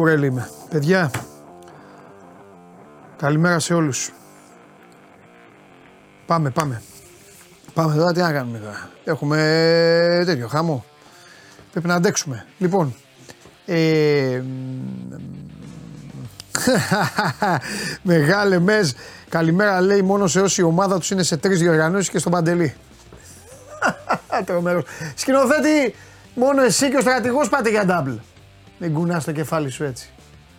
Κουρέλι είμαι. Παιδιά, καλημέρα σε όλους. Πάμε, πάμε. Πάμε τώρα, τι να κάνουμε τώρα. Έχουμε τέτοιο χαμό. Πρέπει να αντέξουμε. Λοιπόν, ε, Μεγάλε Μεζ, καλημέρα λέει μόνο σε όσοι η ομάδα τους είναι σε τρεις διοργανώσεις και στον Παντελή. Τρομερός. Σκηνοθέτη, μόνο εσύ και ο στρατηγός πάτε για double. Μην κουνάς το κεφάλι σου έτσι.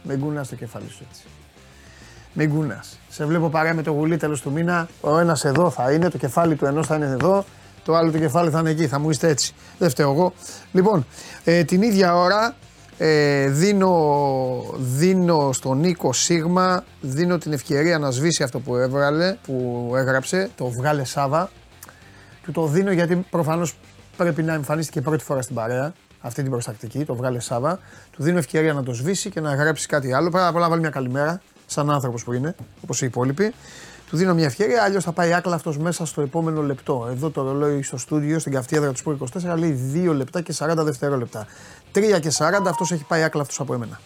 Μην κουνάς το κεφάλι σου έτσι. Μην κουνάς. Σε βλέπω παρέα με το γουλί τέλος του μήνα. Ο ένας εδώ θα είναι, το κεφάλι του ενός θα είναι εδώ, το άλλο το κεφάλι θα είναι εκεί. Θα μου είστε έτσι. Δεν φταίω εγώ. Λοιπόν, ε, την ίδια ώρα ε, δίνω, δίνω στον Νίκο Σίγμα, δίνω την ευκαιρία να σβήσει αυτό που έβραλε, που έγραψε, το βγάλε Σάβα. Του το δίνω γιατί προφανώς πρέπει να εμφανίστηκε πρώτη φορά στην παρέα, αυτή την προστακτική, το βγάλε Σάβα. Του δίνω ευκαιρία να το σβήσει και να γράψει κάτι άλλο. Πρέπει να βάλει μια καλημέρα, σαν άνθρωπος που είναι, όπως οι υπόλοιποι. Του δίνω μια ευκαιρία, αλλιώς θα πάει άκλα αυτό μέσα στο επόμενο λεπτό. Εδώ το ρολόι στο στούντιο, στην καυτή του 24 λέει 2 λεπτά και 40 δευτερόλεπτα. 3 και 40 αυτός έχει πάει άκλαυτο από εμένα.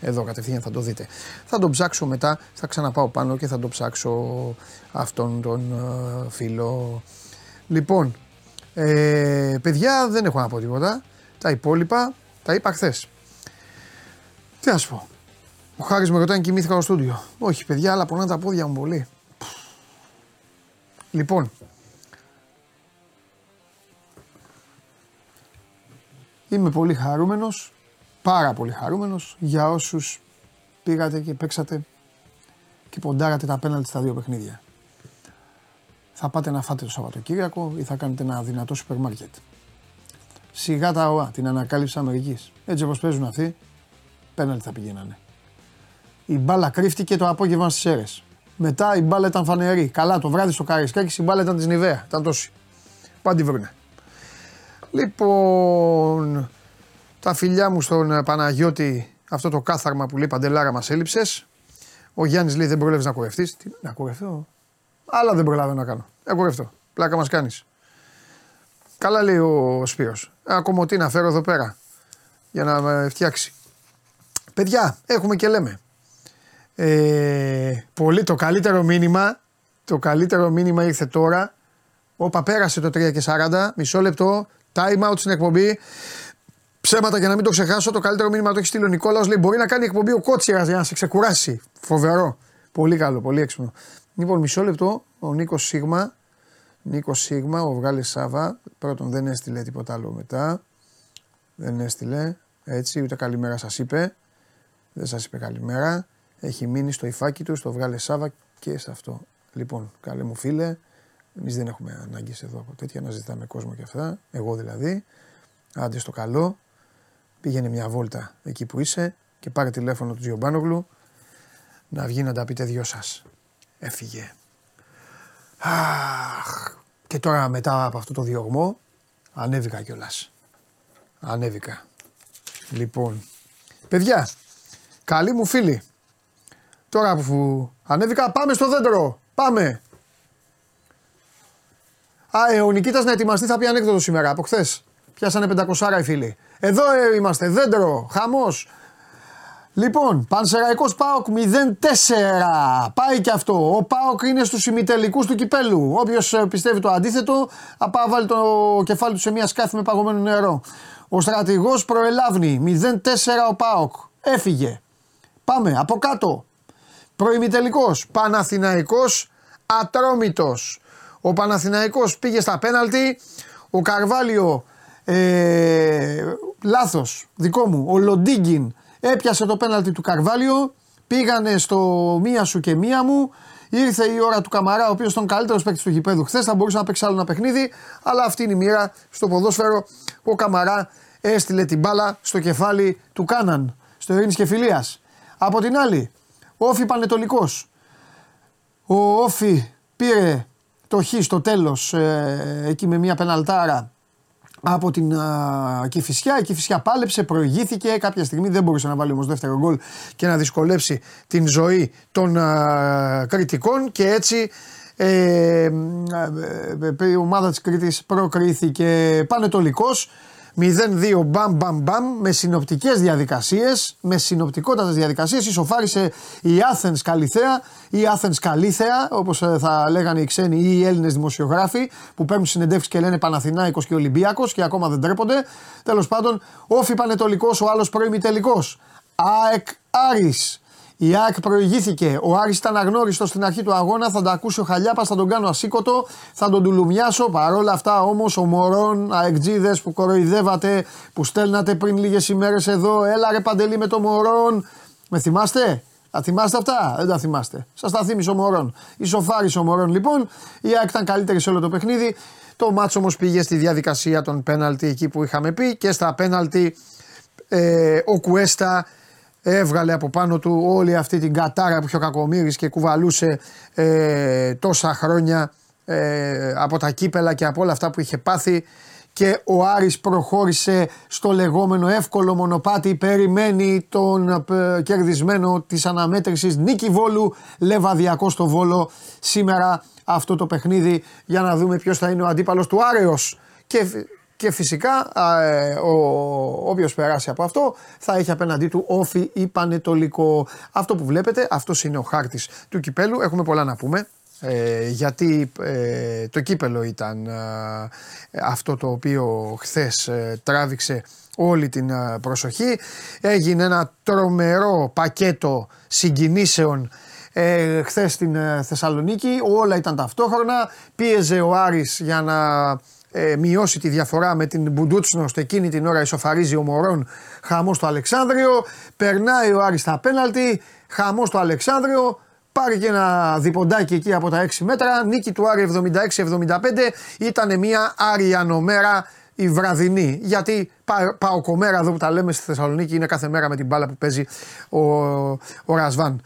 Εδώ κατευθείαν θα το δείτε. Θα τον ψάξω μετά, θα ξαναπάω πάνω και θα τον ψάξω αυτόν τον uh, φίλο. Λοιπόν, ε, παιδιά δεν έχω να πω τίποτα. Τα υπόλοιπα τα είπα χθες. Τι να σου πω. Ο Χάρης με ρωτάει αν κοιμήθηκα στο στούντιο. Όχι, παιδιά, αλλά πονάνε τα πόδια μου πολύ. Λοιπόν, Είμαι πολύ χαρούμενος, πάρα πολύ χαρούμενος για όσους πήγατε και παίξατε και ποντάρατε τα πέναλτι στα δύο παιχνίδια. Θα πάτε να φάτε το Σαββατοκύριακο ή θα κάνετε ένα δυνατό σούπερ μάρκετ. Σιγά τα ΟΑ, την ανακάλυψη Αμερικής. Έτσι όπως παίζουν αυτοί, πέναλτι θα πηγαίνανε. Η μπάλα κρύφτηκε το απόγευμα στις αίρες. Μετά η μπάλα ήταν φανερή. Καλά το βράδυ στο Καρισκάκη η μπάλα ήταν της Νιβαία. Ήταν τόση. Πάντη βρούνε. Λοιπόν, τα φιλιά μου στον ε, Παναγιώτη, αυτό το κάθαρμα που λέει Παντελάρα μας έλειψες. Ο Γιάννης λέει δεν πρόλαβε να κουρευτείς. Τι, να κουρευτώ; Άλλα δεν προλάβω να κάνω. Να κουρευτώ. Πλάκα μας κάνεις. Καλά λέει ο Σπύρος. Ένα τι να φέρω εδώ πέρα για να με φτιάξει. Παιδιά, έχουμε και λέμε. Ε, πολύ το καλύτερο μήνυμα, το καλύτερο μήνυμα ήρθε τώρα. Όπα πέρασε το 3 και 40, μισό λεπτό, Time out στην εκπομπή. Ψέματα για να μην το ξεχάσω. Το καλύτερο μήνυμα το έχει στείλει ο Νικόλαος. Λέει: Μπορεί να κάνει εκπομπή ο Κότσιρας για να σε ξεκουράσει. Φοβερό. Πολύ καλό, πολύ έξυπνο. Λοιπόν, μισό λεπτό. Ο Νίκος Σίγμα. Νίκος Σίγμα, ο Βγάλης Σάβα. Πρώτον, δεν έστειλε τίποτα άλλο μετά. Δεν έστειλε. Έτσι, ούτε καλημέρα σας είπε. Δεν σας είπε καλημέρα. Έχει μείνει στο υφάκι του, στο Βγάλε Σάβα και σε αυτό. Λοιπόν, καλέ μου φίλε, Εμείς δεν έχουμε ανάγκες εδώ από τέτοια να ζητάμε κόσμο και αυτά. Εγώ δηλαδή. Άντε στο καλό. Πήγαινε μια βόλτα εκεί που είσαι και πάρε τηλέφωνο του Τζιομπάνογλου να βγει να τα πείτε δυο σας. Έφυγε. Αχ. Και τώρα μετά από αυτό το διωγμό ανέβηκα κιόλας. Ανέβηκα. Λοιπόν, παιδιά, καλοί μου φίλοι, τώρα που ανέβηκα πάμε στο δέντρο. Πάμε. Α, ε, ο Νικήτας να ετοιμαστεί θα πει ανέκδοτο σήμερα από χθες. Πιάσανε 500 οι φίλοι. Εδώ ε, είμαστε, δέντρο, χαμός. Λοιπόν, Πανσεραϊκός Πάοκ 0-4. Πάει και αυτό. Ο Πάοκ είναι στους ημιτελικούς του κυπέλου. Όποιος ε, πιστεύει το αντίθετο, απά βάλει το κεφάλι του σε μια σκάφη με παγωμένο νερό. Ο στρατηγός προελάβνει 0-4 ο Πάοκ. Έφυγε. Πάμε από κάτω. Προημιτελικός. Παναθηναϊκός Ατρόμητος. Ο Παναθηναϊκός πήγε στα πέναλτι. Ο Καρβάλιο, ε, λάθος δικό μου, ο Λοντίγκιν έπιασε το πέναλτι του Καρβάλιο. Πήγανε στο μία σου και μία μου. Ήρθε η ώρα του Καμαρά, ο οποίος ήταν καλύτερος παίκτης του γηπέδου χθες. Θα μπορούσε να παίξει άλλο ένα παιχνίδι, αλλά αυτή είναι η μοίρα στο ποδόσφαιρο. Ο Καμαρά έστειλε την μπάλα στο κεφάλι του Κάναν, στο Ειρήνης και Φιλίας. Από την άλλη, Όφη Πανετολικός. Ο Όφη πήρε το χ στο τέλος ε, εκεί με μια πεναλτάρα από την uh, Κηφισιά. Η Κηφισιά πάλεψε, προηγήθηκε. Κάποια στιγμή δεν μπορούσε να βάλει όμως δεύτερο γκολ και να δυσκολέψει την ζωή των uh, κριτικών και έτσι ε, ε, η ομάδα της Κρήτης προκρίθηκε πανετολικός 0-2 μπαμ μπαμ μπαμ με συνοπτικές διαδικασίες, με συνοπτικότατες διαδικασίες ισοφάρισε η Athens Καλυθέα ή Athens Καλύθεα όπως ε, θα λέγανε οι ξένοι ή οι Έλληνες δημοσιογράφοι που παίρνουν συνεντεύξεις και λένε Παναθηνάικος και Ολυμπιακός και ακόμα δεν τρέπονται. Τέλος πάντων, όφι Πανετολικός, ο άλλος προημιτελικός. ΑΕΚ Άρης. Η ΑΕΚ προηγήθηκε. Ο Άρης ήταν αγνώριστος στην αρχή του αγώνα. Θα τα ακούσει ο Χαλιάπα, θα τον κάνω ασήκωτο, θα τον τουλουμιάσω. Παρόλα αυτά όμως ο Μωρόν, αεκτζίδες που κοροϊδεύατε, που στέλνατε πριν λίγες ημέρες εδώ, έλα ρε παντελή με το Μωρόν. Με θυμάστε, τα θυμάστε αυτά, δεν τα θυμάστε. Σας τα θύμισε ο Μωρόν. Ισοφάρισε ο Μωρόν λοιπόν. Η ΑΕΚ ήταν καλύτερη σε όλο το παιχνίδι. Το μάτσο όμως πήγε στη διαδικασία των πέναλτι εκεί που είχαμε πει και στα πέναλτι ε, ο Κουέστα έβγαλε από πάνω του όλη αυτή την κατάρα που είχε ο Κακομύρης και κουβαλούσε ε, τόσα χρόνια ε, από τα κύπελα και από όλα αυτά που είχε πάθει. Και ο Άρης προχώρησε στο λεγόμενο εύκολο μονοπάτι. Περιμένει τον ε, κερδισμένο της αναμέτρησης Νίκη Βόλου. Λεβαδιακό στο Βόλο. Σήμερα αυτό το παιχνίδι για να δούμε ποιος θα είναι ο αντίπαλος του Άρεος. Και και φυσικά ε, ο, όποιος περάσει από αυτό θα έχει απέναντί του όφι ή πανετολικό. Αυτό που βλέπετε, αυτός είναι ο χάρτης του κυπέλου. Έχουμε πολλά να πούμε. Ε, γιατί ε, το κύπελο ήταν αυτό το οποίο χθες τράβηξε όλη την προσοχή. Έγινε ένα τρομερό πακέτο συγκινήσεων ε, χθες στην Θεσσαλονίκη. Όλα ήταν ταυτόχρονα. Πίεζε ο Άρης για να ε, μειώσει τη διαφορά με την Μπουντούτσνο εκείνη την ώρα ισοφαρίζει ο Μωρόν χαμός στο Αλεξάνδριο. Περνάει ο Άρης στα πέναλτι, χαμός στο Αλεξάνδριο. Πάρει και ένα διποντάκι εκεί από τα 6 μέτρα. Νίκη του Άρη 76-75. Ήταν μια άριανομέρα η βραδινή. Γιατί πάω κομμέρα εδώ που τα λέμε στη Θεσσαλονίκη είναι κάθε μέρα με την μπάλα που παίζει ο, ο Ρασβάν.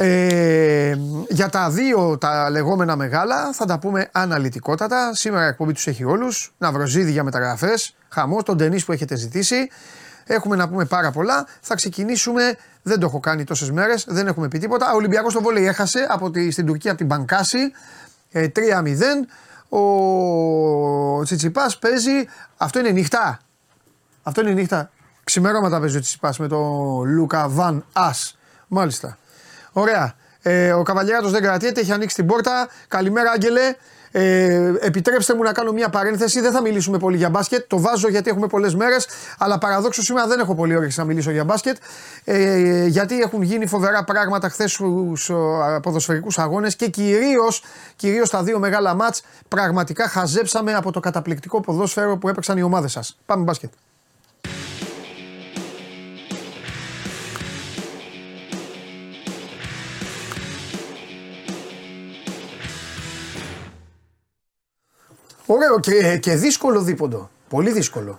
Ε, για τα δύο τα λεγόμενα μεγάλα θα τα πούμε αναλυτικότατα. Σήμερα η εκπομπή τους έχει όλους. Ναυροζίδι για μεταγραφές. Χαμός, τον ταινί που έχετε ζητήσει. Έχουμε να πούμε πάρα πολλά. Θα ξεκινήσουμε. Δεν το έχω κάνει τόσες μέρες. Δεν έχουμε πει τίποτα. Ο Ολυμπιακός στο βόλεϊ έχασε από τη, στην Τουρκία από την Μπανκάση. Ε, 3-0. Ο Τσιτσιπάς παίζει. Αυτό είναι νύχτα. Αυτό είναι νύχτα. Ξημερώματα παίζει ο Τσιτσιπάς με τον Λούκα Βαν Α. Μάλιστα. Ωραία. Ε, ο Καβαλιέράτο δεν κρατιέται, έχει ανοίξει την πόρτα. Καλημέρα, Άγγελε. Ε, επιτρέψτε μου να κάνω μια παρένθεση. Δεν θα μιλήσουμε πολύ για μπάσκετ. Το βάζω γιατί έχουμε πολλές μέρες. Αλλά παραδόξως σήμερα δεν έχω πολύ όρεξη να μιλήσω για μπάσκετ. Ε, γιατί έχουν γίνει φοβερά πράγματα χθες στους ποδοσφαιρικούς αγώνες και κυρίως κυρίως τα δύο μεγάλα μάτς πραγματικά χαζέψαμε από το καταπληκτικό ποδόσφαιρο που έπαιξαν οι ομάδες σας. Πάμε μπάσκετ. Ωραίο και, και δύσκολο δίποντο. Πολύ δύσκολο.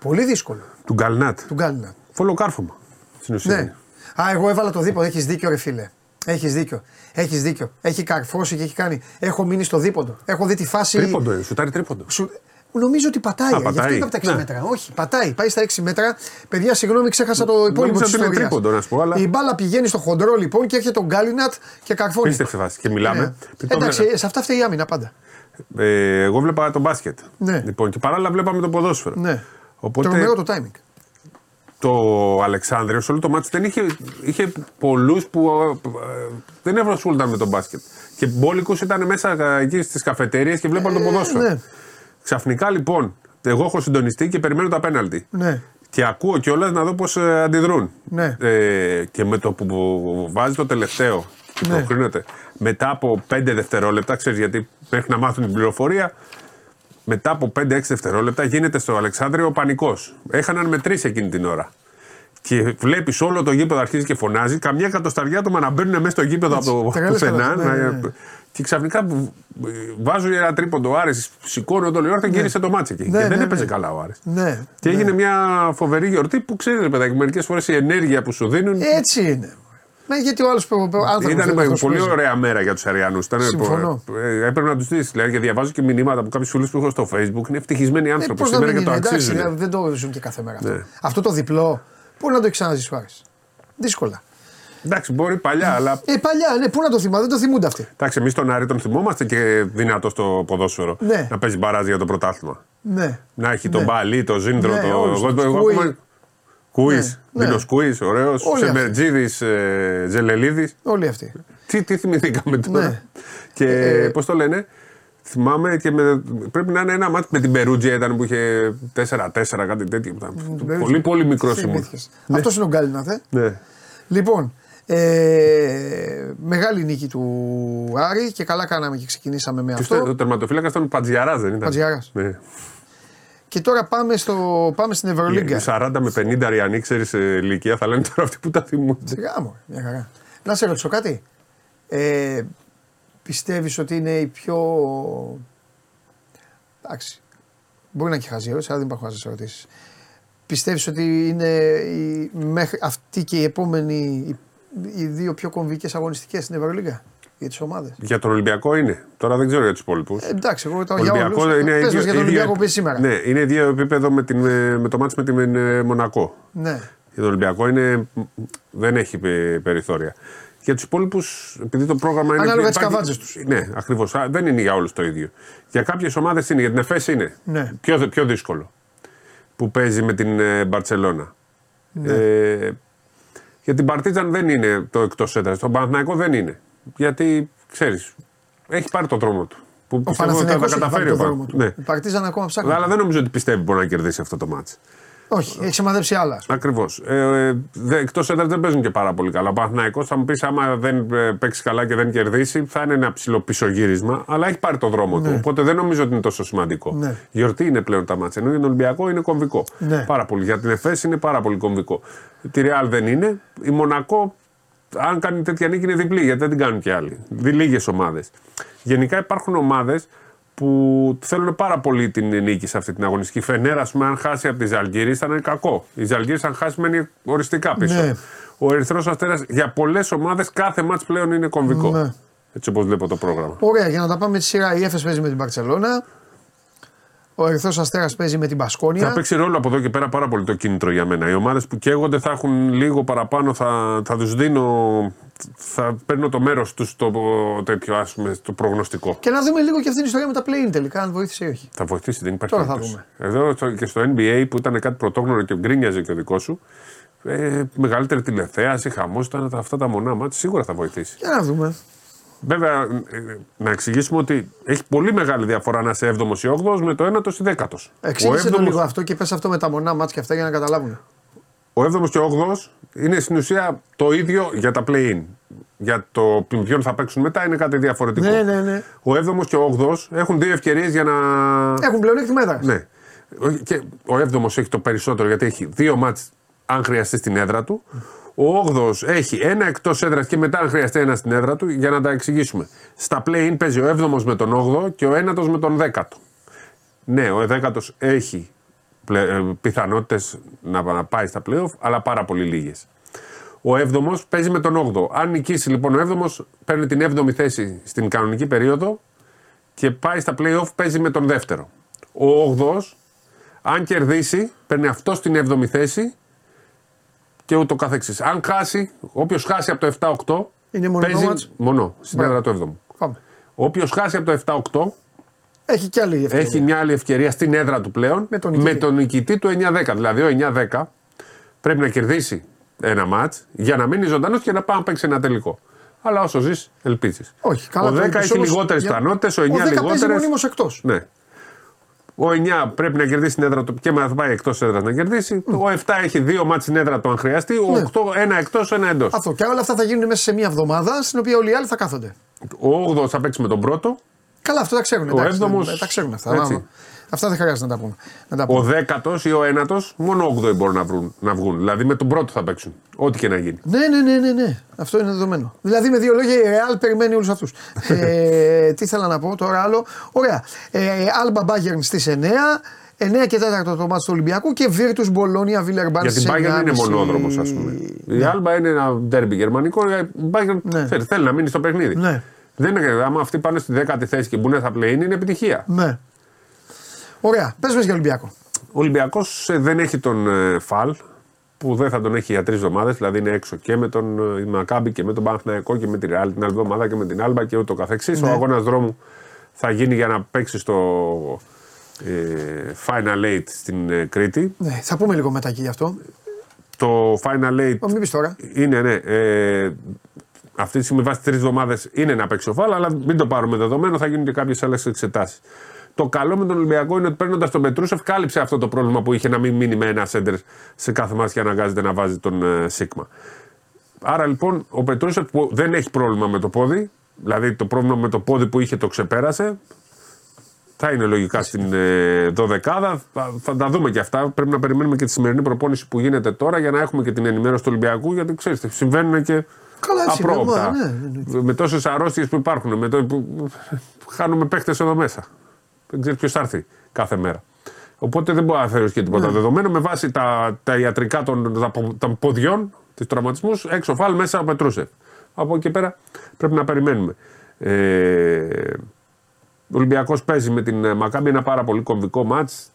Πολύ δύσκολο. Του Γκαλνάτ. Του Γκάλνατ. Φωλοκάρφωμα. Στην ουσία. Ναι. Α, εγώ έβαλα το δίποντο. Έχεις δίκιο, ρε φίλε. Έχεις δίκιο. Έχεις δίκιο. Έχει καρφώσει και έχει κάνει. Έχω μείνει στο δίποντο. Έχω δει τη φάση. Τρίποντο, ε, σουτάρει τρίποντο. Σου... Νομίζω ότι πατάει. Α, Γι' αυτό πατάει. είναι από τα 6 Ναι. μέτρα. Όχι, πατάει. Πάει στα 6 μέτρα. Παιδιά, συγγνώμη, ξέχασα το υπόλοιπο Νόμιζα της ότι είναι ιστορίας. τρίποντο, να σου πω, αλλά- Η μπάλα πηγαίνει στο χοντρό λοιπόν και έρχεται τον Γκάλινατ και καρφώνει. Πίστευτε φάση. Και μιλάμε. Ναι. Πριν το Εντάξει, βλέπα- σε αυτά φταίει η άμυνα πάντα. Ε, εγώ βλέπα το μπάσκετ. Ναι. Λοιπόν, και παράλληλα βλέπαμε το ποδόσφαιρο. Ναι. Οπότε Τρομερό το timing. το Αλεξάνδριο σε όλο το μάτι δεν είχε, είχε πολλούς που ε, δεν ασχολούνταν με τον μπάσκετ. Και μπόλικου ήταν μέσα ε, εκεί στις καφετέρειε και βλέπαν το ποδόσφαιρο. ναι. Ξαφνικά λοιπόν, εγώ έχω συντονιστεί και περιμένω τα πέναλτι. Ναι. Και ακούω κιόλας να δω πώς αντιδρούν. Ναι. Ε, και με το που, που βάζει το τελευταίο και Ναι. προκρίνεται μετά από 5 δευτερόλεπτα, ξέρεις γιατί μέχρι να μάθουν την πληροφορία, μετά από 5-6 δευτερόλεπτα γίνεται στο Αλεξάνδριο ο πανικός. Έχαναν με τρεις εκείνη την ώρα. Και βλέπεις όλο το γήπεδο αρχίζει και φωνάζει. Καμιά εκατοσταριά άτομα να μπαίνουν μέσα στο γήπεδο από το Τρελές πουθενά. φωνές, ναι, να- ναι. Και ξαφνικά που- βάζουν ένα τρίποντο ο Άρης, σηκώνει τον Λιόρτα και γύρισε το ματς εκεί. Ναι, και δεν ναι, έπαιζε ναι. καλά ο Άρης. Ναι. Και έγινε μια φοβερή γιορτή που ξέρει, ρε παιδάκι, μερικές φορές η ενέργεια που σου δίνουν. Έτσι είναι. Μα γιατί ο άλλος άνθρωπο. Ήταν πολύ ωραία μέρα για τους Αριανούς. Συμφωνώ. Έπρεπε να τους δει. Δηλαδή, και διαβάζω και μηνύματα από κάποιους φίλους που έχω στο Facebook. Είναι ευτυχισμένοι Ε, άνθρωποι. πώς να σήμερα μην και το είναι, εντάξει, αξίζουν. δεν το ζουν και κάθε μέρα αυτό. Ναι. Αυτό το διπλό, πού να το έχει ξαναζήσει ο Άρης. Δύσκολα. Εντάξει, μπορεί παλιά, αλλά. Ε, παλιά, ναι, πού να το θυμάμαι, δεν το θυμούνται αυτοί. Εντάξει, εμείς τον Άρη τον θυμόμαστε και δυνατό στο ποδόσφαιρο. Ναι. Να παίζει μπαράζ για το πρωτάθλημα. Ναι. Να έχει τον Μπαλί, τον Ζήντρο, Ναι, το. όλους εγώ- τους. εγώ Κούι. ακόμα- Κούι. Ναι, Δίνο ναι. Κούι, ωραίος. Όλοι αυτοί. Σεμερτζίδης, ε, Ζελελίδη. Όλοι αυτοί. Τι, τι θυμηθήκαμε τώρα. Ναι. Και Ε, πώς το λένε. Θυμάμαι και με, πρέπει να είναι ένα μάτι με την Περούτζια ήταν που είχε 4-4, κάτι τέτοιο. Ήταν πολύ, πολύ μικρός ήμουν. Θυμήθηκες. Αυτός είναι ο Γκάλιναθ, ε. Ναι. Λοιπόν, ε, μεγάλη νίκη του Άρη και καλά κάναμε και ξεκινήσαμε με Και αυτό. στο- ο τερματοφύλακας ήταν Πατζιαράς, δεν ήταν; Πατζιαράς. Ναι. Και τώρα πάμε, στο, πάμε στην Ευρωλίγκα. 40 με 50 ριανοί, ξέρεις ηλικία, θα λένε τώρα αυτοί που τα θυμούνται. Σιγά μου, μια χαρά. Να σε ρωτήσω κάτι. Ε, πιστεύεις ότι είναι η πιο... Εντάξει. Μπορεί να είναι και χαζή ερώτηση, αλλά δεν υπάρχουν χαζές ερωτήσεις. Πιστεύεις ότι είναι η, μέχρι αυτή και η επόμενη, οι, οι δύο πιο κομβικές αγωνιστικές στην Ευρωλίγκα; Για τις ομάδες. Για τον Ολυμπιακό είναι. Τώρα δεν ξέρω για τους υπόλοιπους. Ε, εντάξει, εγώ το Ο για Ολυμπιακό όλους. είναι Πες μας ίδιο- για τον ίδιο- Ολυμπιακό που είσαι σήμερα. Ναι, είναι ίδιο επίπεδο με, την, ε, με το μάτι με την ε, Μονακό. ναι. Για τον Ολυμπιακό είναι, δεν έχει πε- περιθώρια. Για τους υπόλοιπους, επειδή το πρόγραμμα είναι. Ανάλογα τις υπάρχει- καβάτζες τους. Ναι, ακριβώς. Δεν είναι για όλους το ίδιο. Για κάποιες ομάδες είναι. Για την ΕΦΕΣ είναι Ναι. πιο, πιο δύσκολο. Που παίζει με την ε, Μπαρσελόνα. Ναι. Ε, για την Παρτίζαν δεν είναι το εκτός έδρας. Τον Παναθηναϊκό δεν είναι. Γιατί ξέρεις, έχει πάρει το δρόμο του. Που Ο πιστεύω ότι θα Παναθηναϊκός τα έχει πάρει καταφέρει το ο Πα- δρόμο του. Ναι. Η Παρτίζαν ακόμα ψάχνει. Αλλά δεν νομίζω ότι πιστεύει μπορεί να κερδίσει αυτό το μάτσο. Όχι, έχει σημαδέψει άλλα. ας πούμε. Ακριβώς. Ε, ε, Εκτός έδρα δεν παίζουν και πάρα πολύ καλά. Ο Παναθηναϊκός θα μου πεις, άμα δεν ε, παίξει καλά και δεν κερδίσει, θα είναι ένα ψηλό πίσω γύρισμα. Αλλά έχει πάρει το δρόμο του. Οπότε δεν νομίζω ότι είναι τόσο σημαντικό. Ναι. Γιορτή είναι πλέον τα μάτια. Ενώ για τον Ολυμπιακό είναι κομβικό. Ναι. Πάρα πολύ. Για την ΕΦΕΣ είναι πάρα πολύ κομβικό. Τη Ρεάλ δεν είναι. Η Μονακό, αν κάνει τέτοια νίκη, είναι διπλή γιατί δεν την κάνουν και άλλοι. Λίγες ομάδες. Γενικά υπάρχουν ομάδες που θέλουν πάρα πολύ την νίκη σε αυτή την αγωνιστική. Η Φενέρα, ας πούμε, αν χάσει από τη Ζαλγκύρη, θα είναι κακό. Η Ζαλγκύρη, αν χάσει, μένει οριστικά πίσω. Ναι. Ο Ερυθρός Αστέρας, για πολλές ομάδες, κάθε μάτς πλέον είναι κομβικό. Ναι. Έτσι όπως βλέπω το πρόγραμμα. Ωραία, για να τα πάμε τη σειρά. Η Έφες παίζει με την Παρσελώνα. Ο Ερυθρός Αστέρας παίζει με την Θα Πασκόνια. παίξει ρόλο από εδώ και πέρα πάρα πολύ το κίνητρο για μένα. Οι ομάδες που καίγονται θα έχουν λίγο παραπάνω, θα, θα τους δίνω. Θα παίρνω το μέρος τους στο τέτοιο, ας πούμε, στο προγνωστικό. Και να δούμε λίγο και αυτή την ιστορία με τα play-in τελικά, αν βοήθησε ή όχι. Θα βοηθήσει, δεν υπάρχει Τώρα θα περίπτωση. Εδώ στο- και στο NBA που ήταν κάτι πρωτόγνωρο και γκρίνιαζε και ο δικός σου. Ε, μεγαλύτερη τηλεθέαση, χαμός ήταν τα- αυτά τα μονά μάτια, σίγουρα θα βοηθήσει. Για να δούμε. Βέβαια, ε, να εξηγήσουμε ότι έχει πολύ μεγάλη διαφορά να είσαι 7ο ή 8ο με το 1ο ή 10ο. Εξήγησε το λίγο αυτό και πες αυτό με τα μονά μάτια και αυτά για να καταλάβουν. Ο 7ο και ο 8ο είναι στην ουσία το ίδιο για τα play-in. Για το ποιον θα παίξουν μετά είναι κάτι διαφορετικό. Ναι, ναι, ναι. Ο 7ο και ο 8ο έχουν δύο ευκαιρίες για να. Έχουν πλεονέκτημα έδρα. Ναι. Και ο 7ο έχει το περισσότερο γιατί έχει δύο μάτς αν χρειαστεί στην έδρα του. Ο 8ο έχει ένα εκτός έδρας και μετά αν χρειαστεί ένα στην έδρα του για να τα εξηγήσουμε. Στα play-in παίζει ο 7ο με τον 8ο και ο 9ο με τον 10ο. Ναι, ο 10ο έχει πιθανότητες να πάει στα playoff, αλλά πάρα πολύ λίγες. Ο 7ο παίζει με τον 8ο. Αν νικήσει λοιπόν ο 7ο, παίρνει την 7η θέση στην κανονική περίοδο και πάει στα playoff, παίζει με τον δεύτερο. Ο 8ο, αν κερδίσει, παίρνει αυτός στην 7η θέση και ούτω καθεξής. Αν χάσει, όποιος χάσει από το 7-8, Είναι μονό παίζει μάτς. μονό στην Μπράβο. έδρα του 7ου. Πάμε. Όποιος χάσει από το 7-8, Έχει κι άλλη ευκαιρία. έχει μια άλλη ευκαιρία στην έδρα του πλέον Με τον νικητή. με τον νικητή του 9-10. Δηλαδή ο 9-10 πρέπει να κερδίσει ένα μάτ για να μείνει ζωντανός και να πάει να παίξει ένα τελικό. Αλλά όσο ζεις, ελπίζεις. Όχι, καλά. Ο το 10 είπες έχει όμως, λιγότερες για- πιθανότητες, ο 9 Ο 10 παίζει λιγότερες. μονίμως εκτός. Ναι. Ο 9 πρέπει να κερδίσει την έδρα του και θα πάει εκτός έδρας να κερδίσει. Ο 7 έχει δύο μάτς στην έδρα του αν χρειαστεί. Ο Ναι. 8 ένα εκτός, ένα εντός. Αυτό. Και όλα αυτά θα γίνουν μέσα σε μία εβδομάδα στην οποία όλοι οι άλλοι θα κάθονται. Ο 8 θα παίξει με τον πρώτο. Καλά, αυτό τα ξέρουν. Ο εντάξει, έβδομος, δεν- Τα ξέρουν αυτά. έτσι. Άμα- Αυτά δεν χρειάζεται να τα πούμε. Να τα Ο πούμε. δέκατος ή ο ένατος, μόνο 8 μπορούν να, βρουν, να βγουν. Δηλαδή με τον πρώτο θα παίξουν. Ό,τι και να γίνει. Ναι, ναι, ναι, ναι, ναι. Αυτό είναι δεδομένο. Δηλαδή με δύο λόγια η Real περιμένει όλους αυτούς. ε, τι ήθελα να πω τώρα άλλο. Ωραία. Ε, Alba Bayern στις 9. 9 και 4 το μάτι του Ολυμπιακού και Virtus Bologna Villeurbanne Για την στις Bayern δεν είναι 9.30. μονόδρομος, ας πούμε. Η Άλμπα είναι ένα ντέρμπι γερμανικό. Η Bayern Ναι. ξέρει, θέλει να μείνει στο παιχνίδι. Ναι. Δεν είναι, άμα αυτοί πάνε στη δέκατη θέση και μπουν θα play είναι επιτυχία. Ναι. Ωραία. Πες για Ολυμπιακό. Ο Ολυμπιακός δεν έχει τον ε, Φαλ που δεν θα τον έχει για τρεις εβδομάδες. Δηλαδή είναι έξω και με τον ε, Μακάμπι και με τον Παναθηναϊκό και με την Real την άλλη εβδομάδα και με την Άλμπα και ούτω καθεξής. Ναι. Ο αγώνας δρόμου θα γίνει για να παίξει στο, ε, Final Eight στην ε, Κρήτη. Ναι, θα πούμε λίγο μετά και γι' αυτό. Το Final Eight Ω, μην πεις τώρα. είναι, ναι, ε, αυτή τη στιγμή βάσει τρεις εβδομάδες είναι να παίξει ο Φάλα, αλλά μην το πάρουμε δεδομένο, θα γίνουν και κάποιες άλλες εξετάσεις. Το καλό με τον Ολυμπιακό είναι ότι παίρνοντας τον Πετρούσεφ, κάλυψε αυτό το πρόβλημα που είχε να μην μείνει με ένα σέντερ σε κάθε μάτια και αναγκάζεται να βάζει τον ε, Σίγμα. Άρα λοιπόν ο Πετρούσεφ που δεν έχει πρόβλημα με το πόδι, δηλαδή το πρόβλημα με το πόδι που είχε το ξεπέρασε, θα είναι λογικά στην ε, δωδεκάδα. Θα, θα τα δούμε και αυτά. Πρέπει να περιμένουμε και τη σημερινή προπόνηση που γίνεται τώρα για να έχουμε και την ενημέρωση του Ολυμπιακού. Γιατί ξέρετε, συμβαίνουν και Καλά, έτσι είναι, απρόοπτα. μα, ναι, ναι, Με τόσες αρρώστιες που υπάρχουν. Με το, που, χάνουμε παίχτες εδώ μέσα. Δεν ξέρεις ποιος θα έρθει κάθε μέρα. Οπότε δεν μπορεί να θεωρήσει και τίποτα Ναι. δεδομένο. Με βάση τα, τα ιατρικά των, τα, των ποδιών, του τραυματισμούς, έξω φάλ, μέσα ο Πετρούσεφ. Από εκεί και πέρα πρέπει να περιμένουμε. Ε, ο Ολυμπιακός παίζει με την ε, Μακάμπη ένα πάρα πολύ κομβικό μάτς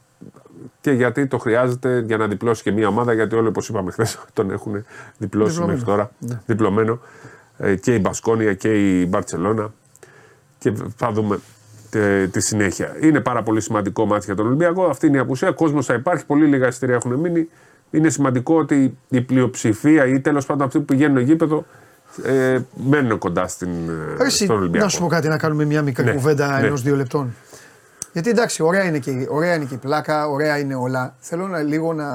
και γιατί το χρειάζεται για να διπλώσει και μια ομάδα. Γιατί όλοι, όπως είπαμε χθες, τον έχουν διπλώσει Διπλωμένο. μέχρι τώρα. Διπλωμένο. Ε, και η Μπασκόνια και η Μπαρσελόνα. Και θα δούμε τε- τη συνέχεια. Είναι πάρα πολύ σημαντικό μάτι για τον Ολυμπιακό. Αυτή είναι η απουσία. Κόσμος θα υπάρχει. Πολύ λίγα εισιτήρια έχουν μείνει. Είναι σημαντικό ότι η πλειοψηφία ή τέλος πάντων αυτοί που πηγαίνουν γήπεδο ε, μένουν κοντά στην, ε, Εσύ, στον Ολυμπιακό. να σου πω κάτι, να κάνουμε μια μικρή Ναι, κουβέντα ναι. ενό-δύο λεπτών. Γιατί εντάξει, ωραία είναι, και, ωραία είναι και η πλάκα, ωραία είναι όλα. Θέλω να, λίγο να.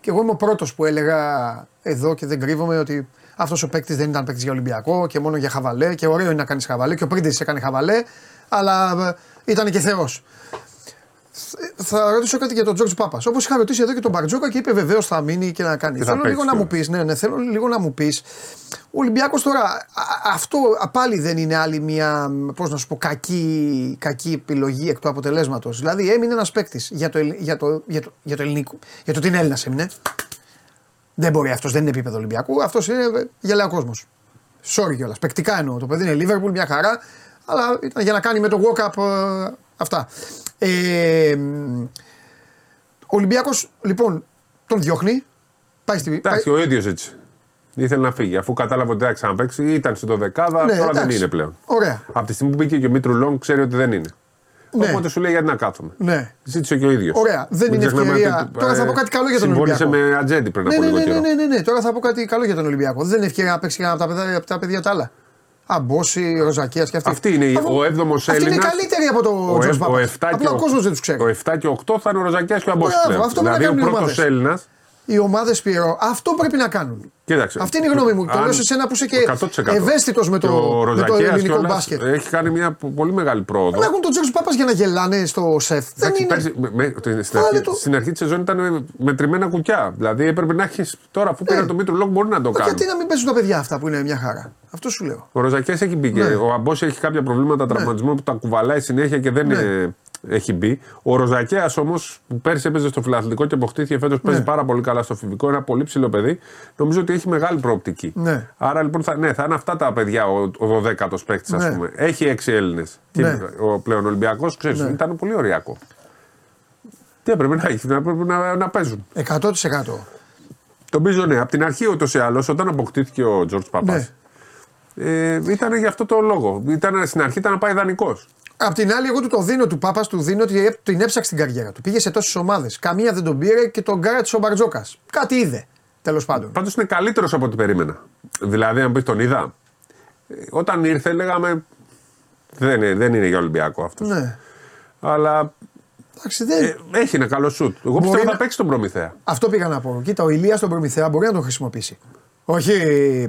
Και εγώ είμαι ο πρώτος που έλεγα εδώ και δεν κρύβομαι ότι αυτός ο παίκτης δεν ήταν παίκτης για Ολυμπιακό και μόνο για χαβαλέ. Και ωραίο είναι να κάνεις χαβαλέ. Και ο Πρίντες έκανε χαβαλέ, αλλά ε, ήταν και Θεός. Θα ρωτήσω κάτι για τον Τζορτζ Πάπας. Όπως είχα ρωτήσει εδώ και τον Μπαρτζόκα και είπε βεβαίως θα μείνει και να κάνει. Και θα Θέλω λίγο παίξει να μου πεις, ναι, ναι, θέλω λίγο να μου πεις. Ο Ολυμπιακός τώρα, α- αυτό α, πάλι δεν είναι άλλη μια, πώς να σου πω, κακή, κακή επιλογή εκ του αποτελέσματος. Δηλαδή έμεινε ένας παίκτης για το, ελ- για, το, για, το, για το ελληνικό. Για το ότι είναι Έλληνας έμεινε. Δεν μπορεί αυτός, δεν είναι επίπεδο Ολυμπιακού. Αυτός είναι γελαίο κόσμος. Sorry κιόλας. Παικτικά εννοώ. Το παιδί είναι Liverpool, μια χαρά. Αλλά ήταν για να κάνει με το walk-up ε, αυτά. Ε, μ, ο Ολυμπιακός λοιπόν τον διώχνει. Πάει στη. Εντάξει, πάει- ο ίδιος έτσι. Ήθελε να φύγει. Αφού κατάλαβε ότι δεν θα ξαναπέξει, ήταν στην δεκάδα, Ναι, τώρα δεν εντάξει. είναι πλέον. Ωραία. Από τη στιγμή που μπήκε και ο Μήτρου Λόγκ, ξέρει ότι δεν είναι. Ναι. Οπότε σου λέει γιατί να κάθομαι. Ναι. Ζήτησε και ο ίδιος. Ωραία. Δεν είναι ευκαιρία. Τώρα θα πω κάτι καλό για τον Συμφώνησε Ολυμπιακό. με ατζέντη πριν Ναι, από ναι, λίγο ναι, καιρό. ναι, ναι, ναι. Τώρα θα πω κάτι καλό για τον Ολυμπιακό. Δεν είναι ευκαιρία να παίξει κανένα από τα παιδιά, από τα, παιδιά τα άλλα. Αμπόση, Ροζακία και αυτή. Αυτή είναι η- Αφού- ο έβδομος Αυτή είναι Έλληνας. καλύτερη από το Ο, Τζορτζ εφ- ο Πάπας. 7 και Απλά ο ο- κόσμος δεν τους ξέρει. Ο 7 και ο 8 θα είναι ο Ροζακιά και ο Αμπόση. Μπράβο, πλέον. αυτό πρέπει να δηλαδή ο κάνουν οι πρώτος ομάδες. Έλληνας. Οι ομάδες Πιερό αυτό πρέπει να κάνουν. Κοίταξε. Αυτή είναι η γνώμη μου. Το Αν- λέω σε σένα που είσαι και 100%. ευαίσθητος με, Και το, ο με το Ροζακέας ελληνικό κιόλας μπάσκετ. Έχει κάνει μια πο- πολύ μεγάλη πρόοδο. Να έχουν τον Τζορτζ Πάπας για να γελάνε στο σεφ. Δεν Εντάξει, είναι. πέρσι, με- με- το- στην, Βάλε αρχή, το. στην αρχή της σεζόν ήταν με- μετρημένα κουκιά. Δηλαδή έπρεπε να έχει. Τώρα, αφού πήραν Ναι. το Μήτρο Λόγκ, μπορεί να το Μα κάνουν. Γιατί να μην παίζουν τα παιδιά αυτά που είναι μια χαρά; Αυτό σου λέω. Ο Ροζακιά έχει μπει και Ναι. ο Αμπόση έχει κάποια προβλήματα τραυματισμού που τα κουβαλάει συνέχεια και δεν Ναι. Ε, έχει μπει. Ο Ροζακέας όμως που πέρσι έπαιζε στο φιλαθλητικό και αποκτήθηκε φέτος παίζει πάρα πολύ καλά στο φιβικό, ένα πολύ ψηλό παιδί. Νομίζω ότι έχει μεγάλη προοπτική. Ναι. Άρα λοιπόν θα, ναι, θα είναι αυτά τα παιδιά ο, ο 12ο παίκτης, ας Ναι. πούμε. Έχει έξι Έλληνες. Και Ναι. ο πλέον Ολυμπιακός, ξέρεις, Ναι. ήταν πολύ ωριακό. Τι έπρεπε να έχει, να, έπρεπε να, να παίζουν. 100%. Νομίζω ναι, από την αρχή ούτως ή άλλως, όταν αποκτήθηκε ο Τζορτ Παπά, Ναι. ε, ήταν για αυτό το λόγο. Ήταν, στην αρχή ήταν να πάει δανεικός. Απ' την άλλη, εγώ του το δίνω του Πάπας, του δίνω ότι έ- την έψαξε την καριέρα του. Πήγε σε τόσες ομάδες. Καμία δεν τον πήρε και τον κράτησε ο Μπαρτζόκας. Κάτι είδε. Τέλος πάντων. Πάντως είναι καλύτερος από ό,τι περίμενα. Δηλαδή, αν πεις τον είδα, ε, όταν ήρθε λέγαμε. Δεν είναι, δεν είναι για Ολυμπιακό αυτός. Ναι. Αλλά Εντάξει, δεν... ε, έχει ένα καλό σουτ. Εγώ πιστεύω να- θα παίξει τον Προμηθέα. Αυτό πήγα να πω. Κοίτα, ο Ηλίας στον Προμηθέα μπορεί να τον χρησιμοποιήσει. Όχι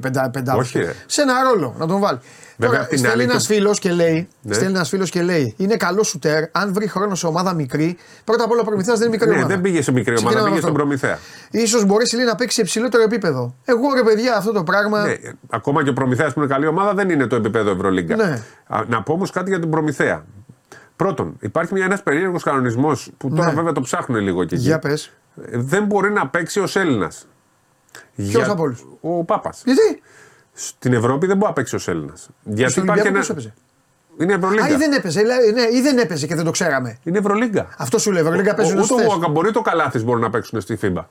πεντά, πεντά Όχι, ρε. Σε ένα ρόλο να τον βάλει. Βέβαια, Τώρα, απ' την στέλνει άλλη ένας το- φίλος και λέει: Ναι. Στέλνει ένας φίλος και λέει: Είναι καλό σουτέρ. Αν βρει χρόνο σε ομάδα μικρή, πρώτα απ' όλα ο Προμηθέας δεν είναι μικρή Ναι, ομάδα. δεν πήγε σε μικρή ομάδα, Ξεκινάμε πήγε με στον αυτό. Προμηθέα. σω μπορέσει λέει, να παίξει σε υψηλότερο επίπεδο. Εγώ ρε παιδιά, αυτό το πράγμα. Ναι, ακόμα και ο Προμηθέας που είναι καλή ομάδα δεν είναι το επίπεδο Ευρωλίγκα. Ναι. Α, Να πω όμως κάτι για τον Προμηθέα. Πρώτον, υπάρχει ένας περίεργος κανονισμός που τώρα Ναι. βέβαια το ψάχνουν λίγο και εκεί. Για πες. Ε, Δεν μπορεί να παίξει ως Έλληνας. Ποιος από όλους; Ο Πάπας. Γιατί; Στην Ευρώπη δεν μπορεί να παίξει ως Έλληνας. Γιατί Στον υπάρχει Ολυμπιακό ένα. πώς έπαιζε. Είναι Α, ή Ευρωλίγκα. δεν έπαιζε, λέει, ναι, ή δεν έπαιζε και δεν το ξέραμε. Είναι Ευρωλίγκα. Αυτό σου λέει, Ευρωλίγκα παίζουν Ούτε σωστές. ο Αγκαμπορί το Καλάθι μπορεί να παίξουν στη FIBA.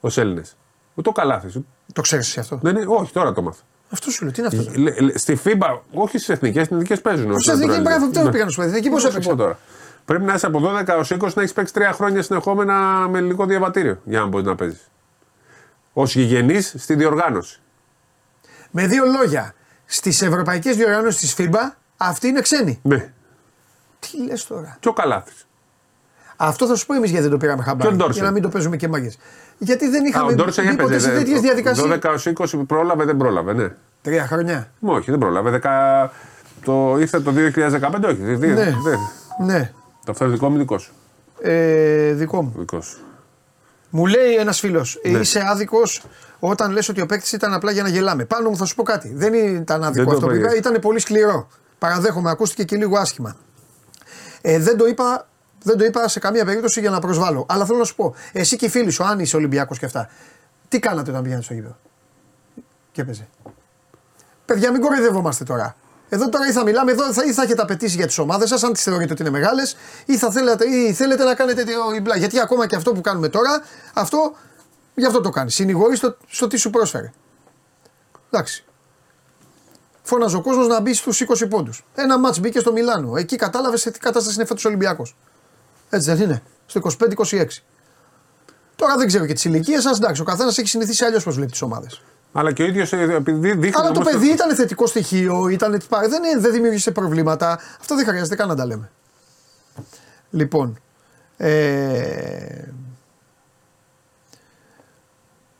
Ω Έλληνες. Ούτε ο Καλάθι. Το ξέρεις εσύ αυτό; Δεν είναι, όχι, τώρα το μάθω. Αυτό σου λέει, τι είναι αυτό. Λε- λε- Στη FIBA, όχι στις εθνικές, στις εθνικές παίζουν. Στου εθνικοί μπράβο, δεν πήγαν στου εθνικοί, πώ Πώς έπαιξε. πω τώρα. Πρέπει να είσαι από 12 έω 20 να έχεις παίξει τρία χρόνια συνεχόμενα με ελληνικό διαβατήριο για να μπορείς να παίζεις. Ω γηγενής στη διοργάνωση. Με δύο λόγια, στις ευρωπαϊκές διοργανώσεις της FIBA αυτοί είναι ξένοι. Ναι. Τι λες τώρα; Και ο Καλάθης. Αυτό θα σου πω εμείς γιατί δεν το πήραμε χαμπάρι. Και ο Ντόρσεϊ. Για να μην το παίζουμε και μάγκες. Γιατί δεν Α, είχαμε ο Ντόρσεϊ μπει ποτέ έπαιζε. σε τέτοιες διαδικασίες. 12 έω 20 πρόλαβε, δεν πρόλαβε, ναι. Τρία χρόνια. Μα όχι, δεν πρόλαβε. Δεκα... Το ήρθε το 2015, όχι. Δι... Ναι. Δεν. Ναι. Το αυτό είναι δικό μου, δικό σου; Ε, δικό μου. Δικό σου. Μου λέει ένας φίλος, Ναι. είσαι άδικος όταν λες ότι ο παίκτης ήταν απλά για να γελάμε. Πάνω μου θα σου πω κάτι. Δεν ήταν άδικο Δεν το αυτό που είπα, είπα, ε. ήταν πολύ σκληρό. Παραδέχομαι, ακούστηκε και λίγο άσχημα. Ε, δεν, το είπα, δεν το είπα σε καμία περίπτωση για να προσβάλλω. Αλλά θέλω να σου πω, εσύ και οι φίλοι σου, αν είσαι Ολυμπιακός και αυτά, τι κάνατε όταν πηγαίνετε στο γήπεδο; Και έπαιζε. Παιδιά, μην κοροϊδευόμαστε τώρα. Εδώ τώρα ή θα μιλάμε, εδώ θα, ή θα έχετε απαιτήσει για τις ομάδες σας, αν τις θεωρείτε ότι είναι μεγάλες, ή θα θέλετε, ή θέλετε να κάνετε το μπλα. Γιατί ακόμα και αυτό που κάνουμε τώρα, αυτό γι' αυτό το κάνεις. Συνηγορείς στο, στο τι σου πρόσφερε. Εντάξει. Φώναζε ο κόσμος να μπει στους 20 πόντους. Ένα μάτς μπήκε στο Μιλάνο. Εκεί κατάλαβες σε τι κατάσταση είναι φέτος Ολυμπιακός. Έτσι δεν είναι. Στο 25-26. Τώρα δεν ξέρω και τις ηλικίες σας. Εντάξει, ο καθένας έχει συνηθίσει αλλιώς πώς βλέπει τις ομάδες. Αλλά και ο ίδιος επειδή δείχνει. Αλλά το όμως παιδί ήταν θετικό στοιχείο, ήταν, δεν, δεν δημιούργησε προβλήματα. Αυτό δεν χρειάζεται καν να τα λέμε. Λοιπόν. Ε,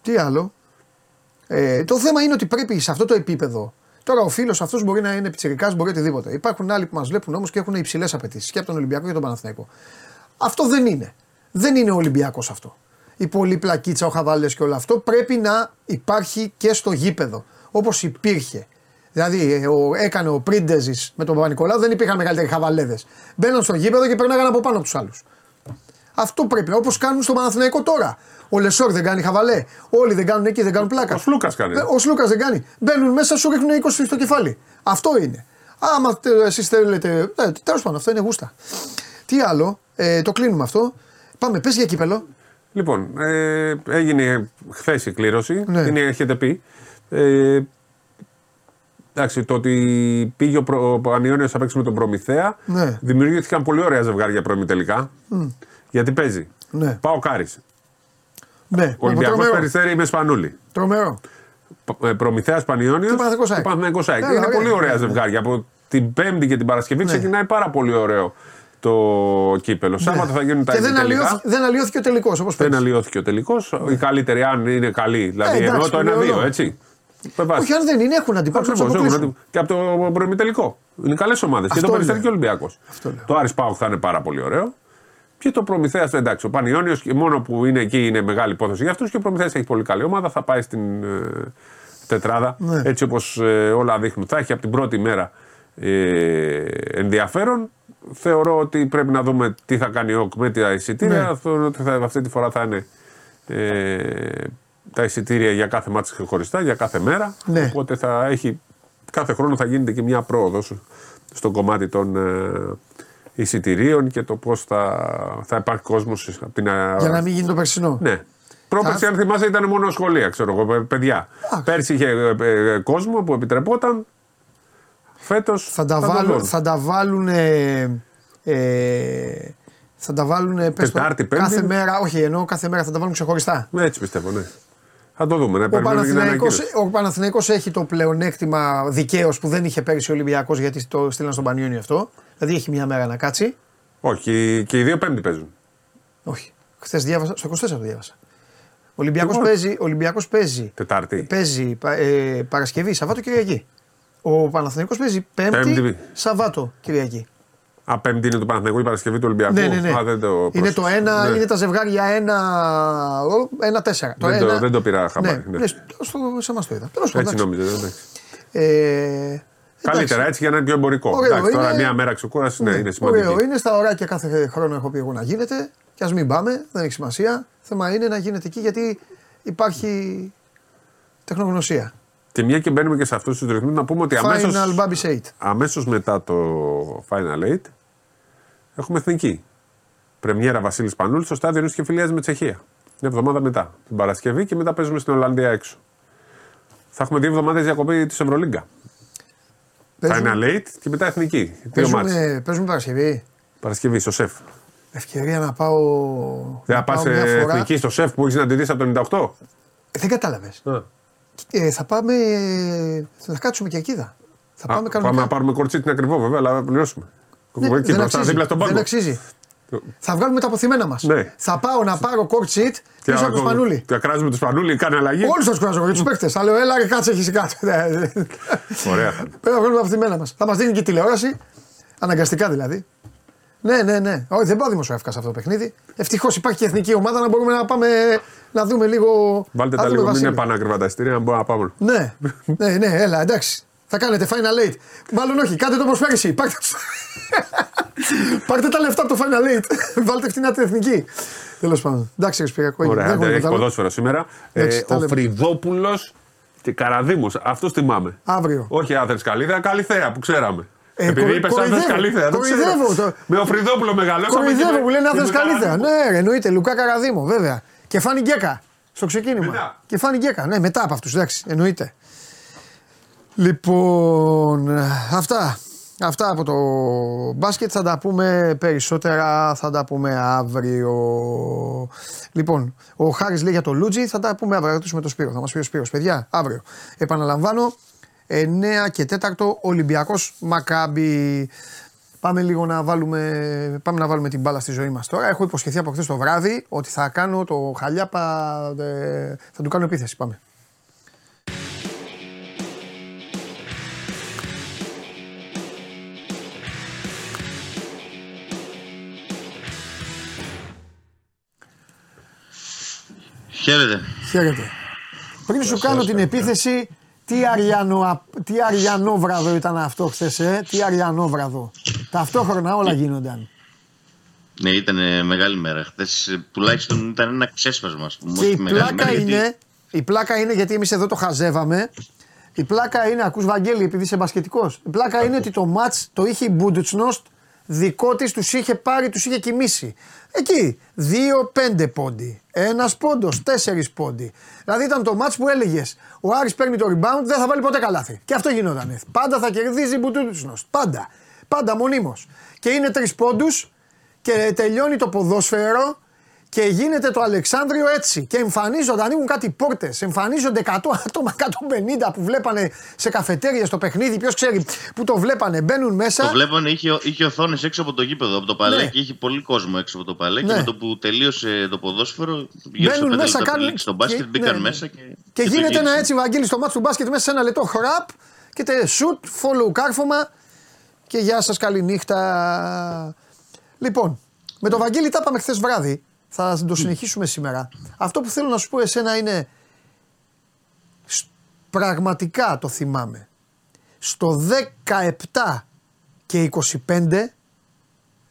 τι άλλο; Ε, το θέμα είναι ότι πρέπει σε αυτό το επίπεδο. Τώρα ο φίλος αυτός μπορεί να είναι πιτσυρικά, μπορεί οτιδήποτε. Υπάρχουν άλλοι που μας βλέπουν όμως και έχουν υψηλές απαιτήσεις και από τον Ολυμπιακό και τον Παναθηναϊκό. Αυτό δεν είναι. Δεν είναι ο Ολυμπιακός αυτό. Η πολλή πλακίτσα, ο χαβάλε και όλο αυτό πρέπει να υπάρχει και στο γήπεδο. Όπως υπήρχε. Δηλαδή, ε, ο, έκανε ο Πρίντεζης με τον Παπα-Νικολάου, δεν υπήρχαν μεγαλύτεροι χαβαλέδες. Μπαίναν στο γήπεδο και περνάγαν από πάνω από τους άλλους. Αυτό πρέπει. Όπως κάνουν στο Παναθηναϊκό τώρα. Ο Λεσόρ δεν κάνει χαβαλέ. Όλοι δεν κάνουν εκεί, δεν κάνουν πλάκα. Ο Σλούκας κάνει. Ε, Ο Σλούκας δεν κάνει. Μπαίνουν μέσα, σου ρίχνουν 20 στο κεφάλι. Αυτό είναι. Άμα εσείς θέλετε. Ε, Τέλος πάντων, αυτό είναι γούστα. Τι άλλο, ε, το κλείνουμε αυτό. Πάμε, πες για κύπελο. Λοιπόν, ε, έγινε χθες η κλήρωση. Ναι. Την έχετε πει. Ε, εντάξει, το ότι πήγε ο, Προ- ο Πανιόνιος να παίξει με τον Προμηθέα. Ναι. Δημιουργήθηκαν πολύ ωραία ζευγάρια πρώιμη τελικά. Γιατί παίζει. Ναι. Πάω Κάρις. Ναι, Ολυμπιακός τρομερό. Περιστέρη με Σπανούλη. τρομερό. Προμηθέας Πανιόνιος. Και Παναθηναϊκός ΑΕΚ. Παναθηναϊκός ΑΕΚ. Έλα, Είναι ωραία. πολύ ωραία Ναι, ναι. ζευγάρια. Από την Πέμπτη και την Παρασκευή ξεκινάει πάρα πολύ ωραίο το κύπελο. Σάββατο θα γίνουν τα Ναι. Και δεν, τελικά. αλλοιώθηκε, δεν αλλοιώθηκε ο τελικός όπως Δεν πέρυσι. αλλοιώθηκε ο τελικός. Οι καλύτεροι, αν είναι καλοί, δηλαδή Ε, εντάξει, εννοώ το πολύ 1-2, ωραίο. έτσι. Με βάση. Όχι, αν δεν είναι, έχουν αντιπάλους να Ακριβώς, τους έχουν αποκλείσουν. αντι- Και από το προημιτελικό. Είναι καλές ομάδες. Και Αυτό το Περιστέρι λέω. και ο Ολυμπιακός. Αυτό λέω. Το Άρης Πάουκ θα είναι πάρα πολύ ωραίο. Και το Προμηθέα, εντάξει, ο Πανιόνιος μόνο που είναι εκεί είναι μεγάλη υπόθεση για αυτούς και ο Προμηθέα έχει πολύ καλή ομάδα. Θα πάει στην ε, τετράδα Ναι. έτσι όπως όλα δείχνουν. Θα έχει από την πρώτη μέρα ε, ενδιαφέρον. Θεωρώ ότι πρέπει να δούμε τι θα κάνει ο ΟΚ με τα εισιτήρια. Ναι. Θεωρώ ότι θα, αυτή τη φορά θα είναι ε, τα εισιτήρια για κάθε μάτι χωριστά, για κάθε μέρα. Ναι. Οπότε θα έχει, κάθε χρόνο θα γίνεται και μια πρόοδος στο κομμάτι των ε, εισιτηρίων και το πώς θα, θα υπάρχει κόσμος από την. ε, Για να μην γίνει το περσινό. Ναι. Πρόπερση, αν θυμάσαι, ήταν μόνο σχολεία, ξέρω εγώ, παι- παιδιά. Α. Πέρσι είχε ε, ε, κόσμο που επιτρεπόταν. Φέτος Θα τα, βάλουν, θα τα βάλουν. Ε, ε, θα τα βάλουν. πες το, Τετάρτη, Πέμπτη; Κάθε μέρα, όχι, ενώ κάθε μέρα θα τα βάλουν ξεχωριστά. Έτσι πιστεύω, ναι. Θα το δούμε. Να Ο περιμένουμε την Παναθηναϊκός, ανακοίνωση. ο Παναθηναϊκός έχει το πλεονέκτημα δικαίως που δεν είχε πέρυσι ο Ολυμπιακός γιατί το στείλαν στον Πανιόνιο αυτό. Δηλαδή έχει μια μέρα να κάτσει. Όχι, και οι δύο Πέμπτη παίζουν. Όχι. Χθες διάβασα, στο 24 το διάβασα. Ο Ολυμπιακός Εγώ. παίζει, ο Ολυμπιακός παίζει, Τετάρτη. παίζει πα- ε, Παρασκευή, Σαββάτο, Κυριακή. Ο Παναθηναϊκός παίζει Πέμπτη, Πέμπτη. Σαββάτο, Κυριακή. Α, Πέμπτη είναι το Παναθηναϊκό, η Παρασκευή του Ολυμπιακού. Ναι, ναι, ναι. Α, δεν το είναι το πρόσεξα. ένα, Ναι. είναι τα ζευγάρια ένα, ο, ένα τέσσερα. Δεν το- ένα- δεν το πήρα χαμπάρι, Ναι, ναι. ναι, στο, στο, σε εμάς το είδα. Τέλος πάντων, Έτσι εντάξει. νόμιζα. εντάξει. Ε, Καλύτερα εντάξει. έτσι για να είναι πιο εμπορικό. Ωραίο εντάξει, τώρα είναι. μία μέρα ξεκούραση ναι, είναι σημαντική. Ωραίο είναι, στα ωράκια κάθε χρόνο έχω πει εγώ να γίνεται και ας μην πάμε, δεν έχει σημασία. Θέμα είναι να γίνεται εκεί γιατί υπάρχει τεχνογνωσία. Και μια και μπαίνουμε και σε αυτούς τους ρυθμούς, να πούμε ότι αμέσω Final Baby Eight. αμέσως μετά το Final Eight έχουμε εθνική. Πρεμιέρα Βασίλης Πανούλης στο στάδιο Νίκη και Φιλίας με Τσεχία. Μια εβδομάδα μετά. Την Παρασκευή και μετά παίζουμε στην Ολλανδία έξω. Θα έχουμε δύο εβδομάδες διακοπή της Ευρωλίγκα. Final Eight και μετά εθνική. Δύο μάτς. Παίζουμε, παίζουμε Παρασκευή. Παρασκευή στο σεφ. Ευκαιρία να πάω. Δεν να θα πας πάω μια φορά. εθνική στο σεφ που έχεις να τη δεις από το 98. Ε, δεν κατάλαβες. Α. Ε, θα πάμε. Θα κάτσουμε και εκεί. Θα πάμε Α, κανονικά. πάμε να πάρουμε κορτσί την ακριβό βέβαια, αλλά θα πληρώσουμε. Ναι, Εκεί δεν, μπροστά, αξίζει. δίπλα στον δεν πάγκο. αξίζει. Θα βγάλουμε τα αποθυμένα μα. Ναι. Θα πάω να πάρω court seat Και πίσω από το σπανούλι. Και κράζουμε το σπανούλι, κάνει αλλαγή; Όλου του κουράζω για τους παίχτε. Θα λέω, έλα, ρε, κάτσε εκεί κάτω. Ναι, ναι. Ωραία θα είναι. Πρέπει να βγάλουμε τα αποθυμένα μας. Θα μας δίνει και τηλεόραση. Αναγκαστικά δηλαδή. Ναι, ναι, ναι. Όχι, δεν πάω δημοσιογραφικά σε αυτό το παιχνίδι. Ευτυχώς υπάρχει και εθνική ομάδα να μπορούμε να πάμε να δούμε λίγο. Βάλτε να τα δούμε λίγο, μην Βασίλη. είναι πανάκριβα τα εισιτήρια, να μπορούμε να πάμε. Ναι, ναι, ναι, έλα, εντάξει. Θα κάνετε final eight. Μάλλον όχι, κάντε το όπω πέρυσι. Πάρτε, Πάρτε τα λεφτά από το final eight. Βάλτε φτηνά την εθνική. Τέλος πάντων. Εντάξει, Ρεσπιακό. Ωραία, δεν άντε, έχουμε έχει άλλο. ποδόσφαιρο σήμερα. Εντάξει, Ε, τα ο λέμε. Φρυδόπουλος και Καραδίμος. Αυτό θυμάμαι. Αύριο. Όχι Άθερ Καλίδα, Καλυθέα που ξέραμε. Ε, Επειδή κορο- είπες Άθερ κοροϊδεύω, Καλίδα. δεν ξέρω. κοροϊδεύω το- Με ο Φρυδόπουλο μεγαλώσαμε. και Κοροϊδεύω με- που λένε και Άθρε με καλύτερα. Καραδίμο. Ναι, ρε, εννοείται. Λουκά Καραδίμο, βέβαια. Και Φάνη Γκέκα στο ξεκίνημα. Μετά. Και Φάνη Γκέκα, ναι, μετά από αυτούς. Εντάξει, εννοείται. Λοιπόν, αυτά. Αυτά από το μπάσκετ θα τα πούμε περισσότερα, θα τα πούμε αύριο. Λοιπόν, ο Χάρης λέει για το Λούτζι, θα τα πούμε αύριο, θα ρωτήσουμε το Σπύρο, θα μας πει ο Σπύρος. Παιδιά, αύριο. Επαναλαμβάνω, 9 και 4 Ολυμπιακός Μακάμπι. Πάμε λίγο να βάλουμε, πάμε να βάλουμε την μπάλα στη ζωή μας τώρα. Έχω υποσχεθεί από χθες το βράδυ ότι θα κάνω το χαλιάπα, ε, θα του κάνω επίθεση. Πάμε. Χαίρετε. Χαίρετε. Πριν σου κάνω την επίθεση, τι, αριανο, τι αριανόβραδο ήταν αυτό χθε, ε; τι αριανόβραδο. Ταυτόχρονα όλα γίνονταν. Ναι, ήταν ε, μεγάλη μέρα. Χθες τουλάχιστον ήταν ένα ξέσπασμα, ας πούμε. Και όχι η μεγάλη πλάκα, μέρα, γιατί- είναι, η πλάκα είναι, γιατί εμείς εδώ το χαζεύαμε, η πλάκα είναι, ακούς Βαγγέλη επειδή είσαι μπασκετικός, η πλάκα είναι ότι το μάτς το είχε η Μπούντουτσνόστ δικό της, τους είχε πάρει, τους είχε κοιμήσει. Εκεί, 2-5 πόντι, ένας πόντος, 4 πόντι. Δηλαδή ήταν το μάτς που έλεγες: Ο Άρης παίρνει το rebound, δεν θα βάλει ποτέ καλάθι. Και αυτό γινόταν. Πάντα θα κερδίζει η Μπούντουτσνόστ. Πάντα. Πάντα μονίμως. Και είναι τρεις πόντους και τελειώνει το ποδόσφαιρο και γίνεται το Αλεξάνδριο έτσι. Και εμφανίζονται, ανοίγουν κάτι πόρτες. Εμφανίζονται 100 άτομα, 150 που βλέπανε σε καφετέρια στο παιχνίδι. Ποιος ξέρει που το βλέπανε. Μπαίνουν μέσα. Το βλέπανε, είχε, είχε οθόνες έξω από το γήπεδο, από το παλέκι. Είχε πολύ κόσμο έξω από το παλέκι. Ναι. Και με το που τελείωσε το ποδόσφαιρο, γύρω στο Μπαίνουν 5 μέσα, λεπτά κάνουν. πριν στο μπάσκετ, και- μπήκαν ναι, ναι. μέσα και. Και το γίνεται ένα γύρισαν. έτσι Βαγγέλη στο μάτι του μπάσκετ μέσα σε ένα λεπτό χραπ και τε shoot, follow κάρφωμα και γεια σας καλή νύχτα. Λοιπόν, με το Βαγγέλη τα είπαμε χθες βράδυ. Θα το συνεχίσουμε σήμερα. Αυτό που θέλω να σου πω εσένα είναι σ- πραγματικά το θυμάμαι. Στο 17 και 25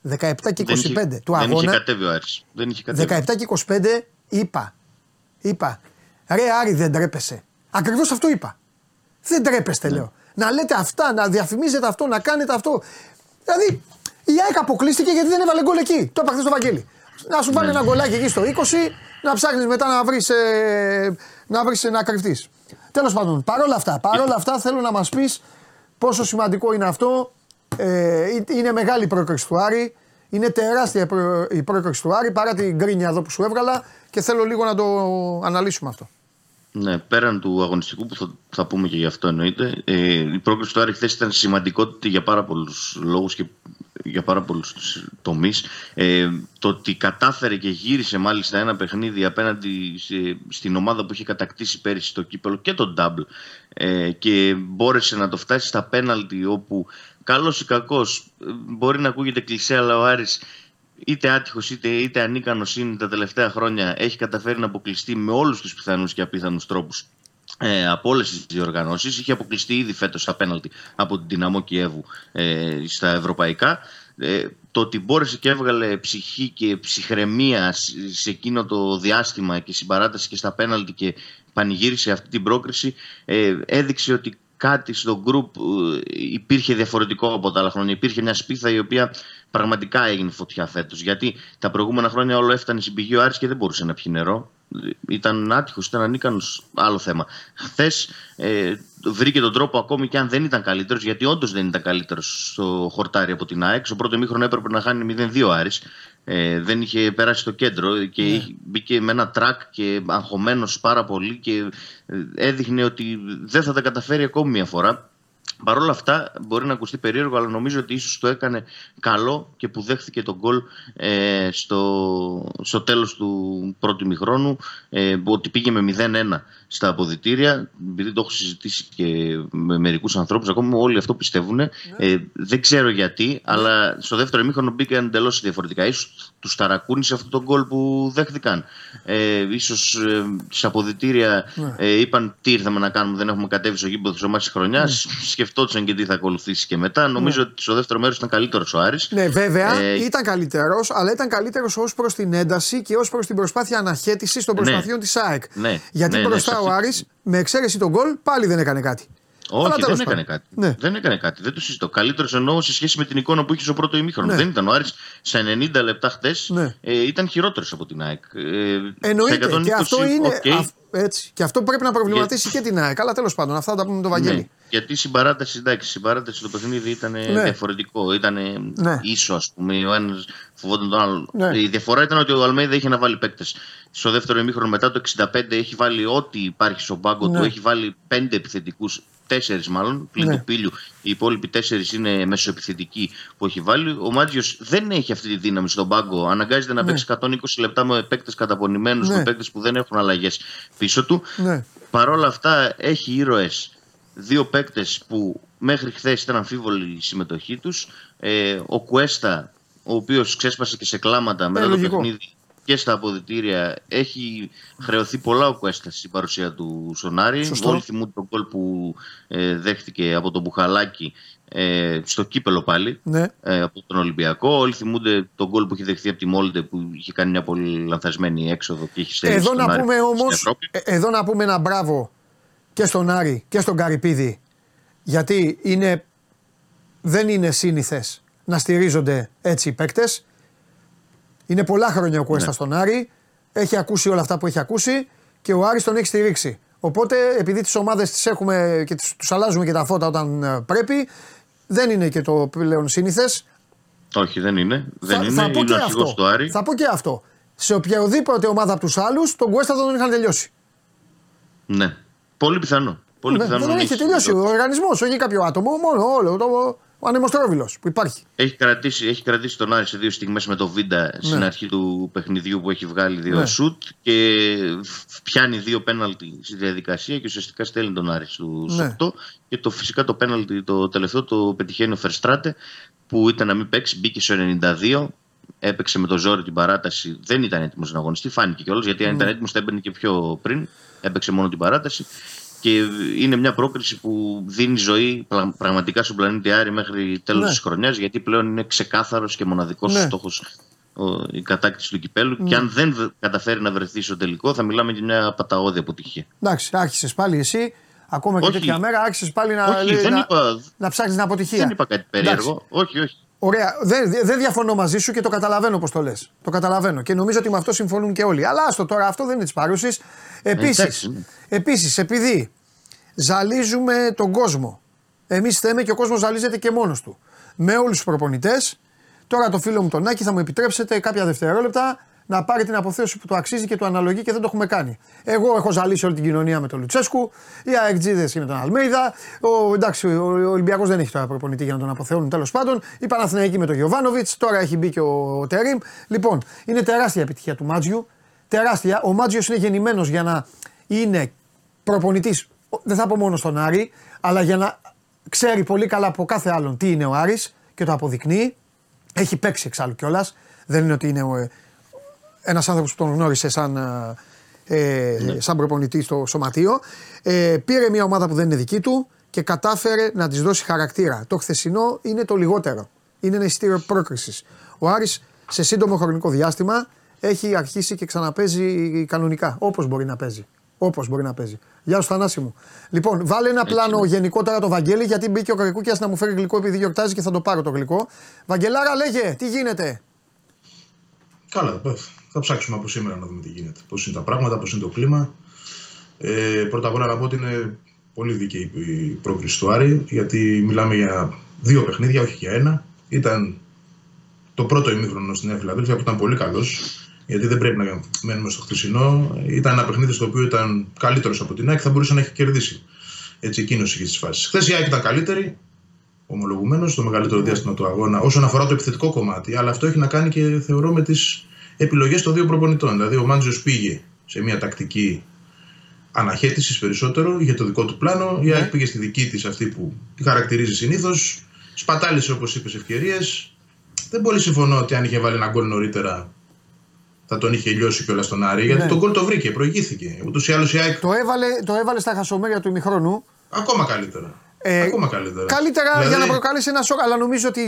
17 και 25 Δεν είχε- του Δεν αγώνα είχε κατέβει ο Άρης. Δεν είχε κατέβει. 17 και 25 είπα. Είπα. Ρε Άρη δεν τρέπεσαι. Ακριβώς αυτό είπα. Δεν τρέπεστε λέω. Να λέτε αυτά, να διαφημίζετε αυτό, να κάνετε αυτό. Δηλαδή η ΑΕΚ αποκλείστηκε γιατί δεν έβαλε γκολ εκεί. Το είπα χθες στο Βαγγέλη. Να σου βάλει ένα γκολάκι εκεί στο 20, να ψάχνεις μετά να βρεις, ε, να, βρεις, να κρυφτείς. Τέλος πάντων, παρόλα αυτά, παρόλα αυτά θέλω να μας πεις πόσο σημαντικό είναι αυτό. Ε, είναι μεγάλη η πρόκριση του Άρη. Είναι τεράστια η προ- η πρόκριση του Άρη παρά την γκρίνια εδώ που σου έβγαλα και θέλω λίγο να το αναλύσουμε αυτό. Ναι, πέραν του αγωνιστικού που θα, θα πούμε και γι' αυτό εννοείται, ε, η πρόκληση του Άρη χθες ήταν σημαντικότητα για πάρα πολλούς λόγους και για πάρα πολλούς τομείς. Ε, το ότι κατάφερε και γύρισε μάλιστα ένα παιχνίδι απέναντι σε- στην ομάδα που είχε κατακτήσει πέρυσι το κύπελο και το double ε, και μπόρεσε να το φτάσει στα πέναλτι όπου καλός ή κακός ε, μπορεί να ακούγεται κλεισέ αλλά ο Άρης είτε άτυχος είτε, είτε ανίκανος είναι τα τελευταία χρόνια έχει καταφέρει να αποκλειστεί με όλους τους πιθανούς και απίθανους τρόπους ε, από όλες τις διοργανώσεις. Είχε αποκλειστεί ήδη φέτος στα πέναλτι από την Δυναμό Κιέβου ε, στα ευρωπαϊκά. Ε, το ότι μπόρεσε και έβγαλε ψυχή και ψυχραιμία σε- σε εκείνο το διάστημα και συμπαράταση και στα πέναλτι και πανηγύρισε αυτή την πρόκριση ε, έδειξε ότι κάτι στο group ε, υπήρχε διαφορετικό από τα άλλα χρόνια. Υπήρχε μια σπίθα η οποία πραγματικά έγινε φωτιά φέτος. Γιατί τα προηγούμενα χρόνια όλο έφτανε στην πηγή ο Άρης και δεν μπορούσε να πιει νερό. Ήταν άτυχος, ήταν ανίκανος. Άλλο θέμα. Χθες ε, βρήκε τον τρόπο ακόμη και αν δεν ήταν καλύτερος, γιατί όντως δεν ήταν καλύτερος στο χορτάρι από την ΑΕΚ. Στο πρώτο μήχρονο έπρεπε να χάνει 0-2 Άρης. Ε, δεν είχε περάσει το κέντρο και ναι. μπήκε με ένα τρακ και αγχωμένος πάρα πολύ και ε, έδειχνε ότι δεν θα τα καταφέρει ακόμη μια φορά. Παρ' όλα αυτά μπορεί να ακουστεί περίεργο, αλλά νομίζω ότι ίσως το έκανε καλό και που δέχθηκε τον γκολ ε, στο, στο τέλος του πρώτου μηχρόνου, ε, ότι πήγε με 0-1 στα αποδητήρια, επειδή το έχω συζητήσει και με μερικούς ανθρώπους, ακόμα όλοι αυτό πιστεύουν. Ναι. Ε, δεν ξέρω γιατί, αλλά στο δεύτερο μήχρονο μπήκαν εντελώς διαφορετικά. Ίσως τους ταρακούνησε αυτό το γκολ που δέχτηκαν. Ε, ίσως ε, στα αποδητήρια ναι. ε, είπαν τι ήρθαμε να κάνουμε, δεν έχουμε κατέβει στο γήπεδο της ομάδας της χρονιάς. Ναι σκεφτόταν και τι θα ακολουθήσει και μετά. Νομίζω ναι. ότι στο δεύτερο μέρος ήταν καλύτερος ο Άρης. Ναι, βέβαια ε, ήταν καλύτερος, αλλά ήταν καλύτερος ως προς την ένταση και ως προς την προσπάθεια αναχέτησης των ναι. προσπαθειών ναι. της ΑΕΚ. Ναι. Γιατί ναι, μπροστά ο Άρης, με εξαίρεση τον γκολ, πάλι δεν έκανε κάτι. Όχι, δεν έκανε κάτι. Ναι. Δεν έκανε κάτι. Δεν το συζητώ. Καλύτερος εννοώ σε σχέση με την εικόνα που είχε στο πρώτο ημίχρονο. Ναι. Δεν ήταν ο Άρης σε 90 λεπτά χτες. Ναι. Ε, ήταν χειρότερος από την ΑΕΚ. Ε, Εννοείται. 120, και αυτό είναι. Okay. Α, έτσι. Και αυτό πρέπει να προβληματίσει και, και την ΑΕΚ. Αλλά τέλος πάντων, αυτά τα πούμε με τον Βαγγέλη. Ναι. Γιατί η συμπαράταση, εντάξει, η συμπαράταση στο παιχνίδι ήταν ναι. διαφορετικό. Ήταν ναι. ίσο, ας πούμε. Ο ένας φοβόταν τον άλλο. Ναι. Η διαφορά ήταν ότι ο Αλμέιδα είχε να βάλει παίκτες. Στο δεύτερο ημίχρονο μετά το 65 έχει βάλει ό,τι υπάρχει στον πάγκο ναι. του. Έχει βάλει πέντε επιθετικούς τέσσερις μάλλον, πλην ναι. του πύλιου. Οι υπόλοιποι τέσσερις είναι μεσοεπιθετικοί που έχει βάλει. Ο Μάτζιος δεν έχει αυτή τη δύναμη στον πάγκο. Αναγκάζεται να ναι. παίξει 120 λεπτά με παίκτες καταπονημένους, ναι. με παίκτες που δεν έχουν αλλαγές πίσω του. Ναι. Παρ' όλα αυτά έχει ήρωες. Δύο παίκτες που μέχρι χθες ήταν αμφίβολη η συμμετοχή τους. Ε, ο Κουέστα, ο οποίος ξέσπασε και σε κλάματα μετά το παιχνίδι και στα αποδητήρια. Έχει χρεωθεί πολλά ο Κουέστα στην παρουσία του Σονάρη. Όλοι θυμούνται τον κόλ που ε, δέχτηκε από τον Μπουχαλάκη ε, στο κύπελο πάλι ναι. ε, από τον Ολυμπιακό. Όλοι θυμούνται τον κόλ που είχε δεχθεί από τη Μόλντε που είχε κάνει μια πολύ λανθασμένη έξοδο και είχε στέλνει εδώ να πούμε όμως, ε, Εδώ να πούμε ένα μπράβο και στον Άρη και στον Καρυπίδη γιατί είναι, δεν είναι σύνηθες να στηρίζονται έτσι οι παίκτες είναι πολλά χρόνια ο Κουέστα ναι. στον Άρη. Έχει ακούσει όλα αυτά που έχει ακούσει και ο Άρης τον έχει στηρίξει. Οπότε επειδή τις ομάδες τις έχουμε και τους αλλάζουμε και τα φώτα όταν ε, πρέπει, δεν είναι και το πλέον σύνηθες. Όχι, δεν είναι. Δεν θα, είναι. Θα πω είναι και αυτό. Του Άρη. Θα πω και αυτό. Σε οποιαδήποτε ομάδα από τους άλλους, τον Κουέστα δεν τον είχαν τελειώσει. Ναι. Πολύ πιθανό. Πολύ ναι, πιθανό δεν έχει τελειώσει ο οργανισμός, όχι κάποιο άτομο, μόνο όλο. Το, ο ανεμοστρόβιλος που υπάρχει. Έχει κρατήσει, έχει κρατήσει τον Άρη σε δύο στιγμές με το Βίντα ναι. στην αρχή του παιχνιδιού που έχει βγάλει δύο ναι. σουτ και πιάνει δύο πέναλτι στη διαδικασία και ουσιαστικά στέλνει τον Άρη στους ναι. 8. Και το, φυσικά το πέναλτι το τελευταίο το πετυχαίνει ο Φερστράτε που ήταν να μην παίξει, μπήκε στο 92. Έπαιξε με το ζόρι την παράταση. Δεν ήταν έτοιμος να αγωνιστεί. Φάνηκε κιόλας γιατί αν ήταν έτοιμος θα έμπαινε και πιο πριν. Έπαιξε μόνο την παράταση και είναι μια πρόκριση που δίνει ζωή πραγματικά στον πλανήτη Άρη μέχρι τέλος ναι. της χρονιάς, γιατί πλέον είναι ξεκάθαρος και μοναδικός ναι. στόχος η κατάκτηση του κυπέλου. Ναι. Και αν δεν καταφέρει να βρεθεί στο τελικό, θα μιλάμε για μια παταγώδη αποτυχία. Εντάξει, άρχισες πάλι εσύ. Ακόμα και όχι, τέτοια μέρα άρχισες πάλι να, όχι, δεν να, είπα, να ψάχνεις την αποτυχία. Δεν είπα κάτι περίεργο. Όχι, όχι. Ωραία. Δεν, δεν διαφωνώ μαζί σου και το καταλαβαίνω πώς το λες. Το καταλαβαίνω και νομίζω ότι με αυτό συμφωνούν και όλοι. Αλλά άστο τώρα, αυτό δεν είναι της παρούσης. Επίσης, επίσης, επειδή ζαλίζουμε τον κόσμο. Εμείς θέμε και ο κόσμος ζαλίζεται και μόνος του. Με όλους τους προπονητές. Τώρα το φίλο μου τον Άκη θα μου επιτρέψετε κάποια δευτερόλεπτα να πάρει την αποθέωση που του αξίζει και του αναλογεί και δεν το έχουμε κάνει. Εγώ έχω ζαλίσει όλη την κοινωνία με τον Λουτσέσκου, οι Αεκτζίδε και με τον Αλμέιδα. Ο, εντάξει, ο Ολυμπιακός δεν έχει τώρα προπονητή για να τον αποθεώνουν τέλος πάντων. Η Παναθηναϊκή με τον Γιωβάνοβιτς, τώρα έχει μπει και ο Τερήμ. Λοιπόν, είναι τεράστια επιτυχία του Μάτζιου. Τεράστια. Ο Μάτζιος είναι γεννημένος για να είναι προπονητής δεν θα πω μόνο στον Άρη, αλλά για να ξέρει πολύ καλά από κάθε άλλον τι είναι ο Άρης και το αποδεικνύει. Έχει παίξει εξάλλου κιόλας. Δεν είναι ότι είναι ε, ένας άνθρωπος που τον γνώρισε σαν, ε, ε, ναι. σαν προπονητή στο σωματείο. Ε, πήρε μια ομάδα που δεν είναι δική του και κατάφερε να της δώσει χαρακτήρα. Το χθεσινό είναι το λιγότερο. Είναι ένα εισιτήριο πρόκρισης. Ο Άρης σε σύντομο χρονικό διάστημα έχει αρχίσει και ξαναπέζει κανονικά, όπως μπορεί να παίζει. Όπως μπορεί να παίζει. Γεια σου, Θανάση μου. Λοιπόν, βάλε ένα πλάνο Έτσι, γενικότερα το Βαγγέλη, γιατί μπήκε ο Καρικούκια να μου φέρει γλυκό επειδή γιορτάζει και θα το πάρω το γλυκό. Βαγγελάρα, λέγε, τι γίνεται; Καλά, θα ψάξουμε από σήμερα να δούμε τι γίνεται. Πώς είναι τα πράγματα, πώς είναι το κλίμα. Ε, πρώτα απ' όλα να πω ότι είναι πολύ δίκαιη η πρόκριση του Άρη, γιατί μιλάμε για δύο παιχνίδια, όχι για ένα. Ήταν το πρώτο ημίχρονο στην Νέα Φιλαδέλφια που ήταν πολύ καλός, γιατί δεν πρέπει να μένουμε στο χθεσινό. Ήταν ένα παιχνίδι στο οποίο ήταν καλύτερος από την ΑΕΚ, θα μπορούσε να έχει κερδίσει. Έτσι, εκείνος είχε τις φάσεις. Χθες η ΑΕΚ ήταν καλύτερη, ομολογουμένως, στο μεγαλύτερο διάστημα του αγώνα, όσον αφορά το επιθετικό κομμάτι. Αλλά αυτό έχει να κάνει και θεωρώ με τις επιλογές των δύο προπονητών. Δηλαδή, ο Μάντζος πήγε σε μια τακτική αναχέτησης περισσότερο, είχε το δικό του πλάνο. Η ΑΕΚ πήγε στη δική της, αυτή που τη χαρακτηρίζει συνήθως. Σπατάλησε, όπως είπες, ευκαιρίες. Δεν πολύ συμφωνώ ότι αν είχε βάλει ένα γκολ νωρίτερα θα τον είχε λιώσει κιόλας στον Άρη. Γιατί Ναι. τον γκολ το βρήκε, προηγήθηκε. Ούτως ή άλλως η ΑΕΚ Το έβαλε, το έβαλε στα χασομέρια του ημιχρόνου. ακόμα καλύτερα. Ε, ακόμα καλύτερα. Καλύτερα Δηλαδή, για να προκαλέσει ένα σοκ, αλλά νομίζω ότι.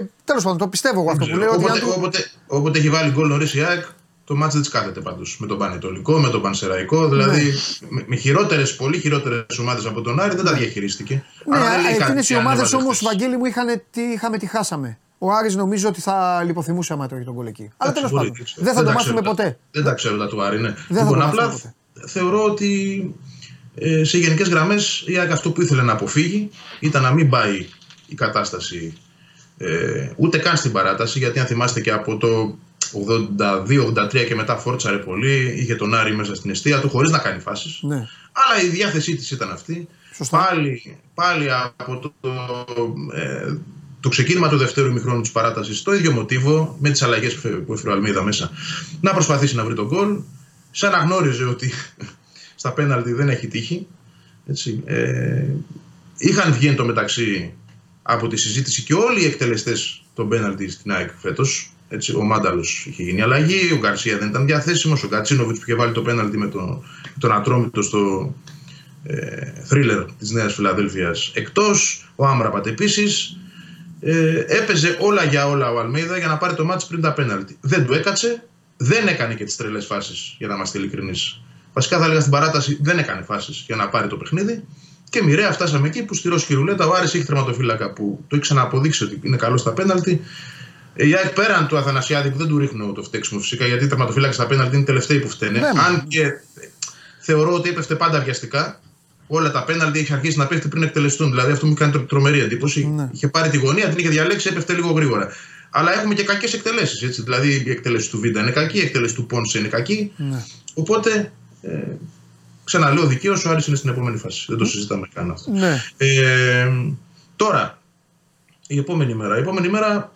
Ε, Τέλος πάντων, το πιστεύω εγώ αυτό που λέω. Ότι όποτε, αν του... όποτε, όποτε έχει βάλει γκολ νωρίς η ΑΕΚ, το μάτς δεν της κάθεται πάντως. Με τον Πανετολικό, με τον Πανσεραϊκό. Δηλαδή Ναι. με, με χειρότερες, πολύ χειρότερες ομάδες από τον Άρη δεν τα διαχειρίστηκε. Ναι, Άρα δεν λέει κάτι εκείνε οι αν ομάδες έβαζε όμως, χθες. Βαγγέλη μου, είχαν τι είχαμε, τι χάσαμε. Ο Άρης νομίζω ότι θα λιποθυμούσε άμα τρώγει τον γκολ εκεί. Αλλά Εντάξει, τέλος μπορεί, πάντων. ξέρω. Δεν θα το τα μάθουμε ξέρω τα- ποτέ. Δεν τα ξέρω τα του Άρη, ναι. θα λοιπόν, το απλά μάθουμε θεωρώ ότι ε, σε γενικές γραμμές η ΑΕΚ αυτό που ήθελε να αποφύγει ήταν να μην πάει η κατάσταση ε, ούτε καν στην παράταση. Γιατί αν θυμάστε και από το 82-83 και μετά φόρτσαρε πολύ, είχε τον Άρη μέσα στην αιστεία του χωρίς να κάνει φάσεις. Ναι. Αλλά η διάθεσή της ήταν αυτή. Σωστά. Πάλι, πάλι από το, το, ε, το ξεκίνημα του δευτέρου ημιχρόνου της παράτασης, το ίδιο μοτίβο, με τις αλλαγές που, φε- που έφερε ο Αλμίδα μέσα, να προσπαθήσει να βρει τον γκολ. Σαν να γνώριζε ότι στα πέναλτι δεν έχει τύχη. Έτσι. Ε, είχαν βγει εν τω μεταξύ από τη συζήτηση και όλοι οι εκτελεστές των πέναλτι στην ΑΕΚ φέτος. Έτσι, ο Μάνταλος είχε γίνει αλλαγή, ο Γκαρσία δεν ήταν διαθέσιμος, ο Κατσίνοβιτς που είχε βάλει το πέναλτι με τον, τον Ατρόμητο στο ε, θρίλερ της Νέας Φιλαδέλφιας εκτός, ο Άμραμπατ επίσης. Ε, έπαιζε όλα για όλα ο Αλμέιδα για να πάρει το μάτι πριν τα πέναλτι. Δεν του έκατσε, δεν έκανε και τις τρελές φάσεις για να είμαστε ειλικρινείς. Βασικά θα έλεγα στην παράταση δεν έκανε φάσεις για να πάρει το παιχνίδι. Και μοιραία φτάσαμε εκεί που στη Ρώσικη Ρουλέτα ο Άρης έχει τερματοφύλακα που το έχει ξανααποδείξει ότι είναι καλός στα πέναλτι. Ε, Η ΑΕΚ πέραν του Αθανασιάδη που δεν του ρίχνω το φταίξιμο φυσικά γιατί οι τερματοφύλακε στα πέναλτι είναι οι τελευταίοι που φταίνε. Ναι, Αν και ε, θεωρώ ότι έπεφτε πάντα βιαστικά. Όλα τα πέναλτι έχει αρχίσει να πέφτει πριν εκτελεστούν. Δηλαδή αυτό μου κάνει τρο- τρομερή εντύπωση. Ναι. Είχε πάρει τη γωνία, την είχε διαλέξει, έπεφτε λίγο γρήγορα. Αλλά έχουμε και κακές εκτελέσεις. Δηλαδή η εκτέλεση του Βίντα είναι κακή, η εκτέλεση του Πόνσε είναι κακή. Ναι. Οπότε ε, ξαναλέω δικαίως ο Άρης είναι στην επόμενη φάση. Δεν το συζητάμε καν αυτό. Ναι. Ε, τώρα, η επόμενη μέρα. Η επόμενη μέρα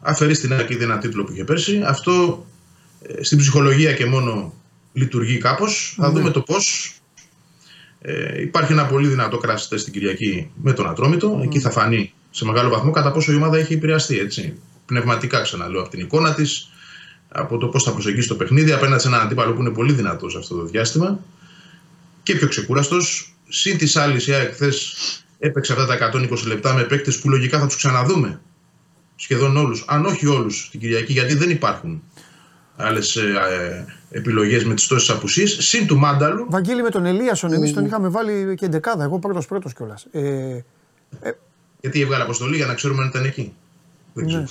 αφαιρεί στην ΑΕΚ ήδη ένα τίτλο που είχε πέρσι. Αυτό ε, στην ψυχολογία και μόνο λειτουργεί κάπως. Θα Ναι. δούμε το πώς. Ε, υπάρχει ένα πολύ δυνατό κράσι τεστ την Κυριακή με τον Ατρόμητο. Εκεί θα φανεί σε μεγάλο βαθμό κατά πόσο η ομάδα έχει επηρεαστεί. Έτσι. Πνευματικά ξαναλέω από την εικόνα της, από το πώς θα προσεγγίσει το παιχνίδι απέναντι σε έναν αντίπαλο που είναι πολύ δυνατός σε αυτό το διάστημα και πιο ξεκούραστος. Συν της άλλης, η ΑΕΚ χθες έπαιξε αυτά τα 120 λεπτά με παίκτες που λογικά θα τους ξαναδούμε σχεδόν όλους, αν όχι όλους την Κυριακή, γιατί δεν υπάρχουν άλλες ε, επιλογές με τις τόσες απουσίες. Συν του Μάνταλου. Βαγγέλη με τον Ελίασον, εμείς τον είχαμε βάλει και εντεκάδα. Εγώ πρώτος πρώτος κιόλας. Ε, Γιατί έβγαλε αποστολή για να ξέρουμε αν ήταν εκεί. Δεν ξέρω. Ναι.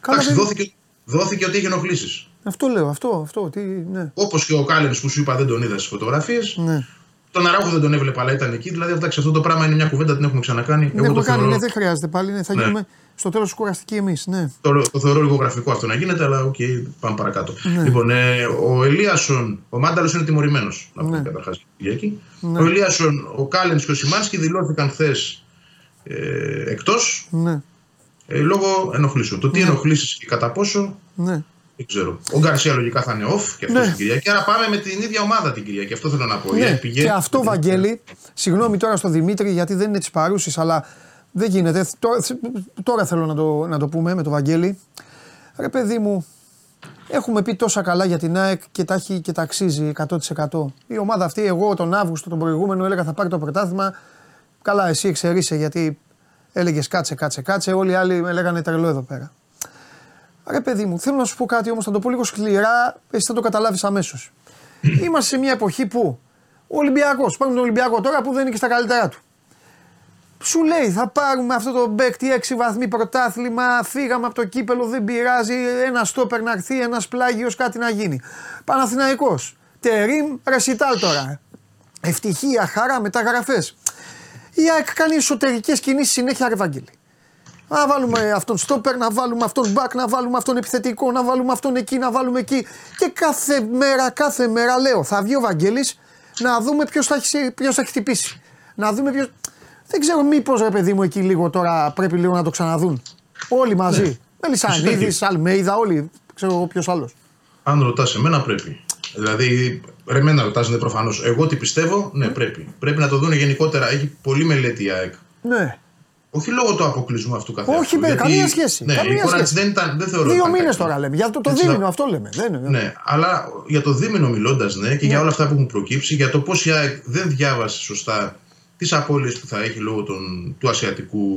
Καλά, Εντάξει, δεν- δόθηκε, δόθηκε ότι είχε ενοχλήσεις. αυτό λέω, αυτό, αυτό. Τι, ναι. Όπως και ο Κάλεν που σου είπα δεν τον είδα στι φωτογραφίες. ναι. Τον Αράχο δεν τον έβλεπα, αλλά ήταν εκεί. Δηλαδή, εντάξει, αυτό το πράγμα είναι μια κουβέντα, την έχουμε ξανακάνει. Ναι, Εγώ έχουμε το κάνει, θεωρώ, ναι, δεν χρειάζεται πάλι. Ναι, θα Ναι. γίνουμε στο τέλος κουραστικοί εμείς. Ναι. το, το θεωρώ λίγο γραφικό αυτό να γίνεται, αλλά οκ, πάμε παρακάτω. Ναι. Λοιπόν, ε, ο Ελίασον, ο Μάνταλος είναι τιμωρημένος. Να πούμε Ναι. καταρχάς την Κυριακή. Ναι. Ο Ελίασον, ο Κάλεν και ο Σιμάνσκι δηλώθηκαν χθες ε, εκτός Ναι. Ε, λόγω ενοχλήσεων. Το τι Ναι. ενοχλήσεις και κατά πόσο ναι. δεν ξέρω. Ο Γκαρσία λογικά θα είναι off και αυτός Ναι. την Κυριακή. Άρα πάμε με την ίδια ομάδα την Κυριακή. Αυτό θέλω να πω. Η Ναι, ΑΕΚ πηγαίνει- και αυτό, Βαγγέλη, συγγνώμη τώρα στο Δημήτρη γιατί δεν είναι της παρούσης, αλλά δεν γίνεται. Τώρα, τώρα θέλω να το, να το πούμε με τον Βαγγέλη. Ρε παιδί μου, έχουμε πει τόσα καλά για την ΑΕΚ και τα, έχει, και τα αξίζει 100%. Η ομάδα αυτή, εγώ τον Αύγουστο, τον προηγούμενο, έλεγα θα πάρει το πρωτάθλημα. Καλά, εσύ εξαιρείσαι γιατί έλεγες κάτσε, κάτσε, κάτσε. Όλοι οι άλλοι με λέγανε τρελό εδώ πέρα. Ρε παιδί μου, θέλω να σου πω κάτι όμως, θα το πω λίγο σκληρά, εσύ θα το καταλάβεις αμέσως. Είμαστε σε μια εποχή που ο Ολυμπιακός, πάμε τον Ολυμπιακό τώρα που δεν είναι και στα καλύτερά του. Σου λέει θα πάρουμε αυτό το παίκτη 6 βαθμοί πρωτάθλημα, φύγαμε από το κύπελο, δεν πειράζει, ένα στόπερ να έρθει, ένας πλάγιος κάτι να γίνει. Παναθηναϊκός, Τερίμ, Ρεσιτάλ τώρα. ευτυχία, χαρά, μεταγραφέ. Η ΑΕΚ κάνει εσωτερικές κινήσεις συνέχεια, ρε Βαγγέλη. Να βάλουμε αυτόν στόπερ, να βάλουμε αυτόν μπακ, να βάλουμε αυτόν επιθετικό, να βάλουμε αυτόν εκεί, να βάλουμε εκεί. Και κάθε μέρα, κάθε μέρα λέω, θα βγει ο Βαγγέλης να δούμε ποιος θα, έχει- ποιος θα έχει χτυπήσει. Να δούμε ποιο. Δεν ξέρω μήπως ρε παιδί μου εκεί λίγο τώρα πρέπει λίγο να το ξαναδούν. Όλοι μαζί. Ναι. Μελισανίδη, Φυσικά. Αλμέιδα, όλοι. Ξέρω εγώ ποιος άλλος. Αν ρωτάς εμένα, πρέπει. Δηλαδή, ρε, εμένα ρωτάς, ναι, προφανώς. Εγώ τι πιστεύω, ναι, πρέπει. Πρέπει να το δουν γενικότερα. Έχει πολύ μελέτη η ΑΕΚ. Ναι. Όχι λόγω του αποκλεισμού αυτού καθ' Όχι, αυτού, με γιατί- καμία σχέση. Ναι, καμία η εικόνα σχέση. της δεν, ήταν, δεν θεωρώ ότι Δύο ήταν μήνες κακή. τώρα λέμε. Για το, το Έτσι, δίμηνο να- αυτό λέμε. Δεν είναι. Ναι, αλλά για το δίμηνο μιλώντας, ναι, και για όλα αυτά που έχουν προκύψει, για το πώς η ΑΕΚ δεν διάβασε σωστά τις απώλειες που θα έχει λόγω των, του ασιατικού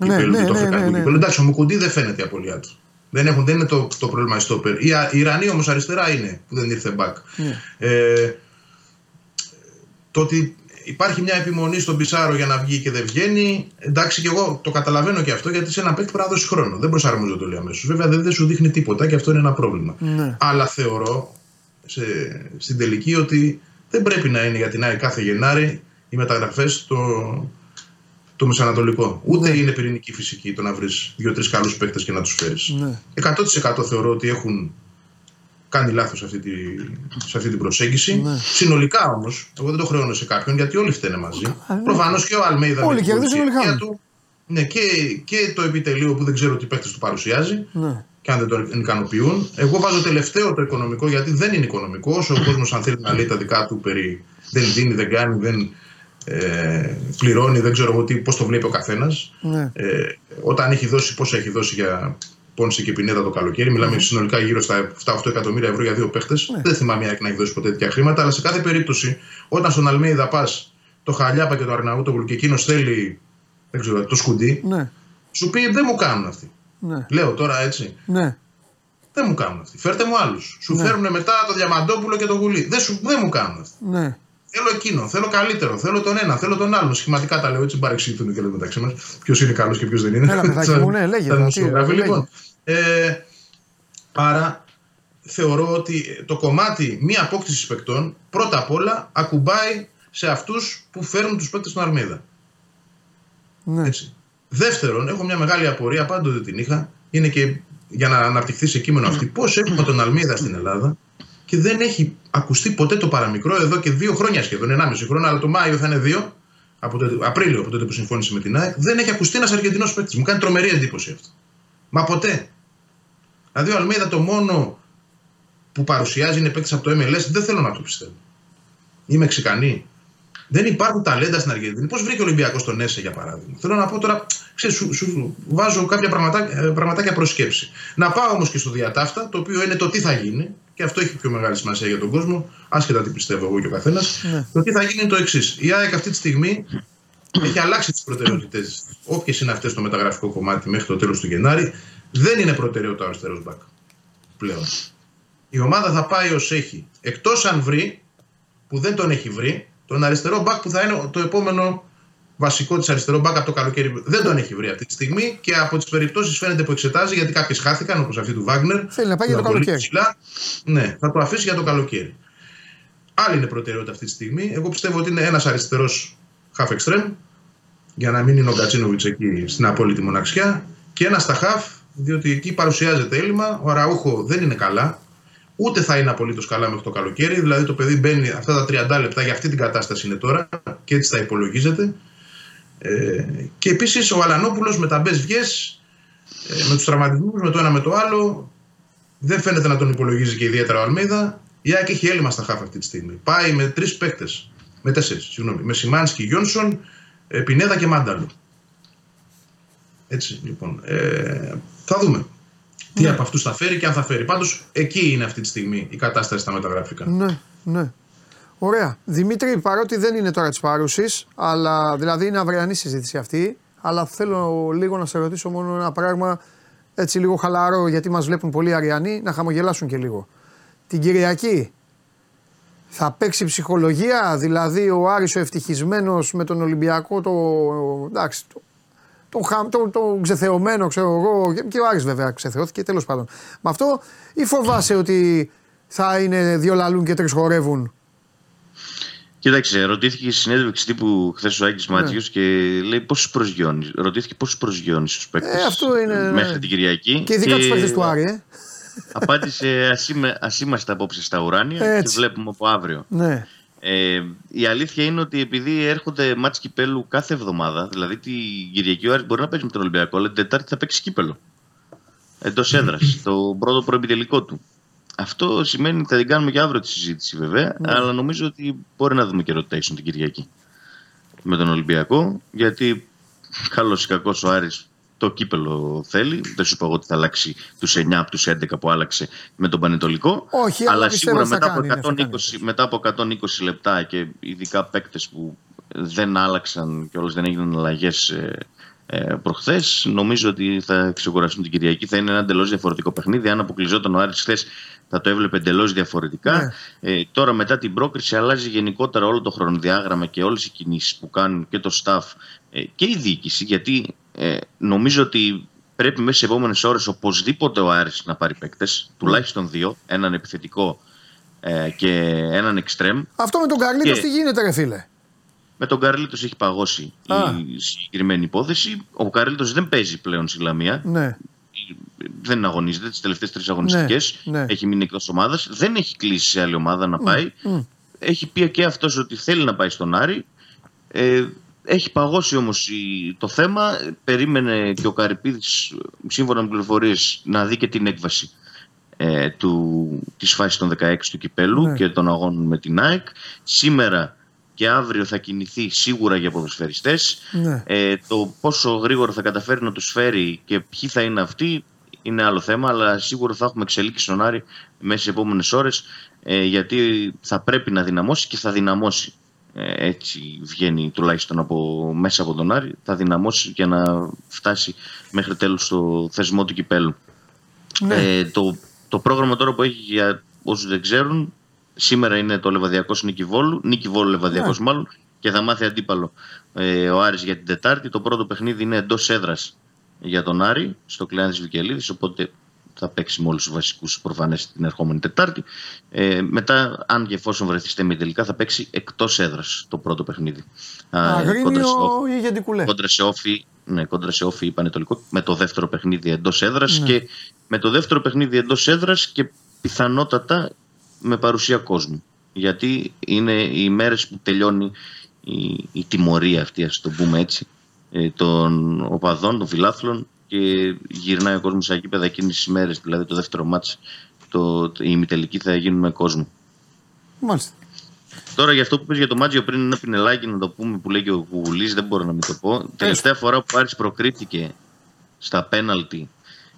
Ναι, κυπέλου ναι, και του ναι, αφρικανικού ναι, ναι. κυπέλου. Εντάξει, ο Μουκουντή δεν φαίνεται η απώλειά του. Δεν, έχουν, δεν είναι το, το πρόβλημα η στόπερ. Η, Α- η Ιρανή όμως αριστερά είναι που δεν ήρθε back. Ναι. Ε, το ότι υπάρχει μια επιμονή στον Πισάρο για να βγει και δεν βγαίνει. Εντάξει, και εγώ το καταλαβαίνω και αυτό γιατί σε ένα παίκτη πρέπει να δώσει χρόνο. Δεν προσαρμόζεται όλοι αμέσως. Βέβαια δεν, δεν σου δείχνει τίποτα και αυτό είναι ένα πρόβλημα. Ναι. Αλλά θεωρώ σε, στην τελική ότι δεν πρέπει να είναι για την ΑΕΚ κάθε Γενάρη οι μεταγραφές στο, το Μεσανατολικό. Ούτε είναι πυρηνική φυσική το να βρεις δύο-τρεις καλούς παίκτες και να τους φέρεις. Ναι. 100% θεωρώ ότι έχουν κάνει λάθος σε, αυτή τη, σε αυτή την προσέγγιση. Ναι. Συνολικά όμως, εγώ δεν το χρεώνω σε κάποιον γιατί όλοι φταίνε μαζί. ναι. Προφανώς και ο Αλμέιδα. Όλοι με την κερδίζουν, όλοι πολιτική χάνουν. του. Ναι, και, και το επιτελείο που δεν ξέρω τι παίκτες του παρουσιάζει Ναι. και αν δεν τον ικανοποιούν. Εγώ βάζω τελευταίο το οικονομικό γιατί δεν είναι οικονομικό. Όσο ο κόσμος αν θέλει να λέει τα δικά του περί δεν δίνει, δεν κάνει, δεν ε, πληρώνει, δεν ξέρω εγώ τι, πώς το βλέπει ο καθένας. Ναι. Ε, όταν έχει δώσει, πόσα έχει δώσει για Πόνσε και Πινέδα το καλοκαίρι, μιλάμε συνολικά γύρω στα 7-8 εκατομμύρια ευρώ για δύο παίχτες. Δεν θυμάμαι αν να έχει δώσει ποτέ τέτοια χρήματα, αλλά σε κάθε περίπτωση, όταν στον Αλμέιδα πας το Χαλιάπα και το Αρναούτογλου και εκείνος θέλει δεν ξέρω, το σκουντί, Ναι. σου πει δεν μου κάνουν αυτοί. Ναι. Λέω τώρα έτσι. Ναι. Δεν μου κάνουν αυτοί. Φέρτε μου άλλους. Σου φέρνουν μετά το Διαμαντόπουλο και το Γουλή. Δεν, σου, δεν μου κάνουν αυτοί. Ναι. Θέλω εκείνο, θέλω καλύτερο, θέλω τον ένα, θέλω τον άλλον. Σχηματικά τα λέω έτσι, παρεξηγηθούν και λέμε μεταξύ μας. Ποιος είναι καλός και ποιος δεν είναι. Έλα, παιδάκι μου, ναι, λέγε, Τα τι, δημοσιογράφοι, λέγε. λοιπόν. Ε, άρα θεωρώ ότι το κομμάτι μη απόκτηση παικτών πρώτα απ' όλα ακουμπάει σε αυτούς που φέρνουν τους παίκτες στον Αρμίδα. Ναι. Έτσι. Δεύτερον, έχω μια μεγάλη απορία, πάντοτε την είχα, είναι και για να αναπτυχθεί σε κείμενο αυτή. Πώς έχουμε τον Αλμίδα στην Ελλάδα και δεν έχει ακουστεί ποτέ το παραμικρό εδώ και δύο χρόνια σχεδόν, 1,5 χρόνο, αλλά το Μάιο θα είναι δύο, από το, Απρίλιο από τότε που συμφώνησε με την ΑΕΚ, δεν έχει ακουστεί ένας Αργεντινός παίκτης. Μου κάνει τρομερή εντύπωση αυτό. Μα ποτέ. Δηλαδή ο Αλμίδα το μόνο που παρουσιάζει είναι παίκτης από το MLS, δεν θέλω να το πιστεύω. Ή Μεξικανοί. Δεν υπάρχουν ταλέντα στην Αργεντινή. Πώς βρήκε ο Ολυμπιακός τον Έσε, για παράδειγμα; Θέλω να πω τώρα, ξέρεις, σου, σου βάζω κάποια πραγματάκια, ε, πραγματάκια προς σκέψη. Να πάω όμως και στο διατάφτα, το οποίο είναι το τι θα γίνει, και αυτό έχει πιο μεγάλη σημασία για τον κόσμο, άσχετα τι πιστεύω εγώ και ο καθένας. Το τι θα γίνει είναι το εξής. Η ΑΕΚ αυτή τη στιγμή έχει αλλάξει τις προτεραιότητέ, όποιες είναι αυτές στο μεταγραφικό κομμάτι μέχρι το τέλος του Γενάρη. Δεν είναι προτεραιότητα ο αριστερός μπακ πλέον. Η ομάδα θα πάει ως έχει. Εκτός αν βρει, που δεν τον έχει βρει, τον αριστερό μπακ που θα είναι το επόμενο βασικό της αριστερό μπακ από το καλοκαίρι. Δεν τον έχει βρει αυτή τη στιγμή και από τις περιπτώσεις φαίνεται που εξετάζει, γιατί κάποιες χάθηκαν, όπως αυτή του Βάγνερ. Θέλει να πάει για το Ήταν πολύ καλοκαίρι. ψηλά. Ναι, θα το αφήσει για το καλοκαίρι. Άλλη είναι προτεραιότητα αυτή τη στιγμή. Εγώ πιστεύω ότι είναι ένας αριστερός half extreme, για να μην είναι ο Γκατσίνοβιτς εκεί στην απόλυτη μοναξιά, και ένας στα half, διότι εκεί παρουσιάζεται έλλειμμα. Ο Αραούχο δεν είναι καλά. Ούτε θα είναι απολύτως καλά μέχρι το καλοκαίρι. Δηλαδή το παιδί μπαίνει αυτά τα 30 λεπτά για αυτή την κατάσταση είναι τώρα και έτσι θα υπολογίζεται. Ε, και επίσης ο Αλανόπουλο με τα μπες βγέ, ε, με τους τραυματισμούς, με το ένα με το άλλο, δεν φαίνεται να τον υπολογίζει και ιδιαίτερα ο Αλμίδα. Η ΑΕΚ έχει έλλειμμα στα χάφ αυτή τη στιγμή. Πάει με τρεις παίκτες. Με τέσσερις, συγγνώμη. Με Σιμάνσκι, Γιόνσον, ε, Πινέδα και Μάνταλο. Έτσι λοιπόν. Ε, θα δούμε. Τι από αυτούς θα φέρει και αν θα φέρει. Πάντως εκεί είναι αυτή τη στιγμή η κατάσταση στα μεταγραφικά. Ναι, ναι. Ωραία. Δημήτρη, παρότι δεν είναι τώρα της παρούσης, αλλά δηλαδή είναι αυριανή συζήτηση αυτή, αλλά θέλω λίγο να σε ρωτήσω μόνο ένα πράγμα έτσι λίγο χαλαρό, γιατί μας βλέπουν πολλοί Αριανοί, να χαμογελάσουν και λίγο. Την Κυριακή θα παίξει ψυχολογία, δηλαδή ο Άρης ο ευτυχισμένος με τον Ολυμπιακό, το, εντάξει, το, τον, χα, τον, τον ξεθεωμένο, ξέρω εγώ, και, και ο Άρης βέβαια ξεθεώθηκε, τέλος πάντων. Με αυτό ή φοβάσαι ότι θα είναι δύο λαλούν και τρεις χορεύουν; Κοίταξε, ρωτήθηκε η συνέντευξη τύπου χθες ο Άκη Ναι. Μάτζιο και λέει πόσους προσγειώνεις. Ρωτήθηκε πόσους προσγειώνεις στου παίκτες Ε, αυτό είναι, ναι. μέχρι την Κυριακή. Και ειδικά τους παίκτες του Άρη, ε. Απάντησε ας είμαστε απόψε στα ουράνια Έτσι. και βλέπουμε από αύριο. Ναι. Ε, η αλήθεια είναι ότι επειδή έρχονται μάτς κυπέλου κάθε εβδομάδα, δηλαδή την Κυριακή ο Άρης μπορεί να παίζει με τον Ολυμπιακό, αλλά την Τετάρτη θα παίξει κύπελο. Εντός έδρας, το πρώτο προεπιτελικό του. Αυτό σημαίνει ότι θα την κάνουμε και αύριο τη συζήτηση βέβαια, αλλά νομίζω ότι μπορεί να δούμε και rotation την Κυριακή με τον Ολυμπιακό, γιατί καλός ή κακός ο Άρης το κύπελο θέλει. Δεν σου είπα εγώ ότι θα αλλάξει τους 9 από τους 11 που άλλαξε με τον Πανετολικό. Όχι, αλλά αλλά πιστεύω σίγουρα ότι θα μετά, κάνει, από ναι, θα 120, κάνει. μετά από 120 λεπτά και ειδικά παίκτες που δεν άλλαξαν και όλες δεν έγιναν αλλαγές ε, ε, προχθές, νομίζω ότι θα ξεκουραστούν την Κυριακή. Θα είναι ένα εντελώς διαφορετικό παιχνίδι. Αν αποκλειζόταν ο Άρης χθες, θα το έβλεπε εντελώς διαφορετικά. Ε, τώρα, μετά την πρόκριση, αλλάζει γενικότερα όλο το χρονοδιάγραμμα και όλες οι κινήσεις που κάνουν και το staff ε, και η διοίκηση. Γιατί ε, νομίζω ότι πρέπει μέσα στις επόμενες ώρες οπωσδήποτε ο Άρης να πάρει παίκτες, τουλάχιστον δύο, έναν επιθετικό ε, και έναν εξτρέμ. Αυτό με τον Καρλίτος Και- τι γίνεται, ρε φίλε; Με τον Καρλίτος έχει παγώσει Α. η συγκεκριμένη υπόθεση. Ο Καρλίτος δεν παίζει πλέον στη Λαμία. Ναι. Δεν αγωνίζεται τις τελευταίες τρεις αγωνιστικές. Ναι, ναι. Έχει μείνει εκτός ομάδας. Δεν έχει κλείσει σε άλλη ομάδα να πάει. μ. Έχει πει και αυτός ότι θέλει να πάει στον Άρη. Ε, έχει παγώσει όμως το θέμα. Περίμενε και ο Καρυπίδης, σύμφωνα με πληροφορίες, να δει και την έκβαση ε, του, της φάσης των 16 του κυπέλου Ναι. και των αγώνων με την ΑΕΚ. Σήμερα και αύριο θα κινηθεί σίγουρα για ποδοσφαιριστές. Ναι. Ε, το πόσο γρήγορα θα καταφέρει να τους φέρει και ποιοι θα είναι αυτοί είναι άλλο θέμα, αλλά σίγουρα θα έχουμε εξελίξει στον Άρη μέσα στις επόμενες ώρες ε, γιατί θα πρέπει να δυναμώσει και θα δυναμώσει. Ε, έτσι βγαίνει τουλάχιστον από, μέσα από τον Άρη, θα δυναμώσει για να φτάσει μέχρι τέλους στο θεσμό του κυπέλου. Ναι. Ε, το, το πρόγραμμα τώρα που έχει για όσους δεν ξέρουν, σήμερα είναι το Λεβαδιακός Νίκη Βόλου, Νίκη Βόλου Λεβαδιακός Ναι. μάλλον, και θα μάθει αντίπαλο ε, ο Άρης για την Τετάρτη. Το πρώτο παιχνίδι είναι εντός έδρας για τον Άρη, στο κλειάν τη Βικελίδης, οπότε θα παίξει με όλους τους βασικούς προφανές την ερχόμενη Τετάρτη. Ε, μετά, αν και εφόσον βρεθεί στέμι τελικά, θα παίξει εκτός έδρας το πρώτο παιχνίδι. Α, κόντρα σε Αγρίνιο όφη- ή Γεντικουλέ; κόντρα σε όφη, ναι, κόντρα σε όφη ή Πανετολικό, με το δεύτερο παιχνίδι εντός έδρας Ναι. και με το δεύτερο παιχνίδι εντός έδρας και πιθανότατα με παρουσία κόσμου. Γιατί είναι οι μέρες που τελειώνει η, η τιμωρία αυτή, ας το πούμε έτσι, ε, των οπαδών, των φιλάθλων και γυρνάει ο κόσμος στα γήπεδα εκείνες τις μέρες. Δηλαδή το δεύτερο μάτς, το, το, η ημιτελική θα γίνουν με κόσμο. Μάλιστα. Τώρα για αυτό που πες για το Μάτζιο πριν ένα πινελάκι να το πούμε που λέει και ο Κουγουλής δεν μπορώ να μην το πω. Τελευταία φορά που ο Άρης προκρίθηκε στα πέναλτι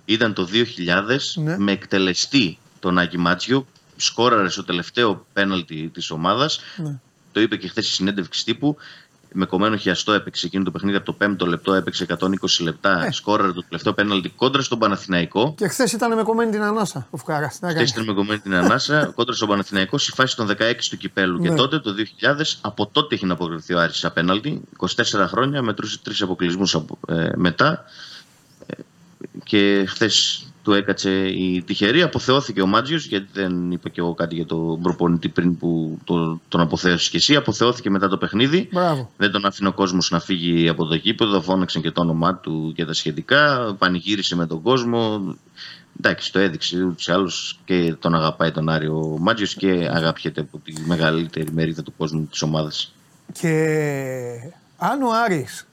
ήταν το 2000 Ναι. με εκτελεστή τον Άκη Μάτσιο. Σκόραρε στο τελευταίο πέναλτι της ομάδας. Ναι. Το είπε και χθες στη συνέντευξη τύπου. Με κομμένο χιαστό έπαιξε εκείνο το παιχνίδι από το 5ο λεπτό, έπαιξε 120 λεπτά. Ε. Σκόραρε το τελευταίο πέναλτι κόντρα στον Παναθηναϊκό. Και χθες ήταν με κομμένη την ανάσα ο Φουκαράς. Τι να κάνει. Χθε ήταν με κομμένη την ανάσα κόντρα στον Παναθηναϊκό στη φάση των 16 του κυπέλου. Ναι. Και τότε, το 2000, από τότε έχει να αποκριθεί ο Άρης σε απέναλτι. 24 χρόνια, μετρούσε τρεις αποκλεισμούς μετά. Ε, και χθες του έκατσε η τυχερή. Αποθεώθηκε ο Μάτζιος, γιατί δεν είπα και εγώ κάτι για τον προπονητή πριν που το, τον αποθέωσες και εσύ. Αποθεώθηκε μετά το παιχνίδι. Μπράβο. Δεν τον άφηνε ο κόσμος να φύγει από το γήπεδο. Φώναξαν και το όνομά του και τα σχετικά. Πανηγύρισε με τον κόσμο. Εντάξει, το έδειξε ούτως ή άλλως και τον αγαπάει τον Άριο ο Μάτζιος και αγαπιέται από τη μεγαλύτερη μερίδα του κόσμου της ομάδας. Και αν ο Άρης,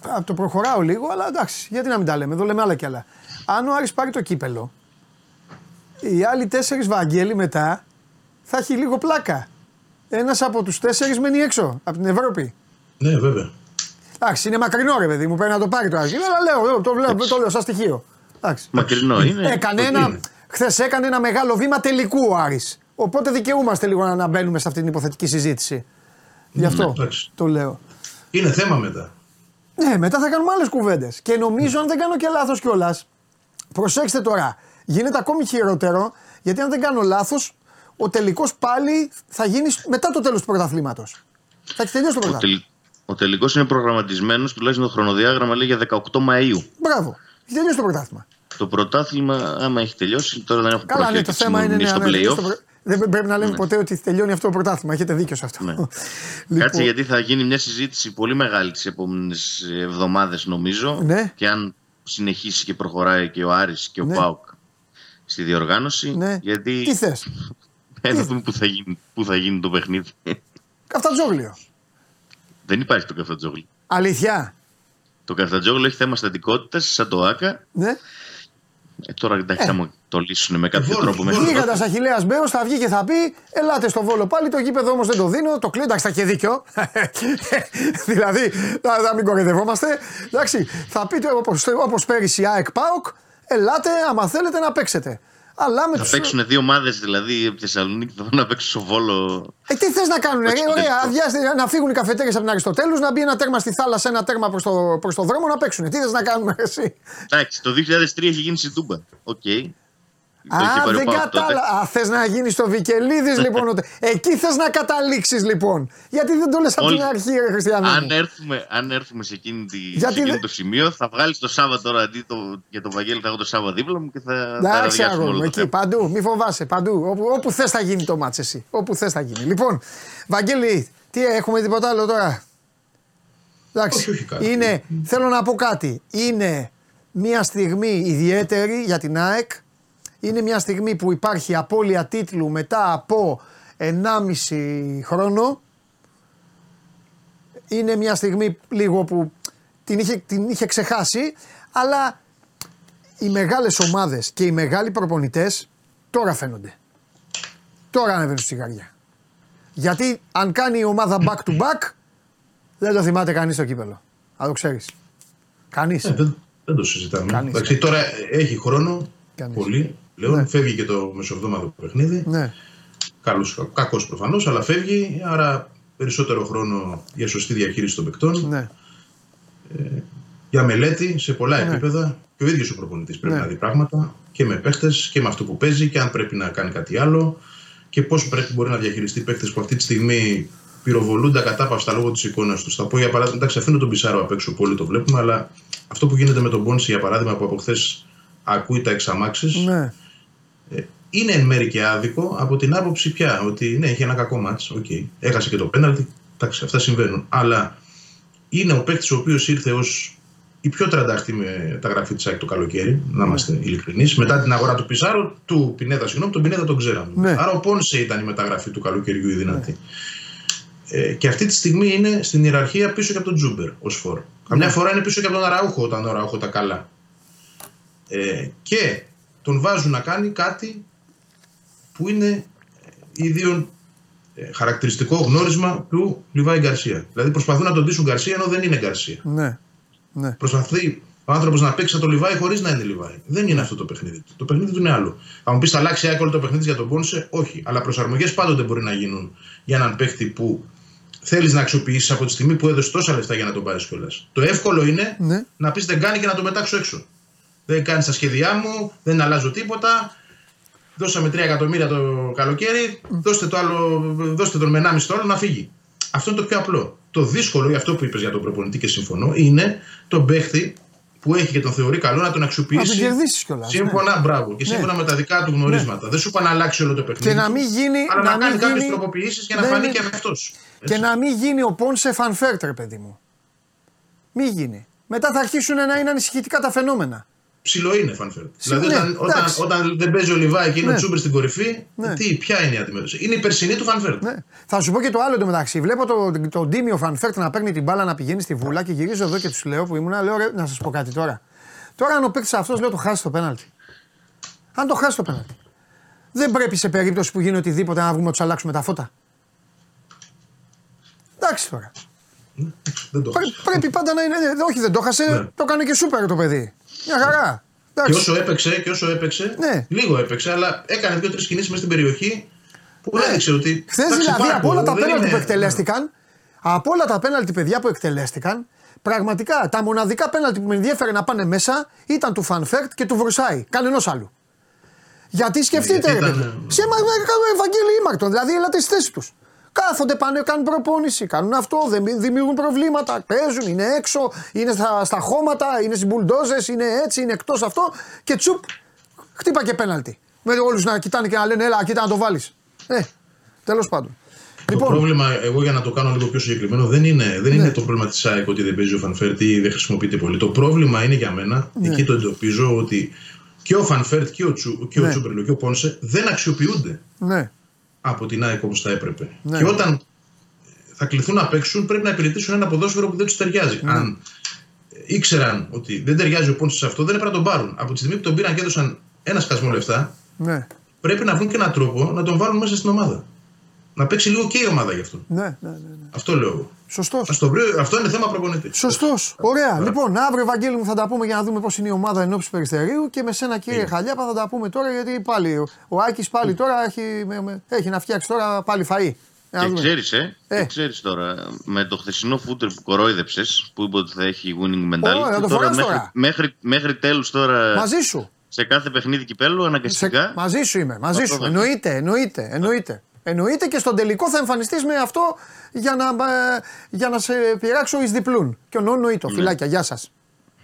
θα το προχωράω λίγο, αλλά εντάξει, γιατί να μην τα λέμε, εδώ λέμε άλλα κι άλλα. Αν ο Άρης πάρει το κύπελο, οι άλλοι τέσσερις Βαγγέλη μετά θα έχει λίγο πλάκα. Ένας από τους τέσσερις μένει έξω, από την Ευρώπη. Ναι, βέβαια. Εντάξει, είναι μακρινό ρε παιδί μου, πρέπει να το πάρει το Άρης. Αλλά λέω, λέω, το, λέω, το λέω σαν στοιχείο. Εντάξει. Μακρινό είναι. Έκανε το ένα, είναι. χθες έκανε ένα μεγάλο βήμα τελικού ο Άρης. Οπότε δικαιούμαστε λίγο να- να μπαίνουμε σε αυτή την υποθετική συζήτηση. Γι' αυτό εντάξει. το λέω. Είναι θέμα μετά. Ναι, μετά θα κάνουμε άλλες κουβέντες. Και νομίζω, αν δεν κάνω και λάθος κιόλας, προσέξτε τώρα, γίνεται ακόμη χειρότερο, γιατί αν δεν κάνω λάθος, ο τελικός πάλι θα γίνει μετά το τέλος του πρωταθλήματος. Θα έχει τελειώσει το Ο, πρωτάθλημα. τελ, ο τελικός είναι προγραμματισμένος, τουλάχιστον το χρονοδιάγραμμα λέει για 18 Μαου. Μπράβο. Έχει τελειώσει το πρωτάθλημα. Το πρωτάθλημα, άμα έχει τελειώσει, τώρα δεν έχω Καλά, ναι, το προχωρήσει θέμα είναι μόνο ναι, στο αν τελειώσει playoff. το, πρω- Δεν πρέπει να λέμε ποτέ ότι τελειώνει αυτό το πρωτάθλημα. Έχετε δίκιο σε αυτό. Ναι. Λοιπόν, Κάτσε γιατί θα γίνει μια συζήτηση πολύ μεγάλη τις επόμενες εβδομάδες νομίζω Ναι. και αν συνεχίσει και προχωράει και ο Άρης και ο Ναι. ΠΑΟΚ στη διοργάνωση ναι. γιατί Τι θες; θα δούμε πού θα, γίνει, πού θα γίνει το παιχνίδι. Καφτατζόγλιο. Δεν υπάρχει το καφτατζόγλι. Αλήθεια; Το καφτατζόγλι έχει θέμα στατικότητας σαν το ΆΚΑ. Ναι. Ε, τώρα εντάξει, θα μου το λύσουν με κάποιο Βόλος, τρόπο. μέχρι Βόλος. τότε. Γίγαντα Αχηλέα Μπέος θα βγει και θα πει: Ελάτε στο βόλο πάλι. Το γήπεδο όμως δεν το δίνω. Το κλείνω. Εντάξει, θα έχει δίκιο. δηλαδή, να, να μην κοροϊδευόμαστε. Εντάξει, θα πείτε όπως πέρυσι η ΑΕΚ ΠΑΟΚ: Ελάτε άμα θέλετε να παίξετε. Αλλά με Θα τους... παίξουν δύο ομάδες δηλαδή από τη Θεσσαλονίκη θα πάνε να παίξουν στο βόλο. Ε, τι θες να κάνουν, ε, Όχι, ωραία, δεν αδειάστε, να φύγουν οι καφετέρειε από την Αριστοτέλους, να μπει ένα τέρμα στη θάλασσα, ένα τέρμα προς το, προς το δρόμο να παίξουν. Τι θες να κάνουμε, εσύ; Εντάξει, το 2003 έχει γίνει στην Τούμπα. Οκ. Το είχε Α, πάρει ο δεν ΠΑΟΚ τότε. κατάλαβα. Α, θες να γίνεις το Βικελίδης, λοιπόν. ότι- Εκεί θες να καταλήξεις, λοιπόν. Γιατί δεν το λες από Όλοι- την αρχή, ρε Χριστιανό. Αν μου. έρθουμε, αν έρθουμε σε, εκείνη τη, Γιατί σε εκείνο δεν- το σημείο, θα βγάλεις το Σάββα τώρα αντί το, για τον Βαγγέλη, θα έχω το Σάββα δίπλα μου και θα τα Εντάξει, ραδιάσουμε αγόρι όλο μου, το εκεί θέμα. παντού, μη φοβάσαι, παντού. Όπου, όπου θες θα γίνει το μάτς εσύ. Όπου θες θα γίνει. Λοιπόν, Βαγγέλη, τι έχουμε τίποτα άλλο τώρα; Εντάξει, Όχι, όχι, κάτι. είναι, θέλω να πω κάτι. Είναι μια στιγμή ιδιαίτερη για την ΑΕΚ. Είναι μια στιγμή που υπάρχει απώλεια τίτλου μετά από 1,5 χρόνο. Είναι μια στιγμή λίγο που την είχε, την είχε ξεχάσει, αλλά οι μεγάλες ομάδες και οι μεγάλοι προπονητές τώρα φαίνονται. Τώρα ανεβαίνουν στη γαριά. Γιατί αν κάνει η ομάδα back to back, δεν το θυμάται κανείς το κύπελο. Αν το ξέρεις. Κανείς. Ε, δεν, δεν το συζητάμε. Κανείς. Εντάξει, τώρα έχει χρόνο Κανείς. πολύ. Πλέον Ναι. φεύγει και το μεσοβδόμαδο παιχνίδι. Ναι. Καλός, κακός προφανώς, αλλά φεύγει. Άρα περισσότερο χρόνο για σωστή διαχείριση των παικτών. Ναι. Για μελέτη σε πολλά Ναι. επίπεδα. Και ο ίδιος ο προπονητής πρέπει Ναι. να δει πράγματα και με παίχτες και με αυτό που παίζει και αν πρέπει να κάνει κάτι άλλο. Και πώς πρέπει μπορεί να διαχειριστεί παίχτες που αυτή τη στιγμή πυροβολούνται ακατάπαυστα λόγω της εικόνας τους. Θα πω για παράδειγμα, εντάξει, αφήνω τον Πιζάρο απ' έξω που όλοι το βλέπουμε, αλλά αυτό που γίνεται με τον Πόνσε για παράδειγμα που από χθες ακούει τα εξ αμάξης, Ναι. Είναι εν μέρει και άδικο από την άποψη πια ότι ναι, έχει ένα κακό ματς, οκ. Έχασε και το πέναλτι, εντάξει, αυτά συμβαίνουν. Αλλά είναι ο παίκτης ο οποίος ήρθε ως η πιο τρανταχτή μεταγραφή της ΑΕΚ το καλοκαίρι, να είμαστε ειλικρινείς. Μετά την αγορά του Πιζάρο, του Πινέδα, συγγνώμη, τον Πινέδα τον ξέραμε. Ναι. Άρα ο Πόνσε ήταν η μεταγραφή του καλοκαιριού η δυνατή. Ε, και αυτή τη στιγμή είναι στην ιεραρχία πίσω και από τον Τζούμπερ ως φόρ. Καμιά φορά είναι πίσω και από τον Αραούχο όταν ο Αραούχο τα καλά. Ε, και τον βάζουν να κάνει κάτι που είναι ίδιο ε, χαρακτηριστικό γνώρισμα του Λιβάη Γκαρσία. Δηλαδή προσπαθούν να τον ντύσουν Γκαρσία ενώ δεν είναι Γκαρσία. Ναι. Ναι. Προσπαθεί ο άνθρωπος να παίξει σαν το Λιβάη χωρίς να είναι Λιβάη. Δεν είναι αυτό το παιχνίδι του. Το παιχνίδι του είναι άλλο. Θα μου πεις, θα αλλάξει άκολο το παιχνίδι για τον Πόνσε; Όχι. Αλλά προσαρμογές πάντοτε μπορεί να γίνουν για έναν παίχτη που θέλεις να αξιοποιήσεις από τη στιγμή που έδωσε τόσα λεφτά για να τον πάρεις κιόλας. Το εύκολο είναι Ναι. να πεις δεν κάνει και να το μετάξω έξω. Δεν κάνει τα σχέδιά μου, δεν αλλάζω τίποτα. Δώσαμε 3 εκατομμύρια το καλοκαίρι, δώστε, το άλλο, δώστε τον με 1,5 το άλλο να φύγει. Αυτό είναι το πιο απλό. Το δύσκολο, για αυτό που είπες για τον προπονητή και συμφωνώ, είναι τον παίχτη που έχει και τον θεωρεί καλό να τον Να αξιοποιήσει. τον κερδίσεις κιόλας, Σύμφωνα, μπράβο. Και Ναι. σύμφωνα με τα δικά του γνωρίσματα. Δεν σου είπα να αλλάξει όλο το παιχνίδι. Και να του, μην γίνει. Αλλά να, να κάνει μην κάποιες γίνει... τροποποιήσεις για να Ναι, φανεί ναι. και αυτό. Και να μην γίνει ο Πόνσε φανφέρτερ, παιδί μου. Μη γίνει. Μετά θα αρχίσουν να είναι ανησυχητικά τα φαινόμενα. Ψηλό είναι φανφέρ. Ψηλό, Δηλαδή, ναι, όταν, όταν, εντάξει. όταν δεν παίζει ο Λιβάη και είναι Ναι. ο Τσούμπερ στην κορυφή, Ναι. τι, ποια είναι η αντιμετώπιση. Είναι η περσινή του φανφέρ. Ναι. Θα σου πω και το άλλο εντωμεταξύ. Βλέπω τον το, Ντίμιο Φανφέρτ να παίρνει την μπάλα να πηγαίνει στη βούλα και γυρίζω εδώ και τους λέω που ήμουνα. Λέω ρε, να σας πω κάτι τώρα. Τώρα αν ο παίκτης αυτός λέω το χάσει το πέναλτι. Αν το χάσει το πέναλτι. Δεν πρέπει σε περίπτωση που γίνει οτιδήποτε να βγούμε να τους αλλάξουμε τα φώτα. Εντάξει τώρα. Δεν το Πρέ- χάσε. πρέπει πάντα να είναι. ναι, Όχι, δεν το χάσε. Ναι. Το έκανε και σούπερ το παιδί. Μια χαρά. Και Εντάξει. όσο έπαιξε, και όσο έπαιξε Ναι. λίγο έπαιξε, αλλά έκανε δύο-τρεις κινήσεις μέσα στην περιοχή που έδειξε ότι. Χθες εντάξει, δηλαδή υπάρχω, από όλα τα δεν πέναλτι είναι- που εκτελέστηκαν, από όλα τα πέναλτι παιδιά που εκτελέστηκαν, πραγματικά τα μοναδικά πέναλτι που με ενδιέφερε να πάνε μέσα ήταν του Φανφέρτ και του Βρουσάη. Κανενός άλλου. Γιατί σκεφτείτε, γιατί ρε ήταν- παιδί. Σε μα- με- Ευαγγέλη Ήμαρτον, δηλαδή ελάτε στη θέση τους. Κάθονται πάνε, κάνουν προπόνηση, κάνουν αυτό, δεν δημιουργούν προβλήματα, παίζουν, είναι έξω, είναι στα, στα χώματα, είναι στις μπουλντόζες, είναι έτσι, είναι εκτός αυτό και τσουπ, χτύπα και πέναλτι. Με όλους να κοιτάνε και να λένε, Έλα, κοίτα να το βάλεις. Ε, τέλος πάντων. Το Λοιπόν, πρόβλημα, εγώ για να το κάνω λίγο πιο συγκεκριμένο, δεν είναι, δεν Ναι. είναι το πρόβλημα της ΑΕΚ ότι δεν παίζει ο Φανφέρτ ή δεν χρησιμοποιείται πολύ. Το πρόβλημα είναι για μένα, εκεί το εντοπίζω, ότι και ο Φαν Βέερτ και ο, Τσου, και ο Ναι. Τσούμπερ και ο Πόνσε δεν αξιοποιούνται ναι, από την ΑΕΚ όπως θα έπρεπε. Ναι. Και όταν θα κληθούν να παίξουν, πρέπει να υπηρετήσουν ένα ποδόσφαιρο που δεν τους ταιριάζει. Ναι. Αν ήξεραν ότι δεν ταιριάζει ο Πόνσε σε αυτό, δεν έπρεπε να τον πάρουν. Από τη στιγμή που τον πήραν και έδωσαν ένα σκασμό λεφτά, ναι, πρέπει να βρουν και έναν τρόπο να τον βάλουν μέσα στην ομάδα. Να παίξει λίγο και η ομάδα γι' αυτό. ναι, ναι, ναι, ναι. Αυτό λέω εγώ. Σωστός. Ας το βρει, αυτό είναι θέμα προπονητής. Σωστός. Ωραία. Λοιπόν, αύριο, Βαγγέλη μου, θα τα πούμε για να δούμε πώς είναι η ομάδα εν ώψη περιστερίου και με σένα, κύριε Χαλιάπα, θα τα πούμε τώρα γιατί πάλι ο- ο Άκης πάλι τώρα έχει, με- με- έχει να φτιάξει τώρα πάλι φαΐ. Να Και δούμε. ξέρεις, ε, Ε. και ξέρεις τώρα, με το χθεσινό φούτερ που κορόιδεψες, που είπε ότι θα έχει winning mentality, Ωραία, το τώρα, φοράς μέχρι, τώρα. μέχρι, μέχρι τέλους τώρα, Μαζί σου. σε κάθε παιχνίδι κυπέλου, Σε, αναγκαστικά, μαζί σου είμαι. Μαζί Θα σου. το Εννοείται, εννοείται, εννοείται. Εννοείται και στον τελικό θα εμφανιστείς με αυτό για να, ε, για να σε πειράξω εις διπλούν. Και ο νοήτο. Φιλάκια, γεια σας.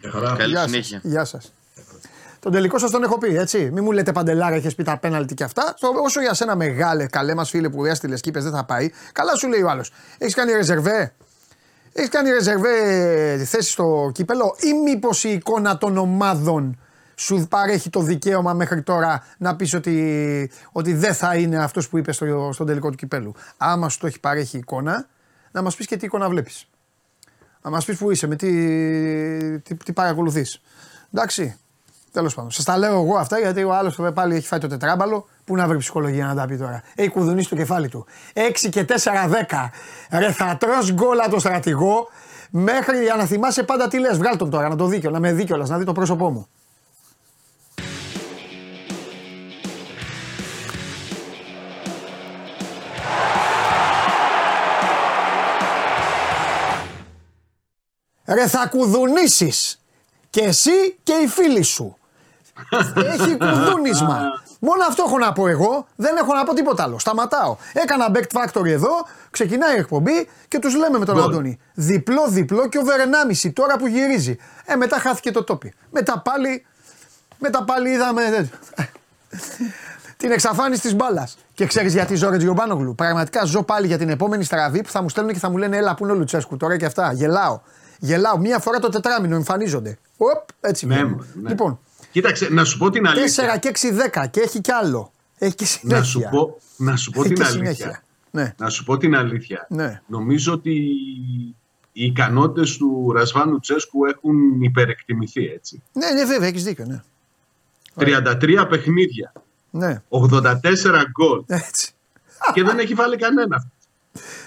Για χαρά. καλή Γεια συνέχεια. σας. Γεια σας. Τον τελικό σας τον έχω πει, έτσι. Μην μου λέτε παντελάρα, έχει πει τα πέναλτι και αυτά. Στο, όσο για σένα μεγάλε, καλέ μας φίλε που έστειλες και είπες δεν θα πάει, καλά σου λέει ο άλλος. Έχεις κάνει ρεζερβέ; Έχεις κάνει ρεζερβέ τη θέση στο κύπελο ή μήπως η εικόνα των ομάδων σου παρέχει το δικαίωμα μέχρι τώρα να πεις ότι, ότι δεν θα είναι αυτός που είπες στο, στον τελικό του κυπέλου. Άμα σου το έχει παρέχει η εικόνα, να μας πεις και τι εικόνα βλέπεις. Να μας πεις που είσαι, με τι, τι, τι παρακολουθείς. Εντάξει. Τέλος πάντων. Σας τα λέω εγώ αυτά γιατί ο άλλος πάλι έχει φάει το τετράμπαλο. Πού να βρει ψυχολογία να τα πει τώρα. Έχει κουδουνίσει το κεφάλι του. 6 και 4-10. Ρε θα τρως γκολ από το στρατηγό. Μέχρι για να θυμάσαι πάντα τι λες. Βγάλ τον τώρα να το δίκαιο, να με δει κιόλας, να δει το πρόσωπό μου. Ρε θα κουδουνίσεις και εσύ και οι φίλοι σου. Έχει κουδούνισμα. Μόνο αυτό έχω να πω εγώ. Δεν έχω να πω τίποτα άλλο. Σταματάω. Έκανα back factory εδώ. Ξεκινάει η εκπομπή και τους λέμε με τον Γκολ. Αντώνη. Διπλό, διπλό και over 1,5 τώρα που γυρίζει. Ε, μετά χάθηκε το τόπι. Μετά πάλι. Μετά πάλι είδαμε. ε, την εξαφάνιση της μπάλας. Και ξέρεις γιατί ζω, Ρετζιο Μπάνογλου. Πραγματικά ζω πάλι για την επόμενη στραβή που θα μου στέλνουν και θα μου λένε Έλα, πού είναι ο Λουτσέσκου τώρα και αυτά. Γελάω. Γελάω. Μία φορά το τετράμινο εμφανίζονται. Οπ, έτσι Ναι, βγαίνουν. ναι. Λοιπόν, Κοίταξε, να σου πω την 4 αλήθεια. και 6-10 και έχει κι άλλο. Έχει και συνέχεια. Να σου πω, να σου πω Έχει την και αλήθεια. συνέχεια. Ναι. Να σου πω την αλήθεια. Ναι. Νομίζω ότι οι ικανότητες του Ρασβάνου Τσέσκου έχουν υπερεκτιμηθεί έτσι. ναι, ναι, βέβαια, έχεις δίκιο. Ναι. 33 παιχνίδια, ναι. 84 γκολ Έτσι. και δεν έχει βάλει κανένα.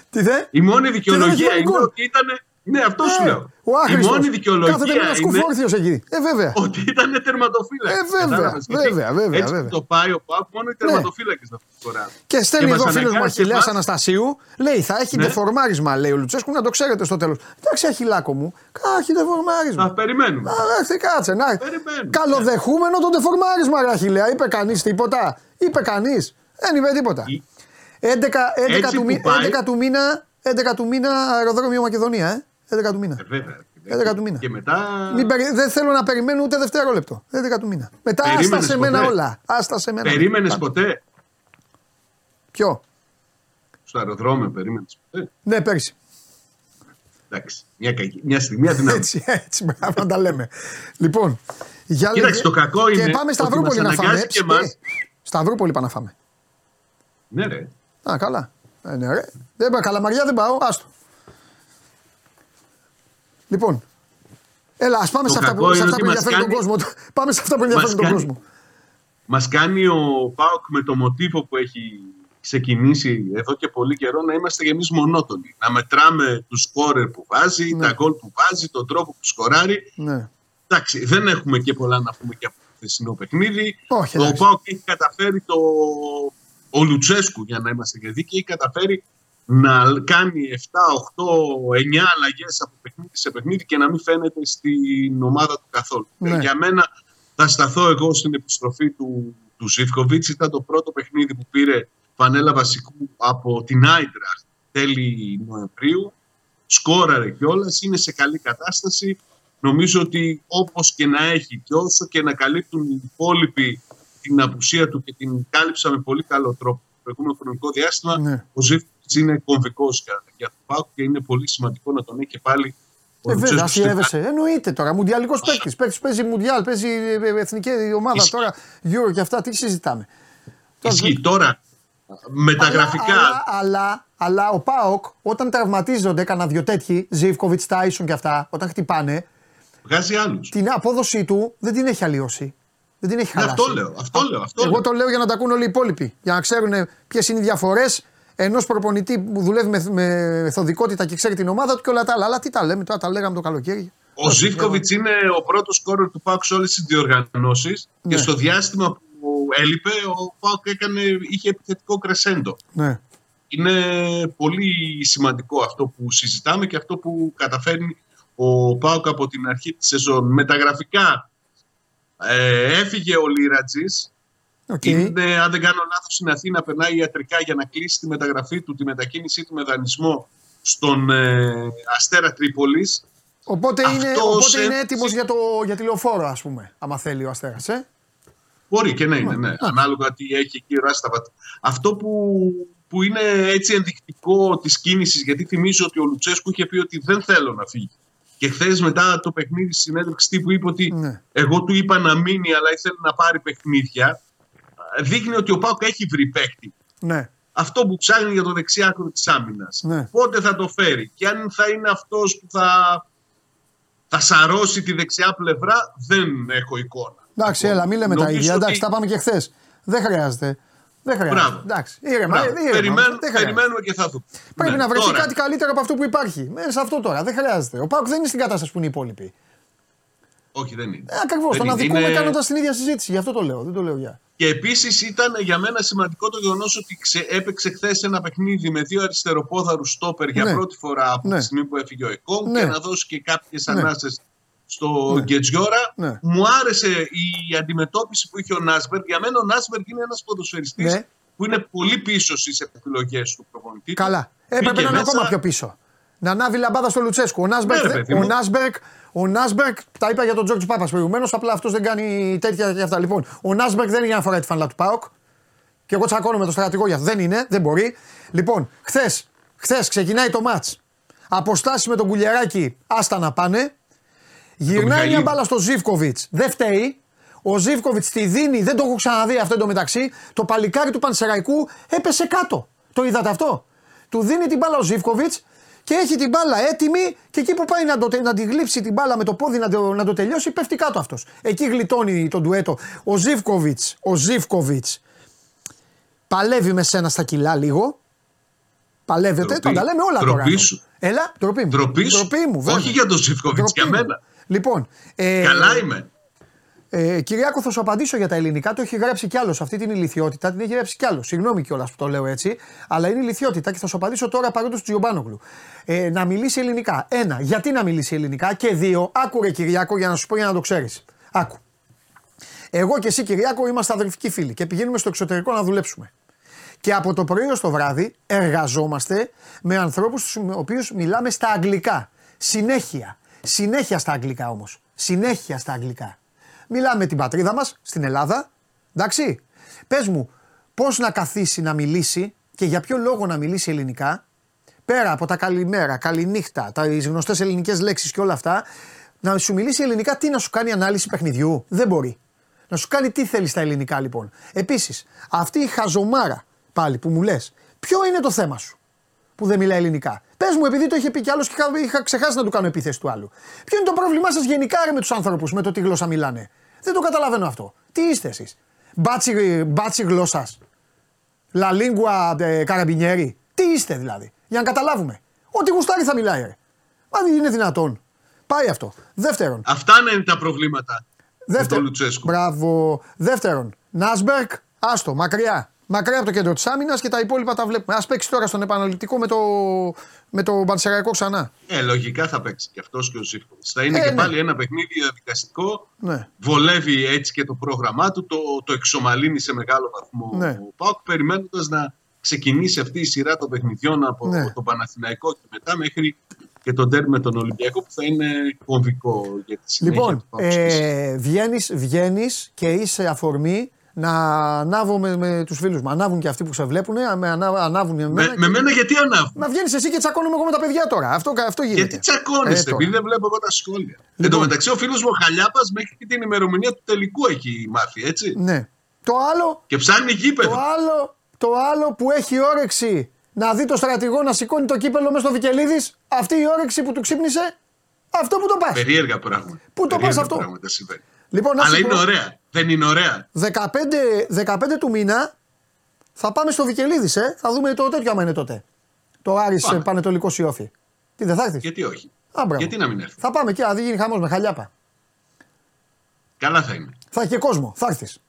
Τι δε; Η μόνη έχει δικαιολογία βάλει είναι γκολ; ότι ήταν. Ναι, αυτό σου Ε, λέω. Ο Η άχρηστος. μόνη Κάθεται δικαιολογία με ένα είναι σκουφόρθιος εκεί. Ε, βέβαια. ότι ήταν τερματοφύλακα. Ε, βέβαια, βέβαια, βέβαια, Έτσι βέβαια. το πάει ο Παπ, μόνο οι τερματοφύλακες να φοράνε. Και στέλνει Και εδώ ο μας φίλος μου αναγκάζει Αχηλέα εμάς- Αναστασίου, λέει θα έχει Ναι. δεφορμάρισμα, λέει ο Λουτσέσκου, να το ξέρετε στο τέλος. Εντάξει, Αχιλάκο μου, κα, έχει δεφορμάρισμα. Να περιμένουμε. Α, έρθει, κάτσε, να. Περιμένουμε. Καλοδεχούμενο το δεφορμάρισμα, ρε Αχιλέα. Είπε κανείς τίποτα. Είπε κανείς. Δεν είπε τίποτα. Η- 11, 11, Έτσι του, που μη- πάει- 11 του μήνα, 11 του μήνα αεροδρόμιο Μακεδονία, ε. 11 του μήνα. Ε, βέβαια. 11 του μήνα. Και μετά. Μην περι- Δεν θέλω να περιμένω ούτε δευτερόλεπτο. 11 του μήνα. Μετά άστα Περίμενες σε μένα ποτέ; όλα. Άστα σε μένα. Περίμενες Πάντα. ποτέ. Ποιο; Στο αεροδρόμιο περίμενες ποτέ. Ναι, πέρυσι. Εντάξει. Μια, κακή- μια στιγμή αδυναμία. Έτσι, έτσι, μπράβο να τα λέμε. Λοιπόν, για Κοίταξε, λέγε- το κακό είναι Και πάμε ότι Σταυρούπολη μας να φάμε. αναγκάζει και Ε, εμάς. Σταυρούπολη πάμε να φάμε. ναι, ρε. Α, καλά. Ε, ναι, ρε. Δεν πάω, καλαμαριά δεν πάω, άστο. Λοιπόν, έλα, ας πάμε Το σε αυτά που, κακό σε είναι αυτά που ότι μας ενδιαφέρουν τον κάνει- κόσμο. Πάμε σε αυτά που ενδιαφέρουν τον κάνει- κόσμο. Μας κάνει ο Πάοκ με το μοτίβο που έχει ξεκινήσει εδώ και πολύ καιρό να είμαστε και εμείς μονότονοι. Να μετράμε του σκόρερ που βάζει, Ναι. τα γκολ που βάζει, τον τρόπο που σκοράρει. Ναι. Εντάξει, δεν έχουμε και πολλά να πούμε και από το χθεσινό παιχνίδι. Όχι, ο εντάξει. Πάοκ έχει καταφέρει το. Ο Λουτσέσκου, για να είμαστε και δίκαιοι, έχει καταφέρει να κάνει 7, 8, 9 αλλαγές από παιχνίδι σε παιχνίδι και να μην φαίνεται στην ομάδα του καθόλου. Ναι. Ε, Για μένα θα σταθώ εγώ στην επιστροφή του, του Ζιβκοβίτς. Ήταν το πρώτο παιχνίδι που πήρε φανέλα βασικού από την Άιντραχτ τέλη Νοεμβρίου. Σκόραρε κιόλας, είναι σε καλή κατάσταση. Νομίζω ότι όπως και να έχει και όσο και να καλύπτουν οι υπόλοιποι την απουσία του και την κάλυψα με πολύ καλό τρόπο προηγούμενο χρονικό διάστημα, Ναι. ο Ζήφκοβιτς είναι κομβικός για, για τον Πάουκ και είναι πολύ σημαντικό να τον έχει και πάλι ο Ε, βέβαια, Λουτσέσκου στην αφιέβεσαι. Εννοείται τώρα. Μουντιαλικός παίκτης. Παίκτης παίζει Μουντιάλ, παίζει ε, εθνική ομάδα Ισχύει. τώρα. Euro και αυτά. Τι συζητάμε. Ισχύει τώρα. Μεταγραφικά. Αλλά, αλλά, αλλά ο Πάοκ όταν τραυματίζονται, έκανα δυο τέτοιοι, Ζήφκοβιτς, Τάισον και αυτά, όταν χτυπάνε, Βγάζει άλλους. την απόδοσή του δεν την έχει αλλοιώσει. Δεν την έχει χαλάσει. αυτό λέω. Αυτό λέω. Αυτό Εγώ λέω. το λέω για να τα ακούν όλοι οι υπόλοιποι. Για να ξέρουν ποιες είναι οι διαφορές ενός προπονητή που δουλεύει με, με μεθοδικότητα και ξέρει την ομάδα του και όλα τα άλλα. Αλλά τι τα λέμε τώρα, τα λέγαμε το καλοκαίρι. Ο Ζήφκοβιτς είναι ο πρώτος κόρο του Πάουκ σε όλες τις διοργανώσεις Ναι. και στο διάστημα που έλειπε, ο Πάουκ έκανε, είχε επιθετικό κρεσέντο. Ναι. Είναι πολύ σημαντικό αυτό που συζητάμε και αυτό που καταφέρνει ο ΠΑΟΚ από την αρχή της σεζόν. Μεταγραφικά ε, έφυγε ο Λύρατζης. Οκ. Είναι, αν δεν κάνω λάθος, στην Αθήνα περνάει ιατρικά για να κλείσει τη μεταγραφή του, τη μετακίνησή του με δανεισμό στον ε, Αστέρα Τρίπολης. Οπότε, είναι, Αυτός οπότε είναι έ- έτοιμος για, το, για τη λεωφόρο, ας πούμε. Άμα θέλει ο Αστέρας. Ε; Μπορεί και να είναι, ναι. Ανάλογα τι έχει εκεί ο Ράσταβατ. Αυτό που, που είναι έτσι ενδεικτικό της κίνησης, γιατί θυμίζω ότι ο Λουτσέσκου είχε πει ότι δεν θέλω να φύγει. Και χθες μετά το παιχνίδι στη συνέντευξη τύπου είπε ότι Ναι. εγώ του είπα να μείνει, αλλά ήθελε να πάρει παιχνίδια. Δείχνει ότι ο Πάουκ έχει βρει παίκτη. Ναι. Αυτό που ψάχνει για το δεξιάκρο της άμυνας. Ναι. Πότε θα το φέρει. Και αν θα είναι αυτός που θα, θα σαρώσει τη δεξιά πλευρά, δεν έχω εικόνα. Εντάξει, έλα, μην λέμε τα Νομίζω ίδια. ότι- Εντάξει, τα πάμε και χθες. Δεν χρειάζεται. Δεν χρειάζεται. Μπράβο. Εντάξει, ήρεμα, Μπράβο. ήρεμα, Περιμένουμε, δεν χρειάζεται. περιμένουμε και θα δούμε. Πρέπει Ναι, να βρεθεί τώρα, κάτι καλύτερο από αυτό που υπάρχει. Μέσα σε αυτό τώρα. Δεν χρειάζεται. Ο Πάουκ δεν είναι στην κατάσταση που είναι οι υπόλοιποι. Όχι, δεν είναι. Ε, Ακριβώς. Δεν Τον είναι. αδικούμε Είναι- κάνοντας την ίδια συζήτηση. Γι' αυτό το λέω. Δεν το λέω για. Και επίσης ήταν για μένα σημαντικό το γεγονός ότι ξε- έπαιξε χθες ένα παιχνίδι με δύο αριστεροπόδαρου στόπερ για Ναι. πρώτη φορά από Ναι. τη στιγμή που έφυγε ο Εκόνγκ Ναι. και να δώσει και κάποιες Ναι. ανάσες στο Ναι. Κετζιόρα. Ναι. Μου άρεσε η αντιμετώπιση που είχε ο Νάσμπεργκ. Για μένα ο Νάσμπεργκ είναι ένας ποδοσφαιριστής Ναι. που είναι πολύ πίσω στις επιλογές του προπονητή. του. Καλά. Έπρεπε Μπήκε να είναι μέσα. ακόμα πιο πίσω. Να ανάβει λαμπάδα στο Λουτσέσκου. Ο Νάσμπερκ, Ναι, ρε, παιδί ο μου. Νάσμπερκ, ο Νάσμπερκ, τα είπα για τον Τζόρτζ Πάπας προηγουμένως, απλά αυτός δεν κάνει τέτοια και αυτά. Λοιπόν, ο Νάσμπερκ δεν είναι για να φοράει τη φανέλα του ΠΑΟΚ. Και εγώ τσακώνω με το στρατηγό για αυτό. Δεν είναι, δεν μπορεί. Λοιπόν, χθες χθες ξεκινάει το ματς. Αποστάσεις με τον κουλιαράκι, άστα να πάνε. Γυρνάει μια Μιχαηλίδη. μπάλα στο Ζήφκοβιτς. Δεν φταίει. Ο Ζήφκοβιτς τη δίνει, δεν το έχω ξαναδεί αυτό εντωμεταξύ. Το παλικάρι του Πανσεραϊκού έπεσε κάτω. Το είδατε αυτό; Του δίνει την μπάλα ο Ζήφκοβιτς και έχει την μπάλα έτοιμη και εκεί που πάει να, το, να τη γλύψει την μπάλα με το πόδι να το, να το τελειώσει, πέφτει κάτω αυτός. Εκεί γλιτώνει τον ντουέτο. Ο Ζήφκοβιτς, ο Ζήφκοβιτς παλεύει με σένα στα κιλά λίγο. Παλεύετε, Ντροπή. τα τα λέμε όλα Ντροπή τώρα. σου. Έλα, ντροπή μου. Ντροπή σου. Ντροπή μου, βέβαια. Όχι για τον Ζήφκοβιτς, Ντροπή για μου. μένα. Λοιπόν, ε, Καλά είμαι. Ε, Κυριάκο, θα σου απαντήσω για τα ελληνικά. Το έχει γράψει κι άλλος. Αυτή την ηλικιότητα την έχει γράψει κι άλλος. Συγγνώμη κιόλας που το λέω έτσι. Αλλά είναι ηλικιότητα και θα σου απαντήσω τώρα παρόντος του Τζιομπάνογλου. Ε, να μιλήσει ελληνικά. Ένα, γιατί να μιλήσει ελληνικά; Και δύο, άκουρε Κυριάκο για να σου πω για να το ξέρεις. Άκου. Εγώ και εσύ Κυριάκο είμαστε αδερφικοί φίλοι και πηγαίνουμε στο εξωτερικό να δουλέψουμε. Και από το πρωί ως το βράδυ εργαζόμαστε με ανθρώπους τους οποίους μιλάμε στα αγγλικά. Συνέχεια. Συνέχεια στα αγγλικά όμως. Συνέχεια στα αγγλικά. Μιλάμε την πατρίδα μας, στην Ελλάδα. Εντάξει. Πες μου, πώς να καθίσει να μιλήσει και για ποιο λόγο να μιλήσει ελληνικά. Πέρα από τα καλημέρα, καληνύχτα, τα γνωστές ελληνικές λέξεις και όλα αυτά. Να σου μιλήσει ελληνικά τι να σου κάνει ανάλυση παιχνιδιού; Δεν μπορεί. Να σου κάνει τι θέλεις στα ελληνικά λοιπόν. Επίσης, αυτή η χαζομάρα πάλι που μου λες, ποιο είναι το θέμα σου που δεν μιλάει ελληνικά; Πες μου, επειδή το είχε πει κι άλλος και είχα, είχα ξεχάσει να του κάνω επίθεση του άλλου. Ποιο είναι το πρόβλημά σας γενικά ρε, με τους άνθρωπους, με το τι γλώσσα μιλάνε; Δεν το καταλαβαίνω αυτό. Τι είστε εσείς; Μπάτσι, μπάτσι γλώσσας. La lingua ε, καραμπινιέρι. Τι είστε δηλαδή; Για να καταλάβουμε. Ό,τι γουστάρει θα μιλάει, ρε. Μα δεν είναι δυνατόν. Πάει αυτό. Δεύτερον, Αυτά είναι τα προβλήματα με τον Δεύτερον, Λουτσέσκου. μπράβο. Δεύτερον, Νάσμπερκ, άστο, μακριά. Μακριά από το κέντρο της άμυνας και τα υπόλοιπα τα βλέπουμε. Α παίξει τώρα στον επαναληπτικό με το, με το Πανσεραϊκό ξανά. Ε, λογικά θα παίξει και αυτός και ο Ζήφκοβιτ. Θα είναι Ε, και ναι. πάλι ένα παιχνίδι διαδικαστικό. Ναι. Βολεύει έτσι και το πρόγραμμά του, το, το εξομαλύνει σε μεγάλο βαθμό Ναι. ο Πάουκ, περιμένοντας να ξεκινήσει αυτή η σειρά των παιχνιδιών από Ναι. τον Παναθηναϊκό και μετά μέχρι και τον τέρμι με τον Ολυμπιακό που θα είναι κομβικό για τη συνέχεια Λοιπόν, του Πάουκ. ε, βγαίνεις, βγαίνεις και είσαι αφορμή να ανάβω με, με τους φίλους μου. Ανάβουν και αυτοί που σε βλέπουν, με ανα, ανάβουν με Με, μένα. με μένα γιατί ανάβω. Μα βγαίνεις εσύ και τσακώνομαι εγώ με τα παιδιά τώρα. Αυτό, αυτό γίνεται. Γιατί τσακώνεσαι, Ε, τώρα. επειδή δεν βλέπω εγώ τα σχόλια. Εν τω Λοιπόν. μεταξύ, ο φίλος μου ο Χαλιάπας μέχρι και την ημερομηνία του τελικού έχει μάθει, έτσι. Ναι. Το άλλο, Και ψάχνει το γήπεδο. άλλο, το άλλο που έχει όρεξη να δει το στρατηγό να σηκώνει το κύπελο μέσα στο Βικελίδης, αυτή η όρεξη που του ξύπνησε, αυτό που το πας. Περίεργα πράγματα. Πού το Περίεργα πας αυτό; πράγματα συμβαίνει. Λοιπόν, να Αλλά σου είναι πω, ωραία. Δεν είναι ωραία. 15, 15 του μήνα θα πάμε στο Βικελίδης, ε. Θα δούμε το τέτοιο άμα είναι τότε. Το Άρης Πάμε. ε, Πανετολικό Σιώφι. Τι δεν θα έρθεις; Γιατί όχι. Α, μπράβο. Γιατί να μην έρθει. Θα πάμε και να δει γίνει χαμός με χαλιάπα. Καλά θα είναι. Θα έχει και κόσμο. Θα έρθεις.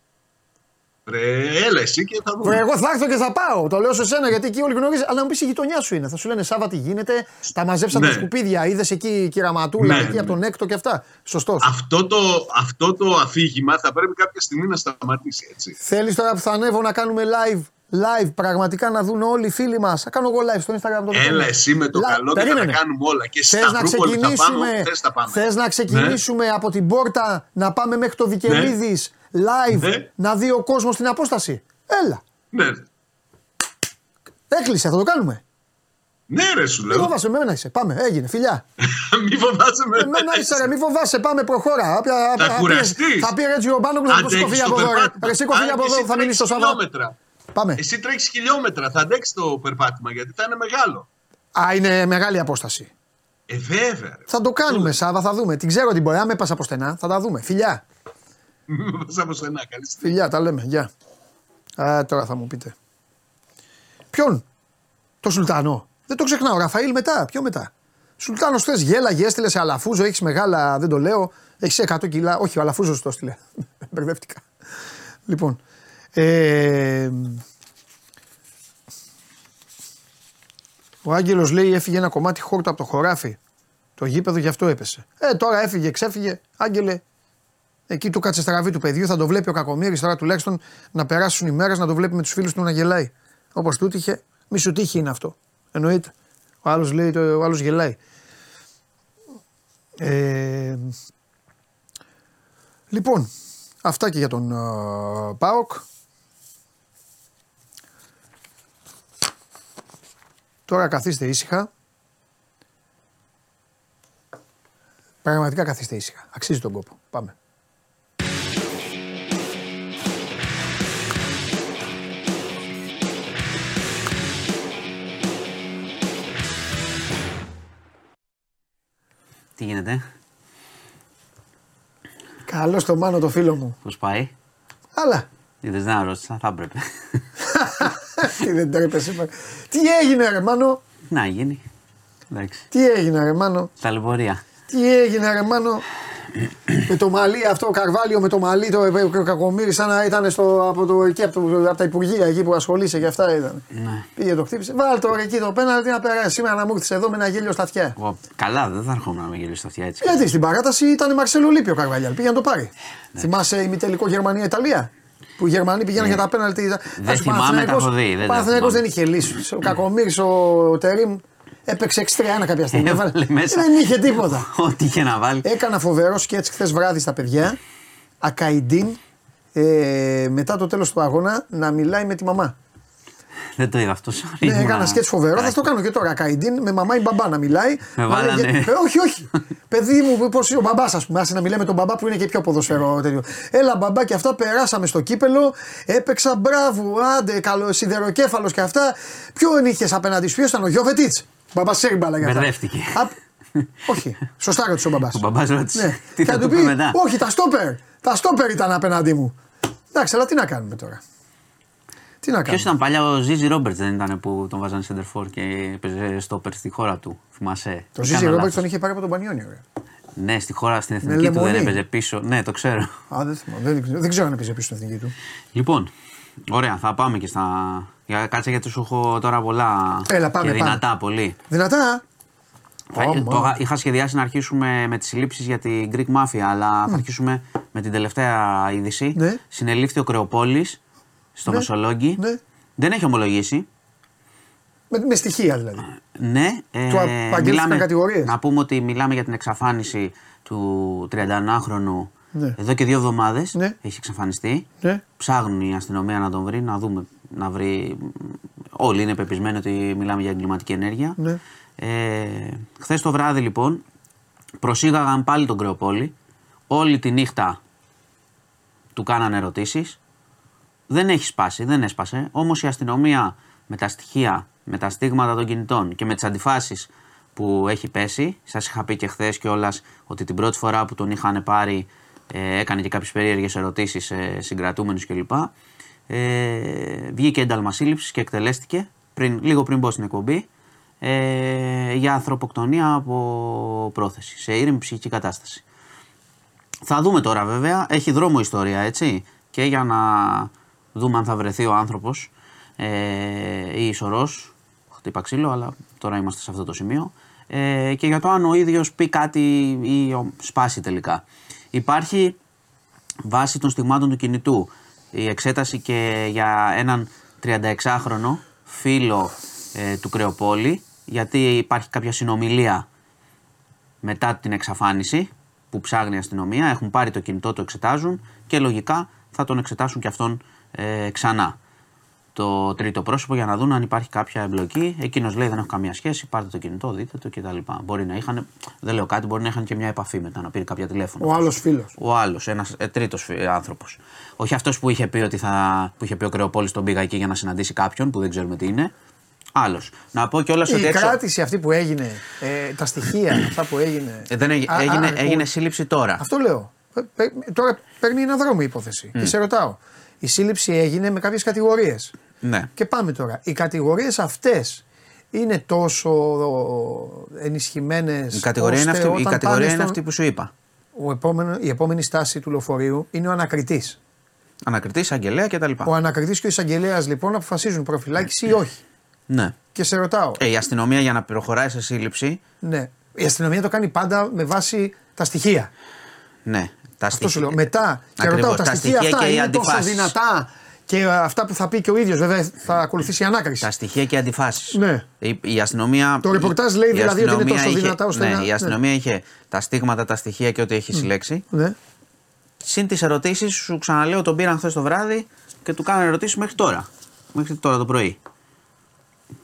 Ρε, έλα εσύ και θα δούμε. Εγώ θα έρθω και θα πάω. Το λέω σε σένα γιατί εκεί όλοι γνωρίζεις. Αλλά να μου πεις η γειτονιά σου είναι. Θα σου λένε Σάβα τι γίνεται. Τα μαζέψαν Ναι. τα σκουπίδια. Είδες εκεί η κυραματούλα Ναι, εκεί ναι. από τον έκτο και αυτά. Σωστός. Αυτό το, αυτό το αφήγημα θα πρέπει κάποια στιγμή να σταματήσει, έτσι. Θέλεις τώρα που θα ανέβω να κάνουμε live. Live, πραγματικά να δουν όλοι οι φίλοι μας. Θα κάνω εγώ live στο Instagram. Το Έλα κάνω. εσύ με το Live. καλό και θα Περίμενε. τα κάνουμε όλα. Και Θες στα να Σταυρούπολη θα πάμε, ξεκινήσουμε, θες τα πάμε. θες να ξεκινήσουμε από την πόρτα να πάμε μέχρι το Βικελίδης live Ναι. να δει ο κόσμος την απόσταση. Έλα. Ναι. Έκλεισε, θα το κάνουμε. ναι, ρε σου Μην λέω. φοβάσαι, με μένα είσαι. Πάμε, έγινε, φιλιά. Μη φοβάσαι με Με μένα είσαι, ρε, μην φοβάσαι, πάμε, προχώρα. Όποια- Θα όποια- κουραστείς. Θα πει έτσι ο Μπάνογλου να το Αντέχεις σηκωθεί το από εδώ. ρε. περπάτημα. Ρε, σηκωθεί Αν από και εδώ, εσύ θα μιλήσει στο τρέχεις Σάββατο. χιλιόμετρα. Πάμε. Εσύ τρέχει χιλιόμετρα. Θα αντέξεις το περπάτημα γιατί θα είναι μεγάλο. Α, είναι μεγάλη απόσταση. Ε, βέβαια. Ρε. Θα το κάνουμε, Σάβα, θα δούμε. Την ξέρω την μπορεί. Αν με πας από στενά, θα τα δούμε. Φιλιά. Μην με πας από στενά. Καλή στιγμή. Φιλιά, τα λέμε. Γεια. Α, τώρα θα μου πείτε. Ποιον; Το Σουλτάνο. Δεν το ξεχνάω. Ραφαήλ μετά. Ποιο μετά; Σουλτάνος θες, γέλαγε, έστειλε σε αλαφούζο. Έχεις μεγάλα, δεν το λέω. Έχεις 100 κιλά. Όχι, ο αλαφούζος το έστειλε. Μπερδεύτηκα. Λοιπόν. Ε, ο Άγγελος λέει έφυγε ένα κομμάτι χόρτο από το χωράφι. Το γήπεδο γι' αυτό έπεσε. Ε, τώρα έφυγε, ξέφυγε. Άγγελε, Εκεί του κάτσε στραβή του παιδιού, θα το βλέπει ο Κακομήρη τώρα τουλάχιστον να περάσουν οι μέρες να το βλέπει με τους φίλους του να γελάει. Όπως του τύχε, μη σου τύχει είναι αυτό. Εννοείται. Ο άλλος λέει, το- ο άλλος γελάει. Ε, λοιπόν, αυτά και για τον uh, Πάοκ. Τώρα καθίστε ήσυχα. Πραγματικά καθίστε ήσυχα. Αξίζει τον κόπο. Τι γίνεται, Καλό στο μάνο το φίλο μου. πώς πάει; Αλλά. Είδε δεν ρώτησα, θα έπρεπε. Τι δεν τρέπεσαι. μα. Τι έγινε ρε Μάνο; Να γίνει. Εντάξει. Τι έγινε ρε Μάνο; Ταλαιπωρία. Τι έγινε ρε Μάνο; Με το μαλλί αυτό, ο Καρβάλιο με το μαλλί, το ο Κακομύρη, σαν να ήταν στο, από, το, εκεί, από, το, από τα υπουργεία εκεί που ασχολείσαι και αυτά ήταν. Ναι. Πήγε το χτύπησε. Βάλ το ρε εκεί το πέναλτι να περάσει. Σήμερα να μου έρθεις εδώ με ένα γέλιο στα αυτιά. Εγώ, καλά, δεν θα ερχόμουν να με γελίσει στα αυτιά έτσι. Γιατί στην παράταση ήταν Μαρσέλο Λίπη ο Καρβάλιαλ. Πήγε να το πάρει. Θυμάσαι ημιτελικό Γερμανία-Ιταλία. Που οι Γερμανοί πηγαίναν για τα πέναλτι. Δεν θυμάμαι, τα έχω δει, δεν Ο τα Παναθηναϊκός θυμάμαι. δεν είχε λύσεις. Ο Κακομύρη, ο Τερήμ έπαιξε 6-3 κάποια στιγμή. Έβαλε Έβαλε- μέσα. Δεν είχε τίποτα. Ό,τι και να βάλει. Έκανα φοβερό σκέτς χθες βράδυ στα παιδιά. Ακαϊντίν ε, μετά το τέλος του αγώνα να μιλάει με τη μαμά. Δεν το είδα αυτό. sorry, Ναι, ήμουνα- έκανα σκέτς φοβερό, θα Εντάξει. το κάνω και τώρα. Ακαϊντίν με μαμά ή μπαμπά να μιλάει. Με Μα βάλανε. λέγε- Ε, όχι, όχι. Παιδί μου, πώς ο μπαμπάς, ας πούμε, άσε να μιλάει με τον μπαμπά που είναι και πιο ποδοσφαιρό τέτοιο. Έλα, μπαμπά και αυτά περάσαμε στο κύπελο. Έπαιξα μπράβο, άντε, καλό, σιδεροκέφαλος και αυτά. Ποιον είχες απέναντι σου, ποιος ήταν ο Γιώβετιτς; Μπαμπάς ξέρει μπάλα για αυτά. Μπερδεύτηκε. Α, όχι, σωστά ρώτησε ο μπαμπάς. Ο μπαμπάς ρώτησε. Ναι. Τι Και θα του του πει μετά; Όχι, τα στόπερ. Τα στόπερ ήταν απέναντί μου. Εντάξει, αλλά τι να κάνουμε τώρα; Τι να Ποιος κάνουμε; ήταν παλιά ο Ζίζι Ρόμπερτς, δεν ήταν που τον βάζανε σέντερφορ και έπαιζε στόπερ στη χώρα του. Θυμάσαι; Το Ή Ζήζη κάνω Ρόμπερτς λάθος. τον είχε πάρει από τον Πανιόνιο. ρε. Ναι, στη χώρα, στην εθνική του δεν λεμονί. έπαιζε πίσω. Ναι, το ξέρω. Α, δεν θυμάμαι. Δεν, δεν ξέρω αν έπαιζε πίσω στην εθνική του. Λοιπόν, ωραία, θα πάμε και στα. Για κάτσε γιατί σου έχω τώρα πολλά. Έλα, πάμε, και πάμε. δυνατά πολύ. Δυνατά. Θα- Ω, το μα. είχα- είχα σχεδιάσει να αρχίσουμε με τις συλλήψεις για την Greek Mafia, αλλά θα αρχίσουμε με την τελευταία είδηση. Ναι. Συνελήφθη ο Κρεοπόλης στο Ναι. Μεσολόγγι. Ναι. Δεν έχει ομολογήσει. Με, με στοιχεία δηλαδή. Ναι, ε, Του απαγγέλθηκαν κατηγορίες. να πούμε ότι μιλάμε για την εξαφάνιση του 31χρονου Ναι. Εδώ και δύο εβδομάδες Ναι. έχει εξαφανιστεί. Ναι. Ψάχνουν η αστυνομία να τον βρει, να δούμε, να βρει. Όλοι είναι πεπισμένοι ότι μιλάμε για εγκληματική ενέργεια. Ναι. Ε, Χθες το βράδυ λοιπόν προσήγαγαν πάλι τον Κρεοπόλη. Όλη τη νύχτα του κάνανε ερωτήσεις. Δεν έχει σπάσει, δεν έσπασε. Όμως η αστυνομία με τα στοιχεία, με τα στίγματα των κινητών και με τις αντιφάσεις που έχει πέσει, σας είχα πει και χθες κιόλας ότι την πρώτη φορά που τον είχαν πάρει ε, έκανε και κάποιες περίεργες ερωτήσεις σε συγκρατούμενους κλπ. Ε, βγήκε ένταλμα σύλληψης και εκτελέστηκε πριν, λίγο πριν μπω στην εκπομπή ε, για ανθρωποκτονία από πρόθεση, σε ήρεμη ψυχική κατάσταση. Θα δούμε τώρα βέβαια, έχει δρόμο η ιστορία έτσι. Και για να δούμε αν θα βρεθεί ο άνθρωπος ε, ή η σωρός, χτύπα ξύλο αλλά τώρα είμαστε σε αυτό το σημείο. Ε, και για το αν ο ίδιος πει κάτι ή ο- σπάσει τελικά. Υπάρχει βάσει των στιγμάτων του κινητού η εξέταση και για έναν 36χρονο φίλο ε, του Κρεοπόλη γιατί υπάρχει κάποια συνομιλία μετά την εξαφάνιση που ψάχνει η αστυνομία. Έχουν πάρει το κινητό, το εξετάζουν και λογικά θα τον εξετάσουν και αυτόν ε, ξανά. Το τρίτο πρόσωπο για να δουν αν υπάρχει κάποια εμπλοκή. Εκείνος λέει δεν έχω καμία σχέση. Πάρτε το κινητό, δείτε το κτλ. Μπορεί να είχαν, δεν λέω κάτι, μπορεί να είχαν και μια επαφή μετά, να πήρε κάποια τηλέφωνο. Ο άλλος φίλος. Ο άλλος, ένας ε, τρίτος άνθρωπος. Όχι αυτός που είχε πει ότι θα. που είχε πει ο Κρεοπόλης τον πήγα εκεί για να συναντήσει κάποιον που δεν ξέρουμε τι είναι. Άλλος. Να πω κιόλας Η ότι έξω. κράτηση αυτή που έγινε, ε, τα στοιχεία αυτά που έγινε. Ε, δεν έγι- Α, α, έγινε, α, έγινε που- σύλληψη τώρα. Αυτό λέω. Ε, παι- τώρα παίρνει ένα δρόμο η υπόθεση. Και σε ρωτάω. Η σύλληψη έγινε με κάποιες κατηγορίες. Ναι. Και πάμε τώρα. Οι κατηγορίες αυτές είναι τόσο ενισχυμένες. Η κατηγορία, είναι αυτή, η κατηγορία είναι αυτή που σου είπα. Ο επόμενο, η επόμενη στάση του λεωφορείου είναι ο ανακριτής. Ανακριτής, αγγελέα κτλ. Ο ανακριτής και ο εισαγγελέας λοιπόν αποφασίζουν προφυλάκηση ή όχι. Ναι. Και σε ρωτάω. Ε, η αστυνομία για να προχωράει σε σύλληψη. Ναι. Η αστυνομία το κάνει πάντα με βάση τα στοιχεία. Ναι. Τα Αυτό σου στοιχεία- λέω. Μετά και Ακριβώς, ρωτάω, τα, τα στοιχεία, στοιχεία αυτά και οι είναι τόσο αντιφάσεις. δυνατά και ε, αυτά που θα πει και ο ίδιος, βέβαια θα ακολουθήσει η ανάκριση. Τα στοιχεία και οι αντιφάσεις. Ναι. Η, η αστυνομία. Το ρεπορτάζ λέει η δηλαδή ότι είναι αστυνομία τόσο είχε- δυνατά ώστε ναι, να- η ναι. αστυνομία είχε τα στίγματα, τα στοιχεία και ό,τι έχει συλλέξει. Ναι. Συν τις ερωτήσεις, σου ξαναλέω, τον πήραν χθες το βράδυ και του κάνανε ερωτήσεις μέχρι τώρα. Μέχρι τώρα το πρωί.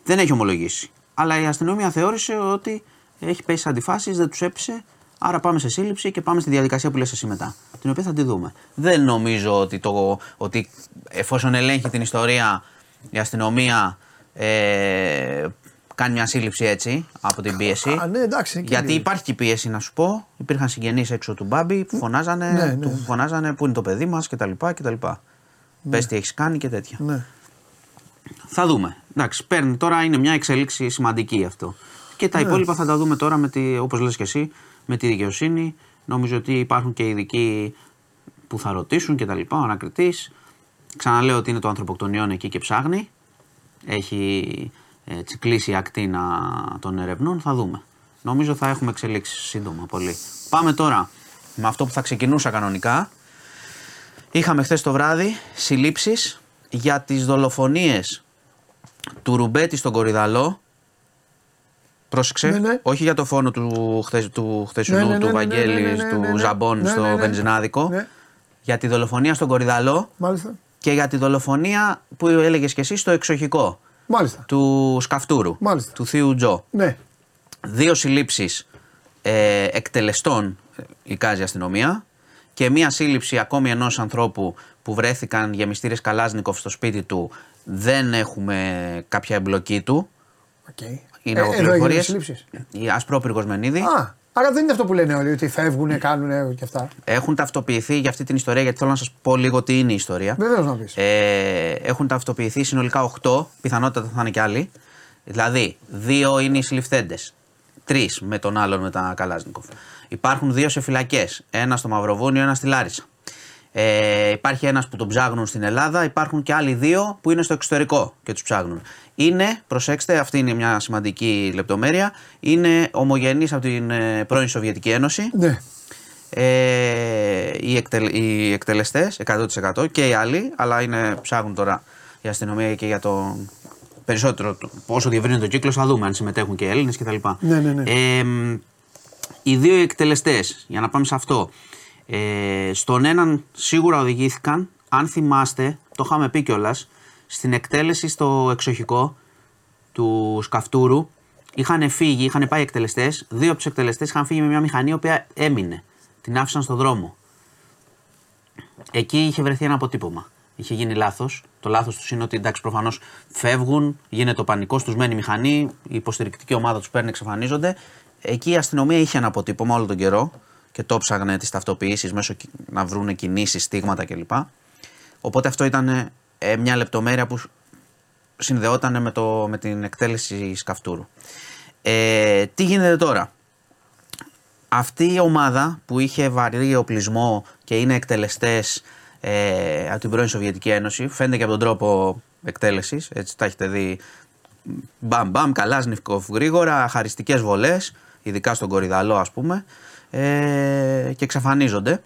Δεν έχει ομολογήσει. Αλλά η αστυνομία θεώρησε ότι έχει πέσει σε αντιφάσεις, δεν τους έπεισε. Άρα πάμε σε σύλληψη και πάμε στη διαδικασία που λες εσύ μετά. Την οποία θα τη δούμε. Δεν νομίζω ότι, το, ότι εφόσον ελέγχει την ιστορία η αστυνομία ε, κάνει μια σύλληψη έτσι από την πίεση. Α, ναι, εντάξει. εκεί Γιατί είναι. υπάρχει και πίεση να σου πω. Υπήρχαν συγγενείς έξω του Μπάμπη που φωνάζανε, Ναι, ναι, του ναι. φωνάζανε πού είναι το παιδί μας κτλ. κτλ. Πες τι έχεις κάνει και τέτοια. Ναι. Θα δούμε. Εντάξει, παίρνει τώρα, είναι μια εξέλιξη σημαντική αυτό. Και τα υπόλοιπα θα τα δούμε τώρα, με τη, όπως λες και εσύ, με τη δικαιοσύνη. Νομίζω ότι υπάρχουν και ειδικοί που θα ρωτήσουν και τα λοιπά, ο ανακριτής. Ξαναλέω ότι είναι το ανθρωποκτονιόν εκεί και ψάχνει. Έχει έτσι, κλείσει η ακτίνα των ερευνών, θα δούμε. Νομίζω θα έχουμε εξελίξεις σύντομα πολύ. Πάμε τώρα με αυτό που θα ξεκινούσα κανονικά. Είχαμε χθες το βράδυ συλλήψεις για τις δολοφονίες του Ρουμπέτη στον Κορυδαλό. Πρόσεξε, Ναι, ναι. όχι για το φόνο του, χθες, του χθεσινού, Ναι, ναι, ναι, του ναι, ναι, Βαγγέλη, ναι, ναι, ναι, του ναι, ναι. Ζαμπόν Ναι, στο ναι, ναι. βενζινάδικο. Ναι. Για τη δολοφονία στον Κορυδαλό Μάλιστα. και για τη δολοφονία που έλεγες και εσύ στο εξοχικό Μάλιστα. του Σκαφτούρου, Μάλιστα. του Θείου Τζο. Ναι. Δύο συλλήψεις ε, εκτελεστών ε, εικάζει η αστυνομία και μία σύλληψη ακόμη ενός ανθρώπου που βρέθηκαν γεμιστήρες Καλάσνικοφ στο σπίτι του. Δεν έχουμε κάποια εμπλοκή του. Οκ. Είναι Ε, από εδώ έγιναν πληροφορίες. συλλήψεις. Η Ασπρόπυργος Μενίδη. Α, άρα δεν είναι αυτό που λένε όλοι, ότι φεύγουν, κάνουν και αυτά. Έχουν ταυτοποιηθεί για αυτή την ιστορία, γιατί θέλω να σας πω λίγο τι είναι η ιστορία. Βεβαίως να πεις. Ε, έχουν ταυτοποιηθεί συνολικά 8, πιθανότατα θα είναι και άλλοι. Δηλαδή, δύο είναι οι συλληφθέντες. Τρεις με τον άλλον με τα Καλάζνικοφ. Υπάρχουν δύο σε φυλακές. Ένα στο Μαυροβούνιο, ένα στη Λάρισα. Ε, υπάρχει ένας που τον ψάχνουν στην Ελλάδα. Υπάρχουν και άλλοι δύο που είναι στο εξωτερικό και τους ψάχνουν. Είναι, προσέξτε, αυτή είναι μια σημαντική λεπτομέρεια. Είναι ομογενεί από την ε, πρώην Σοβιετική Ένωση. Ναι. Ε, οι, εκτελ, οι εκτελεστές 100% και οι άλλοι, αλλά είναι, ψάχνουν τώρα η αστυνομία και για το περισσότερο, το- όσο διευρύνει το κύκλος, θα δούμε αν συμμετέχουν και οι Έλληνες κτλ. Ναι, ναι, ναι. Ε, μ, οι δύο εκτελεστές, για να πάμε σε αυτό, Ε, στον έναν σίγουρα οδηγήθηκαν, αν θυμάστε, το είχαμε πει κιόλας, στην εκτέλεση στο εξοχικό του Σκαφτούρου είχαν φύγει, είχαν πάει εκτελεστές. Δύο από τους εκτελεστές είχαν φύγει με μια μηχανή η οποία έμεινε. Την άφησαν στον δρόμο. Εκεί είχε βρεθεί ένα αποτύπωμα. Είχε γίνει λάθος. Το λάθος τους είναι ότι εντάξει, προφανώς φεύγουν, γίνεται ο πανικός, τους μένει η μηχανή, η υποστηρικτική ομάδα τους παίρνει, εξαφανίζονται. Εκεί η αστυνομία είχε ένα αποτύπωμα όλο τον καιρό και το ψάγνε τις ταυτοποιήσεις μέσω κι- να βρουν κινήσεις, στίγματα κλπ. Οπότε αυτό ήταν ε, μια λεπτομέρεια που συνδεόταν με, το, με την εκτέλεση σκαφτούρου. Ε, τι γίνεται τώρα; Αυτή η ομάδα που είχε βαρύ οπλισμό και είναι εκτελεστές ε, από την πρώην Σοβιετική Ένωση, φαίνεται και από τον τρόπο εκτέλεσης, έτσι τα έχετε δει μπαμ μπαμ, Καλάσνιφκοφ γρήγορα, χαριστικές βολές, ειδικά στον Κορυδαλό ας πούμε, ε, και εξαφανίζονται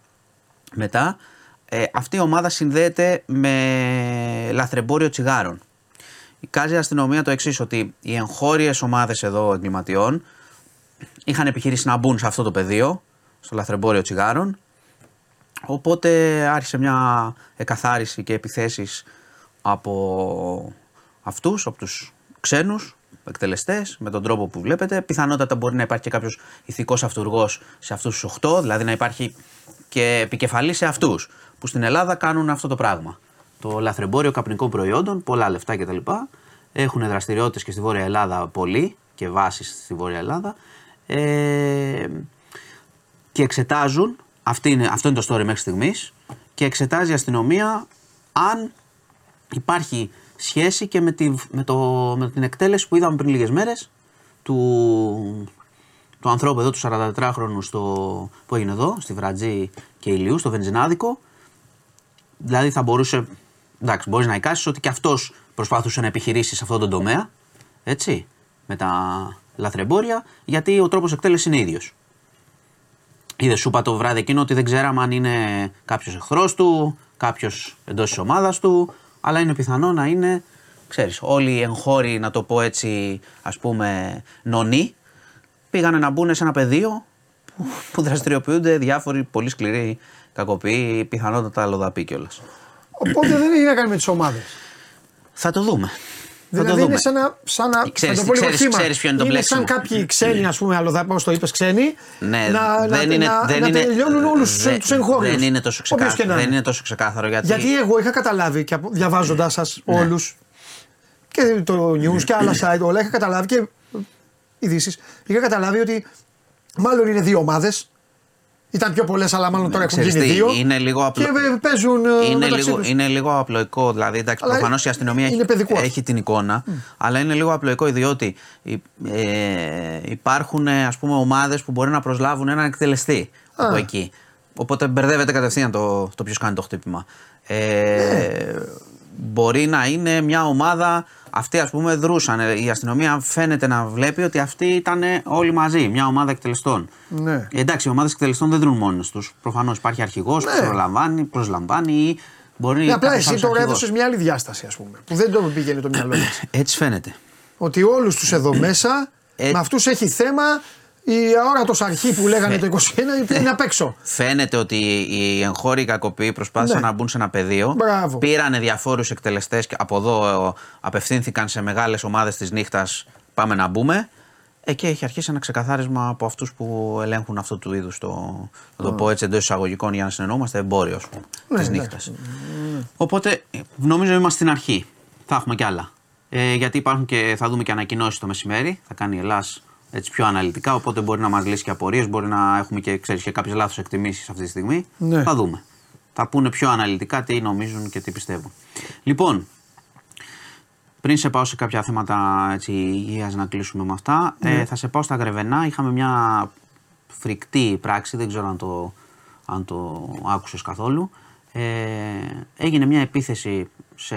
μετά. Ε, αυτή η ομάδα συνδέεται με λαθρεμπόριο τσιγάρων. Εικάζει η αστυνομία το εξής, ότι οι εγχώριες ομάδες εδώ εγκληματιών είχαν επιχειρήσει να μπουν σε αυτό το πεδίο, στο λαθρεμπόριο τσιγάρων. Οπότε άρχισε μια εκαθάριση και επιθέσεις από αυτούς, από τους ξένους εκτελεστές, με τον τρόπο που βλέπετε. Πιθανότατα μπορεί να υπάρχει και κάποιος ηθικός αυτούργος σε αυτούς τους 8, δηλαδή να υπάρχει και επικεφαλή σε αυτούς, που στην Ελλάδα κάνουν αυτό το πράγμα. Το λαθρεμπόριο καπνικών προϊόντων, πολλά λεφτά κτλ. Έχουν δραστηριότητες και στη Βόρεια Ελλάδα πολύ και βάσεις στη Βόρεια Ελλάδα. Ε, και εξετάζουν, αυτή είναι, αυτό είναι το story μέχρι στιγμής, και εξετάζει η αστυνομία αν υπάρχει σχέση και με, τη, με, το, με την εκτέλεση που είδαμε πριν λίγες μέρες του, του ανθρώπου εδώ του 44χρονου στο, που έγινε εδώ, στη Βρατζή και Ηλιού, στο Βενζινάδικο. Δηλαδή θα μπορούσε, εντάξει, μπορείς να εικάσεις ότι και αυτός προσπάθησε να επιχειρήσει σε αυτόν τον τομέα, έτσι, με τα λαθρεμπόρια, γιατί ο τρόπος εκτέλεσης είναι ίδιος. Είδες, σου είπα το βράδυ εκείνο ότι δεν ξέραμε αν είναι κάποιος εχθρός του, κάποιος εντός της ομάδας του, αλλά είναι πιθανό να είναι, ξέρεις, όλοι οι εγχώροι, να το πω έτσι, ας πούμε, νονοί, πήγανε να μπουν σε ένα πεδίο που, που δραστηριοποιούνται διάφοροι πολύ σκληροί κακοποιοί, πιθανότατα αλλοδαποί κιόλας. Οπότε δεν έχει να κάνει με τις ομάδες. Θα το δούμε. Θα Δηλαδή το δούμε. είναι σαν να. Σαν να Ξέρεις- θα το πω λίγο ξέρεις- θύμα. ξέρεις ποιο είναι το σαν μπλέξιμο. κάποιοι ξένοι, ας πούμε, αλλοδαποί, όπω το είπες, ξένοι. Ναι, να, δεν να, είναι, να, δεν να είναι, τελειώνουν όλους δεν- τους εγχώριους. Δεν είναι τόσο ξεκάθαρο. Δεν είναι τόσο ξεκάθαρο γιατί. Γιατί εγώ είχα καταλάβει και διαβάζοντάς σας όλους και το news και άλλα site, όλα είχα καταλάβει και ειδήσεις. Είχα καταλάβει ότι μάλλον είναι δύο ομάδες. Ήταν πιο πολλές, αλλά μάλλον τώρα έχουν Ξέρεις γίνει τι, δύο. είναι λίγο απλό- Και ε, παίζουν. ε, είναι μεταξύ λίγο, τους. είναι λίγο απλοϊκό. Δηλαδή, εντάξει, Αλλά προφανώς η αστυνομία είναι έχει, παιδικό αυτό. έχει την εικόνα, αλλά είναι λίγο απλοϊκό διότι υ- ε, υπάρχουν ας πούμε ομάδες που μπορεί να προσλάβουν έναν εκτελεστή από εκεί. Οπότε μπερδεύεται κατευθείαν το, το ποιος κάνει το χτύπημα. Ε, Μπορεί να είναι μια ομάδα, αυτοί ας πούμε δρούσαν. Ε, Η αστυνομία φαίνεται να βλέπει ότι αυτοί ήταν όλοι μαζί, μια ομάδα εκτελεστών. Ναι. Ε, Εντάξει, οι ομάδες εκτελεστών δεν δρουν μόνες τους. Προφανώς υπάρχει αρχηγός που Ναι. προλαμβάνει, προσλαμβάνει ή μπορεί Ναι, απλά κάποιος εσύ άλλος τώρα αρχηγός. έδωσες μια άλλη διάσταση, ας πούμε. Που δεν το πήγαινε το μυαλό μα. Έτσι φαίνεται. ότι όλους τους εδώ μέσα, Ε, με αυτούς έχει θέμα η αόρατος αρχή που λέγανε το 21 είναι απ' έξω. Φαίνεται ότι οι εγχώροι κακοποιοί προσπάθησαν Ναι. να μπουν σε ένα πεδίο. Μπράβο. Πήρανε διαφόρους εκτελεστές και από εδώ ε, απευθύνθηκαν σε μεγάλες ομάδες της νύχτας. Πάμε να μπούμε. Εκεί έχει αρχίσει ένα ξεκαθάρισμα από αυτούς που ελέγχουν αυτού του είδους το, να το πω έτσι εντός εισαγωγικών για να συνεννοούμαστε, εμπόριο ας πούμε, Ναι, της εντάξει. νύχτας. Οπότε ε, νομίζω είμαστε στην αρχή. Θα έχουμε κι άλλα. Ε, γιατί υπάρχουν και θα δούμε και ανακοινώσεις το μεσημέρι. Θα κάνει η Ελλάς έτσι πιο αναλυτικά. Οπότε μπορεί να μας λύσει και απορίες. Μπορεί να έχουμε και, ξέρεις, και κάποιες λάθος εκτιμήσεις αυτή τη στιγμή. Ναι. Θα δούμε. Θα πούνε πιο αναλυτικά τι νομίζουν και τι πιστεύουν. Λοιπόν, πριν σε πάω σε κάποια θέματα έτσι, υγείας να κλείσουμε με αυτά, ε, θα σε πάω στα Γρεβενά. Είχαμε μια φρικτή πράξη, δεν ξέρω αν το, αν το άκουσες καθόλου. Ε, έγινε μια επίθεση σε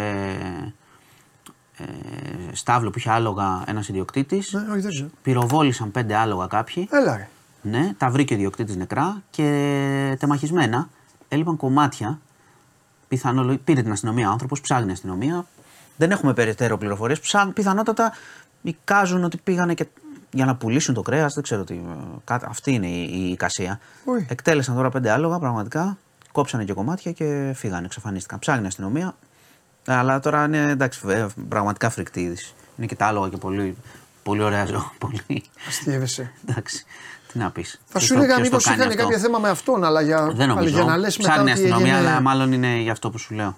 ε, στάβλο που είχε άλογα ένας ιδιοκτήτης. Ναι, όχι, δεν ξέρω. Πυροβόλησαν πέντε άλογα κάποιοι. Έλα ρε. Ναι, τα βρήκε ο ιδιοκτήτης νεκρά και τεμαχισμένα. Έλειπαν κομμάτια. Πιθανό, πήρε την αστυνομία ο άνθρωπος, ψάχνει η αστυνομία. Δεν έχουμε περαιτέρω πληροφορίες. Πιθανότατα εικάζουν ότι πήγανε και για να πουλήσουν το κρέας. Δεν ξέρω τι. ε, κά- Αυτή είναι η, η εικασία. Ui. Εκτέλεσαν τώρα πέντε άλογα πραγματικά. Κόψανε και κομμάτια και φύγανε, εξαφανίστηκαν. Ψάχνει η αστυνομία. Αλλά τώρα είναι εντάξει, ε, πραγματικά φρικτή είδηση. Είναι και τα άλογα και πολύ, πολύ ωραία ζώα. Πολύ. Αστείευεσαι. Εντάξει. Τι να πεις. Θα σου έλεγα μήπως είχαν κάποιο θέμα με αυτόν, αλλά για, Δεν αλλά νομίζω. για να λες μετά Ψάχνει η ότι αστυνομία, έγινε... αλλά μάλλον είναι για αυτό που σου λέω.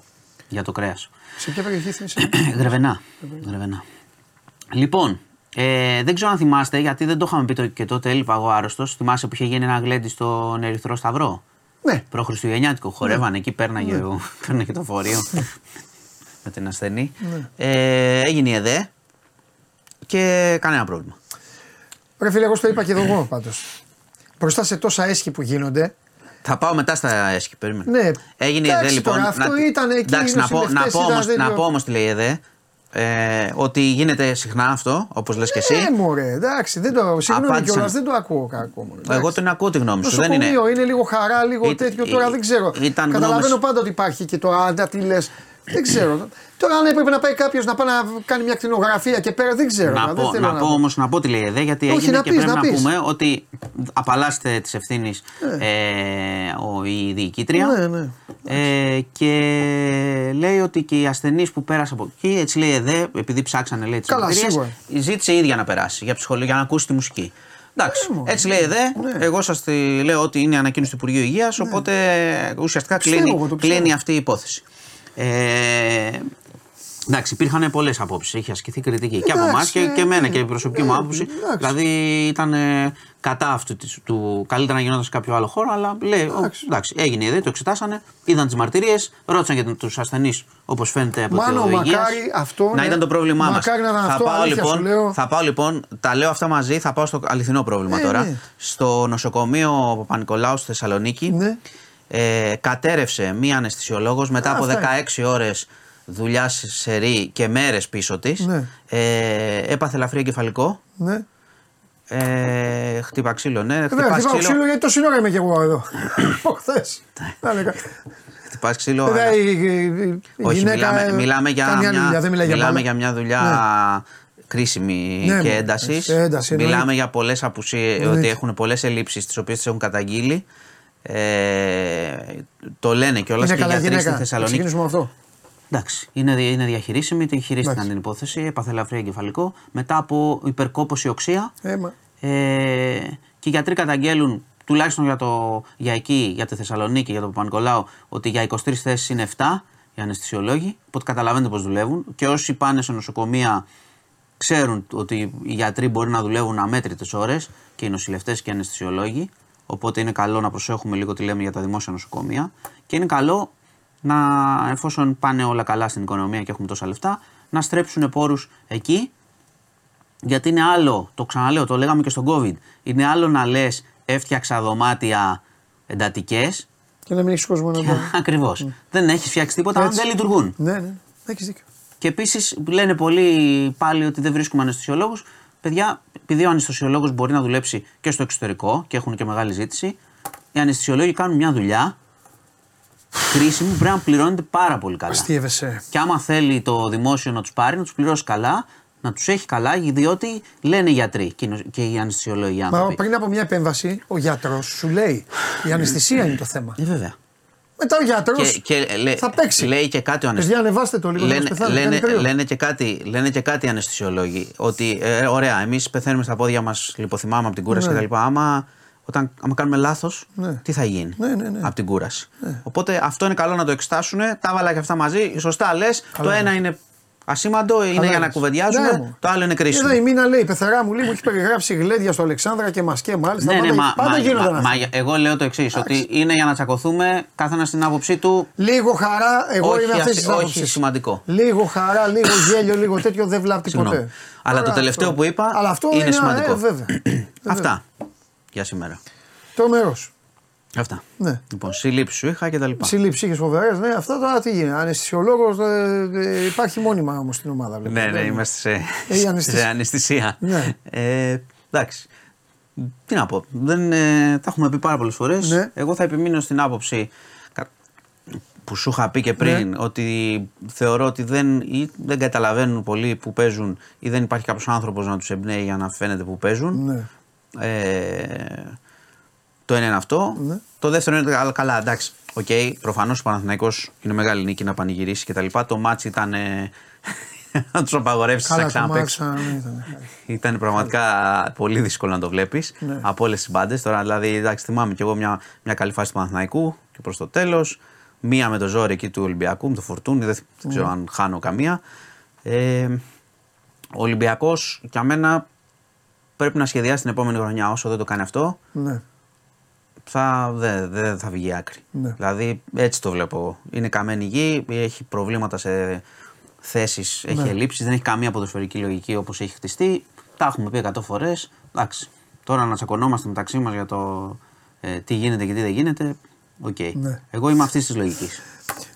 Για το κρέας. Σε ποια περιοχή θυμίσαι. Γρεβενά. Γρεβενά. Λοιπόν, ε, δεν ξέρω αν θυμάστε, γιατί δεν το είχαμε πει το- και τότε, έλειπα εγώ άρρωστος. Θυμάσαι που είχε γίνει ένα γλέντι στον Ερυθρό Σταυρό; ναι, Προχριστουγεννιάτικο. Χορεύανε εκεί, πέρναγε, ο- πέρναγε το φορείο με την ασθενή. Ε, έγινε η ΕΔΕ και κανένα πρόβλημα. ρε φίλε, εγώ στο είπα και εδώ εγώ πάντως. Μπροστά σε τόσα έσχη που γίνονται, Θα πάω μετά στα έσχη, περίμενε. Ναι. Έγινε η Εντάξει, ΕΔΕ λοιπόν. τώρα, αυτό ήταν εκεί, Εντάξει, οι να πω, να νοσηλευτές πω, ήταν όμως, τέτοιο. να πω όμως τι λέει η ΕΔΕ. Ε, ότι γίνεται συχνά αυτό, όπως λες και εσύ. Ε, μωρέ, εντάξει, δεν το, συγγνώμη Απάντησαν. κιόλας, δεν το ακούω κακό. μου, εντάξει. Εγώ την ακούω τη γνώμη σου. Δεν είναι. Νοσοκομείο, είναι λίγο χαρά, λίγο Ήταν- τέτοιο. Τώρα ή- δεν ξέρω. ήταν Καταλαβαίνω γνώμες. πάντα ότι υπάρχει και το άντα, τι λες. Δεν ξέρω. Τώρα αν έπρεπε να πάει κάποιος να πάει να κάνει μια κτηνογραφία και πέρα, δεν ξέρω. Να δεν πω, θέλω να πω δω. όμως να πω τι λέει η ΕΔΕ, γιατί Όχι, έγινε να και πεις, πρέπει να να, πεις. πούμε ότι απαλλάσσεται της ευθύνης ε, ο- η διοικήτρια. Ναι, ναι. Ε, και λέει ότι και οι ασθενείς που πέρασαν από εκεί, έτσι λέει η ΕΔΕ, επειδή ψάξανε λέει τις Καλά, αποδειρίες, σίγουρα. ζήτησε η ίδια να περάσει για ψυχολογία, για να ακούσει τη μουσική. Εντάξει, Ναι, μωρέ. έτσι λέει η ΕΔΕ. Ναι. Εγώ σας λέω ότι είναι ανακοίνωση του Υπουργείου Υγείας, οπότε ουσιαστικά Πιστεύω, κλείνει, εγώ το πιστεύω. κλείνει αυτή η υπόθεση. Ε, εντάξει, υπήρχαν πολλές απόψεις. Είχε ασκηθεί κριτική και από εμάς Εντάξει, και, και εμένα ναι. και η προσωπική μου Ε, άποψη. εντάξει. Δηλαδή ήταν ε, κατά αυτού της- του. Καλύτερα να γινόταν σε κάποιο άλλο χώρο, αλλά λέει. ο- Εντάξει. Εντάξει, έγινε η ιδέα, το εξετάσανε, είδαν τις μαρτυρίες, ρώτησαν για τους ασθενείς όπως φαίνεται από Μάνο, το υγείας. μακάρι αυτό Να να- ήταν το πρόβλημά μας. μακάρι να ήταν θα, αυτό, πάω, αλήθεια λοιπόν, σου λέω. θα πάω λοιπόν, τα λέω αυτά μαζί, θα πάω στο αληθινό πρόβλημα Ε, τώρα. ναι. Στο νοσοκομείο Παπα-Νικολάου στη Θεσσαλονίκη. Ναι. Ε, κατέρευσε μία αναισθησιολόγος μετά Α, από αυτά 16 ώρες δουλειάς σε ρί και μέρες πίσω της. Ναι. Ε, έπαθε ελαφρύ εγκεφαλικό. Ναι. Ε, χτύπα ξύλο, ναι. Βέβαια, Χτυπάς χτυπάω ξύλο. ξύλο γιατί τόση ώρα είμαι και εγώ εδώ. Από χθες. Χτυπάς ξύλο. Βέβαια αλλά- η, η, η Όχι, γυναίκα μιλάμε, ε, μιλάμε, για κάνει άλλη μια, δουλειά, δεν μιλάει για μιλάμε μπάλα. για μια δουλειά κρίσιμη Ναι, και ναι, έντασης. σε ένταση, εννοείται. Μιλάμε για πολλές απουσίες, Εννοείται. ότι έχουν πολλές ελλείψεις τις οποίες τις έχουν καταγγείλει. Ε, το λένε κιόλας Είναι και οι καλά γιατροί στη γυναίκα. Θα Θεσσαλονίκη. ξεκινήσουμε με αυτό. Εντάξει, είναι, δι- είναι διαχειρίσιμη, τη χειρίστηκαν Εντάξει. την υπόθεση, έπαθε ελαφρύ εγκεφαλικό. Μετά από υπερκόπωση οξία. Ε, μα- Ε, και οι γιατροί καταγγέλουν, τουλάχιστον για, το, για εκεί, για τη Θεσσαλονίκη, για το Παπα-Νικολάου, ότι για 23 θέσεις είναι 7 οι αναισθησιολόγοι. Οπότε καταλαβαίνετε πώς δουλεύουν. Και όσοι πάνε σε νοσοκομεία ξέρουν ότι οι γιατροί μπορεί να δουλεύουν αμέτρητες ώρες και οι νοσηλευτές και οι αναισθησιολόγοι. Οπότε είναι καλό να προσέχουμε λίγο τι λέμε για τα δημόσια νοσοκομεία. Και είναι καλό να, εφόσον πάνε όλα καλά στην οικονομία και έχουμε τόσα λεφτά, να στρέψουν πόρους εκεί γιατί είναι άλλο, το ξαναλέω, το λέγαμε και στον COVID. Είναι άλλο να λες έφτιαξα δωμάτια εντατικές. Και να μην έχεις κόσμο να το. Ακριβώς. Δεν έχεις φτιάξει τίποτα αν Έτσι. δεν λειτουργούν. Ναι, ναι, έχεις δίκιο. Και επίσης λένε πολλοί πάλι ότι δεν βρίσκουμε αναισθησιολόγους. Παιδιά, επειδή ο αναισθησιολόγος μπορεί να δουλέψει και στο εξωτερικό και έχουν και μεγάλη ζήτηση, οι αναισθησιολόγοι κάνουν μια δουλειά κρίσιμη που πρέπει να πληρώνεται πάρα πολύ καλά. Αστείευεσαι. Και άμα θέλει το δημόσιο να τους πάρει, να τους πληρώσει καλά, να τους έχει καλά, διότι λένε οι γιατροί και οι νο- και οι αναισθησιολόγοι οι Μα άνθρωποι. πριν από μια επέμβαση, ο γιατρός σου λέει: Η αναισθησία είναι το θέμα. Ε, βέβαια. Μετά ο γιατρός Και, και λέ- θα παίξει. λέει και κάτι ο Παιδιά, αναισθησιολόγος. ανεβάστε το λίγο να μας Λένε, πεθάνει. λένε, κάνει κρύο. λένε, και κάτι, λένε και κάτι οι αναισθησιολόγοι. Ότι ε, ωραία, εμείς πεθαίνουμε στα πόδια μας, λιποθυμάμε από την κούραση Ναι. κτλ. Άμα, όταν, άμα κάνουμε λάθος, Ναι. τι θα γίνει Ναι, ναι, ναι. από την κούραση; Οπότε αυτό είναι καλό να το εξετάσουν. Τα βάλα και αυτά μαζί. Σωστά λες. Το ένα είναι ασήμαντο, είναι Καλά για να λες. κουβεντιάζουμε. Ναι, μου. το άλλο είναι κρίσιμο. Εδώ η Μίνα λέει: Πεθερά μου, λίγο έχει περιγράψει γλέντια στο Αλεξάνδρα και μασκέ μάλιστα. Ναι, ναι, πάντα μα, πάντα μα, γίνονταν μα, αυτά. μα, εγώ λέω το εξής: Ότι είναι για να τσακωθούμε καθένα στην άποψή του. Λίγο χαρά, εγώ Όχι είμαι αυτής ασυ- της όχι άποψης. σημαντικό. Λίγο χαρά, λίγο γέλιο, λίγο τέτοιο δεν βλάπτει Συγγνώμη. ποτέ. Αλλά Τώρα το τελευταίο αυτό. που είπα Αλλά αυτό είναι είναι σημαντικό. Ε, βέβαια. Αυτά για σήμερα. Τρομερός. Αυτά. Ναι. Λοιπόν, σύλληψη σου είχα και τα λοιπά. Σύλληψη είχες φοβερέ, ναι, αυτά τώρα τι γίνεται. Αναισθησιολόγος ε, ε, υπάρχει μόνιμα όμως στην ομάδα. βλέπω. Ναι, ναι, Δεν- είμαστε σε, Ε, η αναισθησία. σε αναισθησία. Ναι. Ε, εντάξει. Τι να πω. Δεν, ε, τα έχουμε πει πάρα πολλές φορές. Ναι. Εγώ θα επιμείνω στην άποψη κα- που σου είχα πει και πριν ότι θεωρώ ότι δεν, ή δεν καταλαβαίνουν πολλοί που παίζουν ή δεν υπάρχει κάποιος άνθρωπος να τους εμπνέει για να φαίνεται που παίζουν. Ναι. Ε, το ένα είναι αυτό. Ναι. Το δεύτερο είναι καλά, καλά εντάξει. Οκ, προφανώς ο Παναθηναϊκός είναι μεγάλη νίκη να πανηγυρίσει κτλ. Το ματς ήταν. ε, να τους απαγορεύσεις να Καλά, το ξαναπαίξουν. ματς, ναι, ήταν. Ήταν πραγματικά πολύ δύσκολο να το βλέπεις Ναι. από όλες τις μπάντες. Τώρα, δηλαδή, εντάξει, θυμάμαι κι εγώ μια, μια καλή φάση του Παναθηναϊκού και προς το τέλος. Μία με το ζόρι εκεί του Ολυμπιακού, με το φορτούνι. Δεν, δεν ξέρω Ναι. αν χάνω καμία. Ε, ο Ολυμπιακός για μένα πρέπει να σχεδιάσει την επόμενη χρονιά. Όσο δεν το κάνει αυτό, Ναι. Θα, δεν δεν θα βγει άκρη. Ναι. Δηλαδή έτσι το βλέπω εγώ. Είναι καμένη γη, έχει προβλήματα σε θέσεις, έχει Ναι. ελλείψεις, δεν έχει καμία ποδοσφαιρική λογική όπως έχει χτιστεί. Τα έχουμε πει 100 φορές. Εντάξει. Τώρα να τσακωνόμαστε μεταξύ μας για το ε, τι γίνεται και τι δεν γίνεται. Οκ. Ναι. Εγώ είμαι αυτής της λογικής.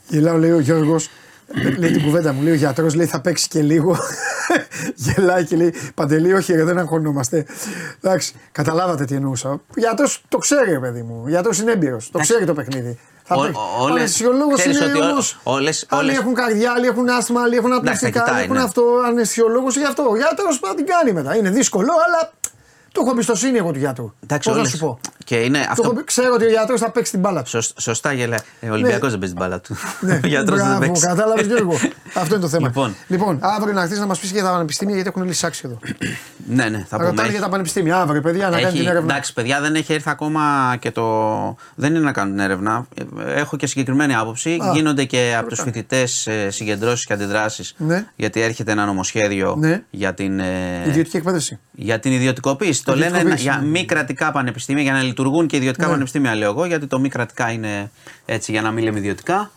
Γελάω, λέει ο Γιώργος. Λέει την κουβέντα μου, λέει ο γιατρός, λέει θα παίξει και λίγο. Γελάει και λέει Παντελή, όχι, ρε, δεν αγχωνόμαστε. Εντάξει, καταλάβατε τι εννοούσα. Ο γιατρός το ξέρει, ρε, παιδί μου. Ο γιατρός είναι έμπειρος. Το ξέρει το παιχνίδι. Θα Ο- παίξει. ο- Ο όλες- αναισθησιολόγο ξέρεις είναι ότι ο- όμως- όλες- Άλλοι όλες- έχουν καρδιά, άλλοι έχουν άσθημα, άλλοι έχουν Εντάξει, τα απνευστικά, άλλοι κοιτάει, έχουν ναι. αυτό. Αναισθησιολόγος γι' αυτό. Ο γιατρός θα την κάνει μετά. Είναι δύσκολο, αλλά του έχω εμπιστοσύνη εγώ του γιατρού. Εντάξει, Πώς να όλες- σου πω; Και είναι Του αυτό. έχω- Ξέρω ότι ο γιατρός θα παίξει την μπάλα του. Σωσ- Σωστά γελάει. Ε, Ο Ολυμπιακός δεν παίζει την μπάλα του. Ναι, Ο γιατρός δεν μπράβο, παίξει. κατάλαβες Γιώργο. Αυτό είναι το θέμα. Λοιπόν. λοιπόν αύριο να χτίσει να μας πεις για τα πανεπιστήμια γιατί έχουν λύσει άξιο εδώ. Ναι, ναι, θα πούμε. Ρωτάνε για τα πανεπιστήμια. Αύριο, παιδιά, να κάνει Έχει, την έρευνα. εντάξει, παιδιά, δεν έχει έρθει ακόμα και το. Δεν είναι να κάνουν την έρευνα. Ε, Έχω και συγκεκριμένη άποψη. Α, Γίνονται και από τους φοιτητές συγκεντρώσεις και αντιδράσεις. Ναι. Γιατί έρχεται ένα νομοσχέδιο Ναι. για, την, ε, Ιδιωτική εκπαίδευση. για την ιδιωτικοποίηση. Το λένε Ιδιωτικοποίηση, για ναι. μη κρατικά πανεπιστήμια, για να λειτουργούν και ιδιωτικά Ναι. πανεπιστήμια, λέω εγώ. Γιατί το μη κρατικά είναι έτσι, για να μην λέμε ιδιωτικά.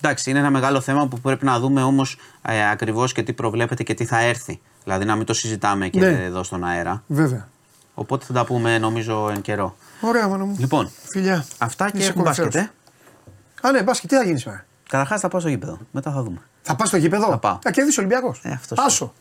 Εντάξει, είναι ένα μεγάλο θέμα που πρέπει να δούμε όμως ε, ακριβώς και τι προβλέπεται και τι θα έρθει. Δηλαδή να μην το συζητάμε και Ναι. εδώ στον αέρα. Βέβαια. Οπότε θα τα πούμε νομίζω εν καιρό. Ωραία, μόνο μου. Λοιπόν, Φιλιά. αυτά και Είσαι έχουμε κορυφαίος. μπάσκετ. Ε. Α, ναι, μπάσκετ, τι θα γίνεις σήμερα. Καταρχάς θα πάω στο γήπεδο. Μετά θα δούμε. Θα πας στο γήπεδο; Θα πάω. Θα κερδίσει ο Ολυμπιακός. Ε, αυτός άσο.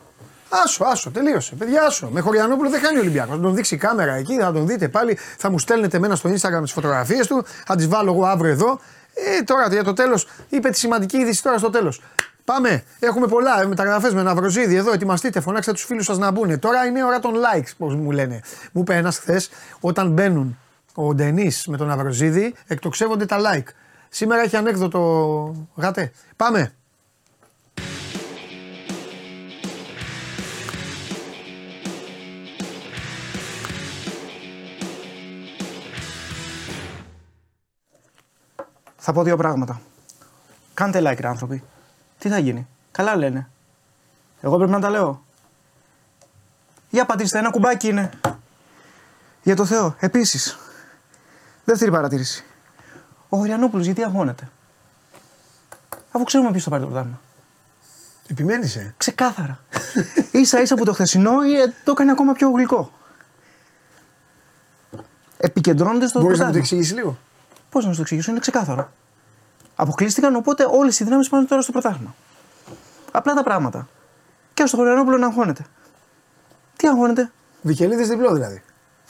Άσο, άσο, τελείωσε. Παιδιά, άσο. Με Χωριανόπουλο δεν κάνει ο Ολυμπιακός. Θα τον δείξει η κάμερα εκεί, θα τον δείτε πάλι. Θα μου στέλνετε εμένα στο Instagram τις φωτογραφίες του. Θα τις βάλω εγώ αύριο εδώ. Ε, τώρα για το τέλος, είπε τη σημαντική είδηση τώρα στο τέλος. Πάμε. Έχουμε πολλά μεταγραφές με Ναυροζίδη εδώ. Ετοιμαστείτε, φωνάξτε τους φίλους σας να μπουν. Τώρα είναι η ώρα των likes, πώς μου λένε. Μου είπε ένας χθες, όταν μπαίνουν ο Ντενής με τον Ναυροζίδη, εκτοξεύονται τα like. Σήμερα έχει ανέκδοτο γατέ. Πάμε. Θα πω δύο πράγματα. Κάντε like, ρε άνθρωποι. Τι θα γίνει; Καλά λένε. Εγώ πρέπει να τα λέω. Για πατήστε, ένα κουμπάκι είναι. Για το Θεό. Επίσης. Δεύτερη παρατήρηση. Ο Χωριανόπουλο γιατί αγχώνεται; Αφού ξέρουμε ποιος θα πάρει το πρωτάθλημα. Επιμένεις, ε; Ξεκάθαρα. σα ίσα που το χθεσινό ε, το έκανε ακόμα πιο γλυκό. Επικεντρώνονται στο Μπορείς να μου το πρωτάθλημα. εξηγήσεις λίγο; Πώς να σου το εξηγήσω, είναι ξεκάθαρο. Αποκλείστηκαν οπότε όλες οι δυνάμεις πάνε τώρα στο πρωτάθλημα. Απλά τα πράγματα. Και στο Χωριανόπουλο να αγχώνεται. Τι αγχώνεται; Βικελίδης διπλό δηλαδή.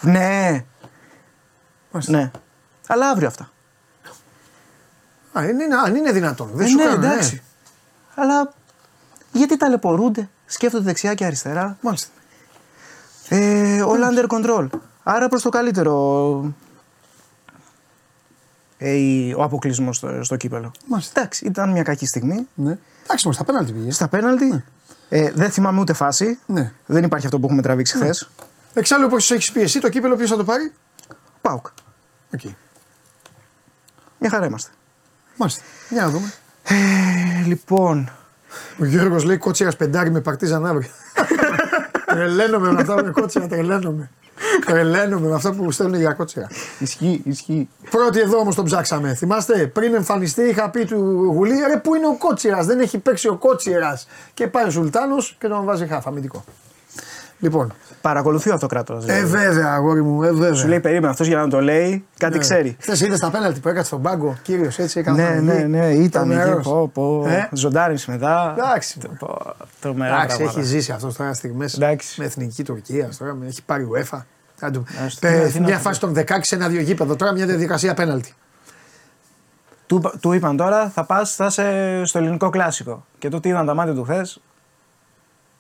Ναι, Μάλιστα. ναι. Αλλά αύριο αυτά. Α, είναι, είναι- αν είναι δυνατόν. Δεν Ε, σου ναι, κάνω, εντάξει. Αλλά γιατί ταλαιπωρούνται, σκέφτονται δεξιά και αριστερά. Μάλιστα. Ε, όλα under control. Άρα προς το καλύτερο ε, η- ο αποκλεισμός στο, στο κύπελλο. Μάλιστα. Εντάξει, ήταν μια κακή στιγμή. Ναι. Εντάξει, όμως, στα πέναλτι πήγε. Στα πέναλτι. Ε, δεν θυμάμαι ούτε φάση. Ναι. Δεν υπάρχει αυτό που έχουμε τραβήξει χθες. Εξάλλου, όπως έχεις πει εσύ, το κύπελλο ποιος θα το πάρει; ΠΑΟΚ. Οκ. Μια χαρά είμαστε. Μάλιστα. Για να δούμε. Ε, λοιπόν, Ο Γιώργος λέει κότσιρα πεντάρι με παρτίζαν αύριο. τρελαίνομαι με αυτά με κότσιρα, τρελαίνομαι. Τρελαίνομαι με αυτά που στέλνουν για κότσιρα. ισχύει, ισχύει. Πρώτοι εδώ όμως τον ψάξαμε. Θυμάστε, πριν εμφανιστεί, είχα πει του Γουλή, ρε πού είναι ο κότσιρας, δεν έχει παίξει ο κότσιρας. Και πάει ο Σουλτάνος και τον βάζει χάφ, αμυντικό. Λοιπόν, Παρακολουθεί ο αυτοκράτορα. ε, βέβαια, αγόρι μου, ε, βέβαια. Σου λέει περίμενα αυτός για να το λέει, κάτι ξέρει. Χθες είδες τα πέναλτι που έκατσε στον πάγκο, κύριος έτσι έκανε. Ναι, ναι, ναι, ήταν εκεί. Τρομερός. Πω, πω. Ε; Ζωντάρεψε μετά. Εντάξει. Πω, Τρομερά Εντάξει, πράγματα. έχει ζήσει αυτός τώρα στιγμές Εντάξει. με εθνική Τουρκία. Τώρα με- έχει πάρει UEFA. Άντε, Άστο, ε, ναι, τι να μια πω. φάση των 16 σε ένα-δύο γήπεδο. Τώρα μια διαδικασία πέναλτι. Του, είπα- του είπαν τώρα θα πας, θα είσαι στο ελληνικό κλάσικο. Και το τι είδαν τα μάτια του χθες.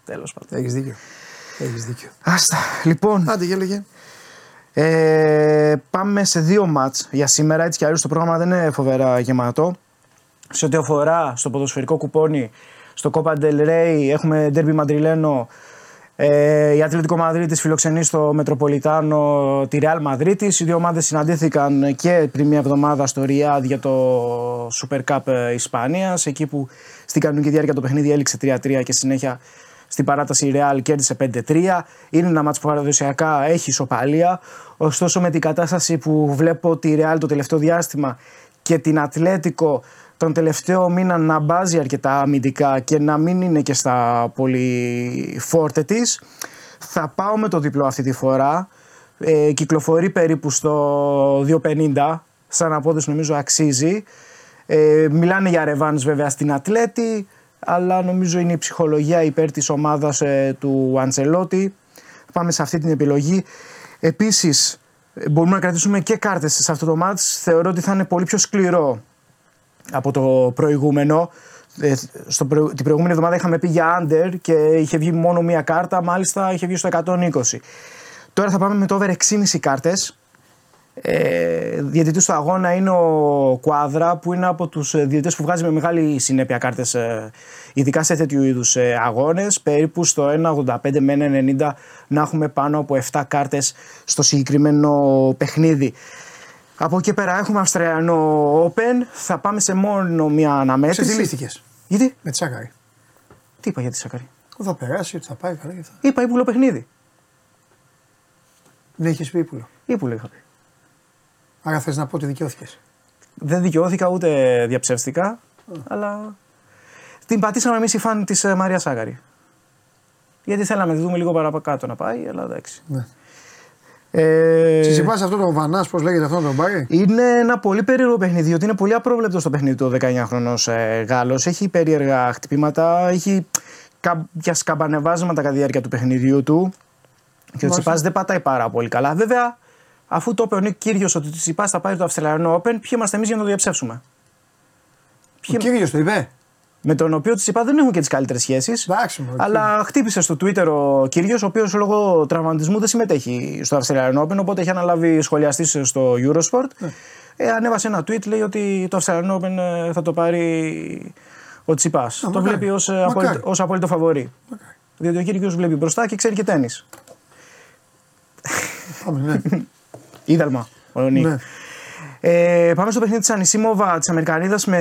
Τέλος πάντων. Έχεις δίκιο. Έχεις δίκιο. Άστα. Λοιπόν, Άντε, για λέγε. ε, πάμε σε δύο μάτς για σήμερα. Έτσι κι αλλιώς το πρόγραμμα δεν είναι φοβερά γεμάτο. Σε ό,τι αφορά στο ποδοσφαιρικό κουπόνι, στο Copa del Rey έχουμε Derby Μαντριλένο. Ε, η Ατλητικό Μαδρίτη φιλοξενείς στο Μετροπολιτάνο τη Real Μαδρίτης. Οι δύο ομάδες συναντήθηκαν και πριν μια εβδομάδα στο Ριάντ για το Super Cup ε, Ισπανίας. Εκεί που στην κανονική διάρκεια το παιχνίδι έληξε 3-3 και συνέχεια στην παράταση η Real κέρδισε 5-3. Είναι ένα μάτς που παραδοσιακά έχει ισοπαλία. Ωστόσο με την κατάσταση που βλέπω τη Real το τελευταίο διάστημα και την Ατλέτικο τον τελευταίο μήνα να μπάζει αρκετά αμυντικά και να μην είναι και στα πολύ φόρτε της. Θα πάω με το διπλό αυτή τη φορά. Ε, κυκλοφορεί περίπου στο 2.50. Σαν απόδοση νομίζω αξίζει. Ε, μιλάνε για ρεβάνς βέβαια στην Ατλέτη, αλλά νομίζω είναι η ψυχολογία υπέρ της ομάδας ε, του Αντσελότη. Πάμε σε αυτή την επιλογή. Επίσης, ε, μπορούμε να κρατήσουμε και κάρτες σε αυτό το μάτς. Θεωρώ ότι θα είναι πολύ πιο σκληρό από το προηγούμενο. Ε, στο προ... Την προηγούμενη εβδομάδα είχαμε πει για under και είχε βγει μόνο μία κάρτα, μάλιστα είχε βγει στο 120. Τώρα θα πάμε με το over 6,5 κάρτες. Ε, διαιτητής του αγώνα είναι ο Κουάδρα που είναι από τους ε, διαιτητές που βγάζει με μεγάλη συνέπεια κάρτες ε, ειδικά σε τέτοιου είδους ε, αγώνες περίπου στο 1,85 με 1,90 να έχουμε πάνω από 7 κάρτες στο συγκεκριμένο παιχνίδι. Από εκεί πέρα έχουμε Αυστραλιανό Open. Θα πάμε σε μόνο μια Σε τι αναμέτρηση. λύστηκε Γιατί, με τη Σάκαρη. τι είπα για τη Σακαρή. Που θα περάσει, ότι θα πάει καλά και αυτά. Είπα ύπουλο παιχνίδι. Ναι, έχεις πει ύπουλο. Ύπουλο είχα πει. Άρα θες να πω ότι δικαιώθηκες. Δεν δικαιώθηκα ούτε διαψεύστηκα, αλλά την πατήσαμε εμείς οι φαν της Μαρία Σάκαρη. Γιατί θέλαμε να τη δούμε λίγο παρακάτω να πάει, αλλά εντάξει. Ναι. Ε, Συζητά αυτό το Βανάς, πώς λέγεται αυτό να τον πάρει. Είναι ένα πολύ περίεργο παιχνίδι, διότι είναι πολύ απρόβλεπτο το παιχνίδι του 19χρονο ε, Γάλλος. Έχει περίεργα χτυπήματα, έχει κάποια σκαμπανεβάσματα κατά τη διάρκεια του παιχνιδιού του. Και ο Μάλιστα. Τσιπάς δεν πατάει πάρα πολύ καλά. Βέβαια, αφού το είπε ο Νίκ Κύριος ότι ο Τσιπά θα πάρει το Αυστραλιανό Open, ποιοι είμαστε εμείς για να το διαψεύσουμε; Ο κύριος το είπε. Με τον οποίο Τσιπά δεν έχουν και τις καλύτερες σχέσεις. Εντάξει, μωρέ, Αλλά χτύπησε στο Twitter ο κύριος, ο οποίος λόγω τραυματισμού δεν συμμετέχει στο Australian Open, οπότε έχει αναλάβει σχολιαστής στο Eurosport. Ναι. Ε, ανέβασε ένα tweet, λέει ότι το Australian Open ε, θα το πάρει ο Τσιπάς. Το μακάρι. βλέπει ως Μακάρι. απόλυτο, ως απόλυτο φαβορή. Διότι ο κύριος βλέπει μπροστά και ξέρει και τέννη. Πάμε, ναι. Είδαλμα, ο Νίκ. Ναι. Ε, πάμε στο παιχνίδι της Ανισίμοβα της Αμερικανίδας με,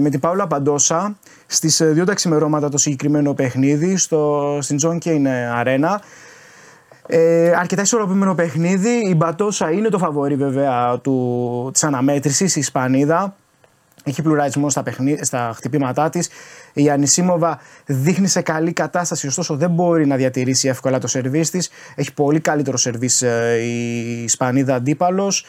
με την Πάουλα Παντόσα. Στις 2 τα ξημερώματα το συγκεκριμένο παιχνίδι στο, στην John Kane Arena. Ε, αρκετά ισορροπημένο παιχνίδι. Η Μπατόσα είναι το φαβορή βέβαια του, της αναμέτρησης, η Ισπανίδα. Έχει πλουραρισμό στα, παιχνί, στα χτυπήματά της. Η Ανισίμοβα δείχνει σε καλή κατάσταση, ωστόσο δεν μπορεί να διατηρήσει εύκολα το σερβίς της. Έχει πολύ καλύτερο σερβίς ε, η Ισπανίδα αντίπαλος.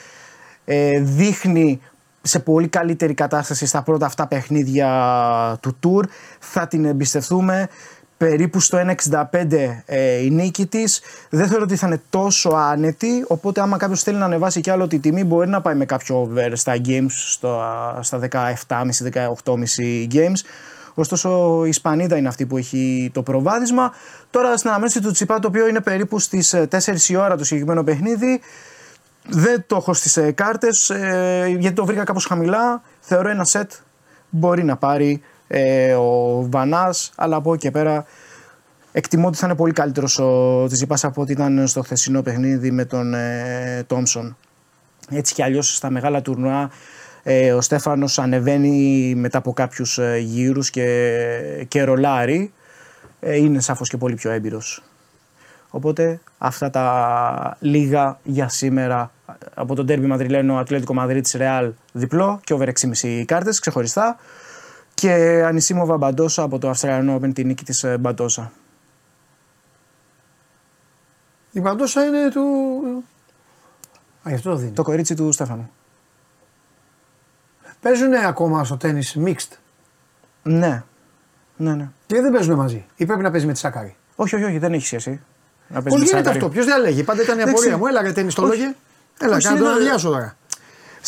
Ε, δείχνει σε πολύ καλύτερη κατάσταση στα πρώτα αυτά παιχνίδια του Tour. Θα την εμπιστευτούμε περίπου στο 1,65 ε, η νίκη της. Δεν θεωρώ ότι θα είναι τόσο άνετη. Οπότε, άμα κάποιος θέλει να ανεβάσει κι άλλο τη τιμή, μπορεί να πάει με κάποιο over στα games, στο, στα 17,5-18,5 games. Ωστόσο, η Ισπανίδα είναι αυτή που έχει το προβάδισμα. Τώρα, στην αναμέτρηση του Τσιπά, το οποίο είναι περίπου στις 4 η ώρα το συγκεκριμένο παιχνίδι, δεν το έχω στις κάρτες ε, γιατί το βρήκα κάπως χαμηλά. Θεωρώ ένα σετ μπορεί να πάρει ε, ο Βανάς, αλλά από εκεί και πέρα εκτιμώ ότι θα είναι πολύ καλύτερος ο Τσιπάς από ό,τι ήταν στο χθεσινό παιχνίδι με τον ε, Τόμσον. Έτσι κι αλλιώς στα μεγάλα τουρνουά ε, ο Στέφανος ανεβαίνει μετά από κάποιους ε, γύρους και, και ρολάρει. Ε, είναι σαφώς και πολύ πιο έμπειρος. Οπότε αυτά τα λίγα για σήμερα από τον τέρμι Μαδριλένο Ατλέτικο Μαδρίτης Ρεάλ διπλό και over 6,5 κάρτες ξεχωριστά και Ανισίμοβα Μπαντόσα από το Αυστραλιανό Open τη νίκη της ε, Μπαντόσα. Η παντόσα είναι του. Α, γι' αυτό το δίνει. Το κορίτσι του Στέφανου. Παίζουν ακόμα στο τέννη mixed; Ναι. Ναι, ναι. Και δεν παίζουν μαζί. Ή πρέπει να παίζει με τη Σάκαρη; Όχι, όχι, όχι, δεν έχει σχέση. Να παίζει Πώς με γίνεται Σάκαρη. αυτό, ποιος διαλέγει. Πάντα ήταν η Δεν απορία ξέρω. μου. Έλα ρε τέννη το Όχι. λόγε. Έλα, Όχι, κάνω τον είναι- αδειάσω τώρα. Πώς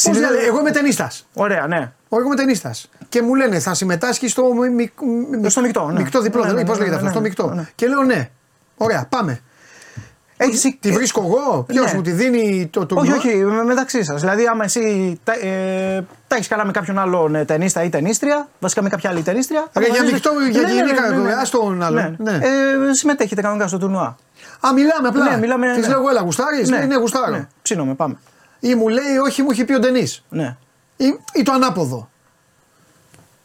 Συνήθως- διαλέγει. Εγώ είμαι ταινίστα. Ωραία, ναι. Εγώ είμαι ταινίστα. Και μου λένε θα συμμετάσχεις στο, μι, μι, μι- Στο μεικτό, ναι. μεικτό διπλό. Ναι, ναι, Πώς ναι, λέγεται ναι, αυτό, ναι, στο ναι, μεικτό. ναι. Και λέω ναι. Ωραία, πάμε. Έχεις, Τη βρίσκω εγώ, ποιος ναι. μου τη δίνει το, το Όχι, γκολ; όχι, με- μεταξύ σας. Δηλαδή, άμα εσύ τα, ε, τα έχεις καλά με κάποιον άλλον ε, ταινίστα ή ταινίστρια, βασικά με κάποια άλλη ταινίστρια. Ρε, για αποφασίζετε- μεικτό, για γενικά, ας τον άλλον, ναι. Ε, συμμετέχετε κανονικά στο τουρνουά. Α, μιλάμε απλά. Ναι, μιλάμε, Της ναι. λέω, έλα, γουστάρεις. Ναι, ναι, γουστάρω. Ναι, ψήνομαι, πάμε. Ή μου λέει, όχι, μου έχει πει ο Ντενής. Ναι. Ή, ή το ανάποδο.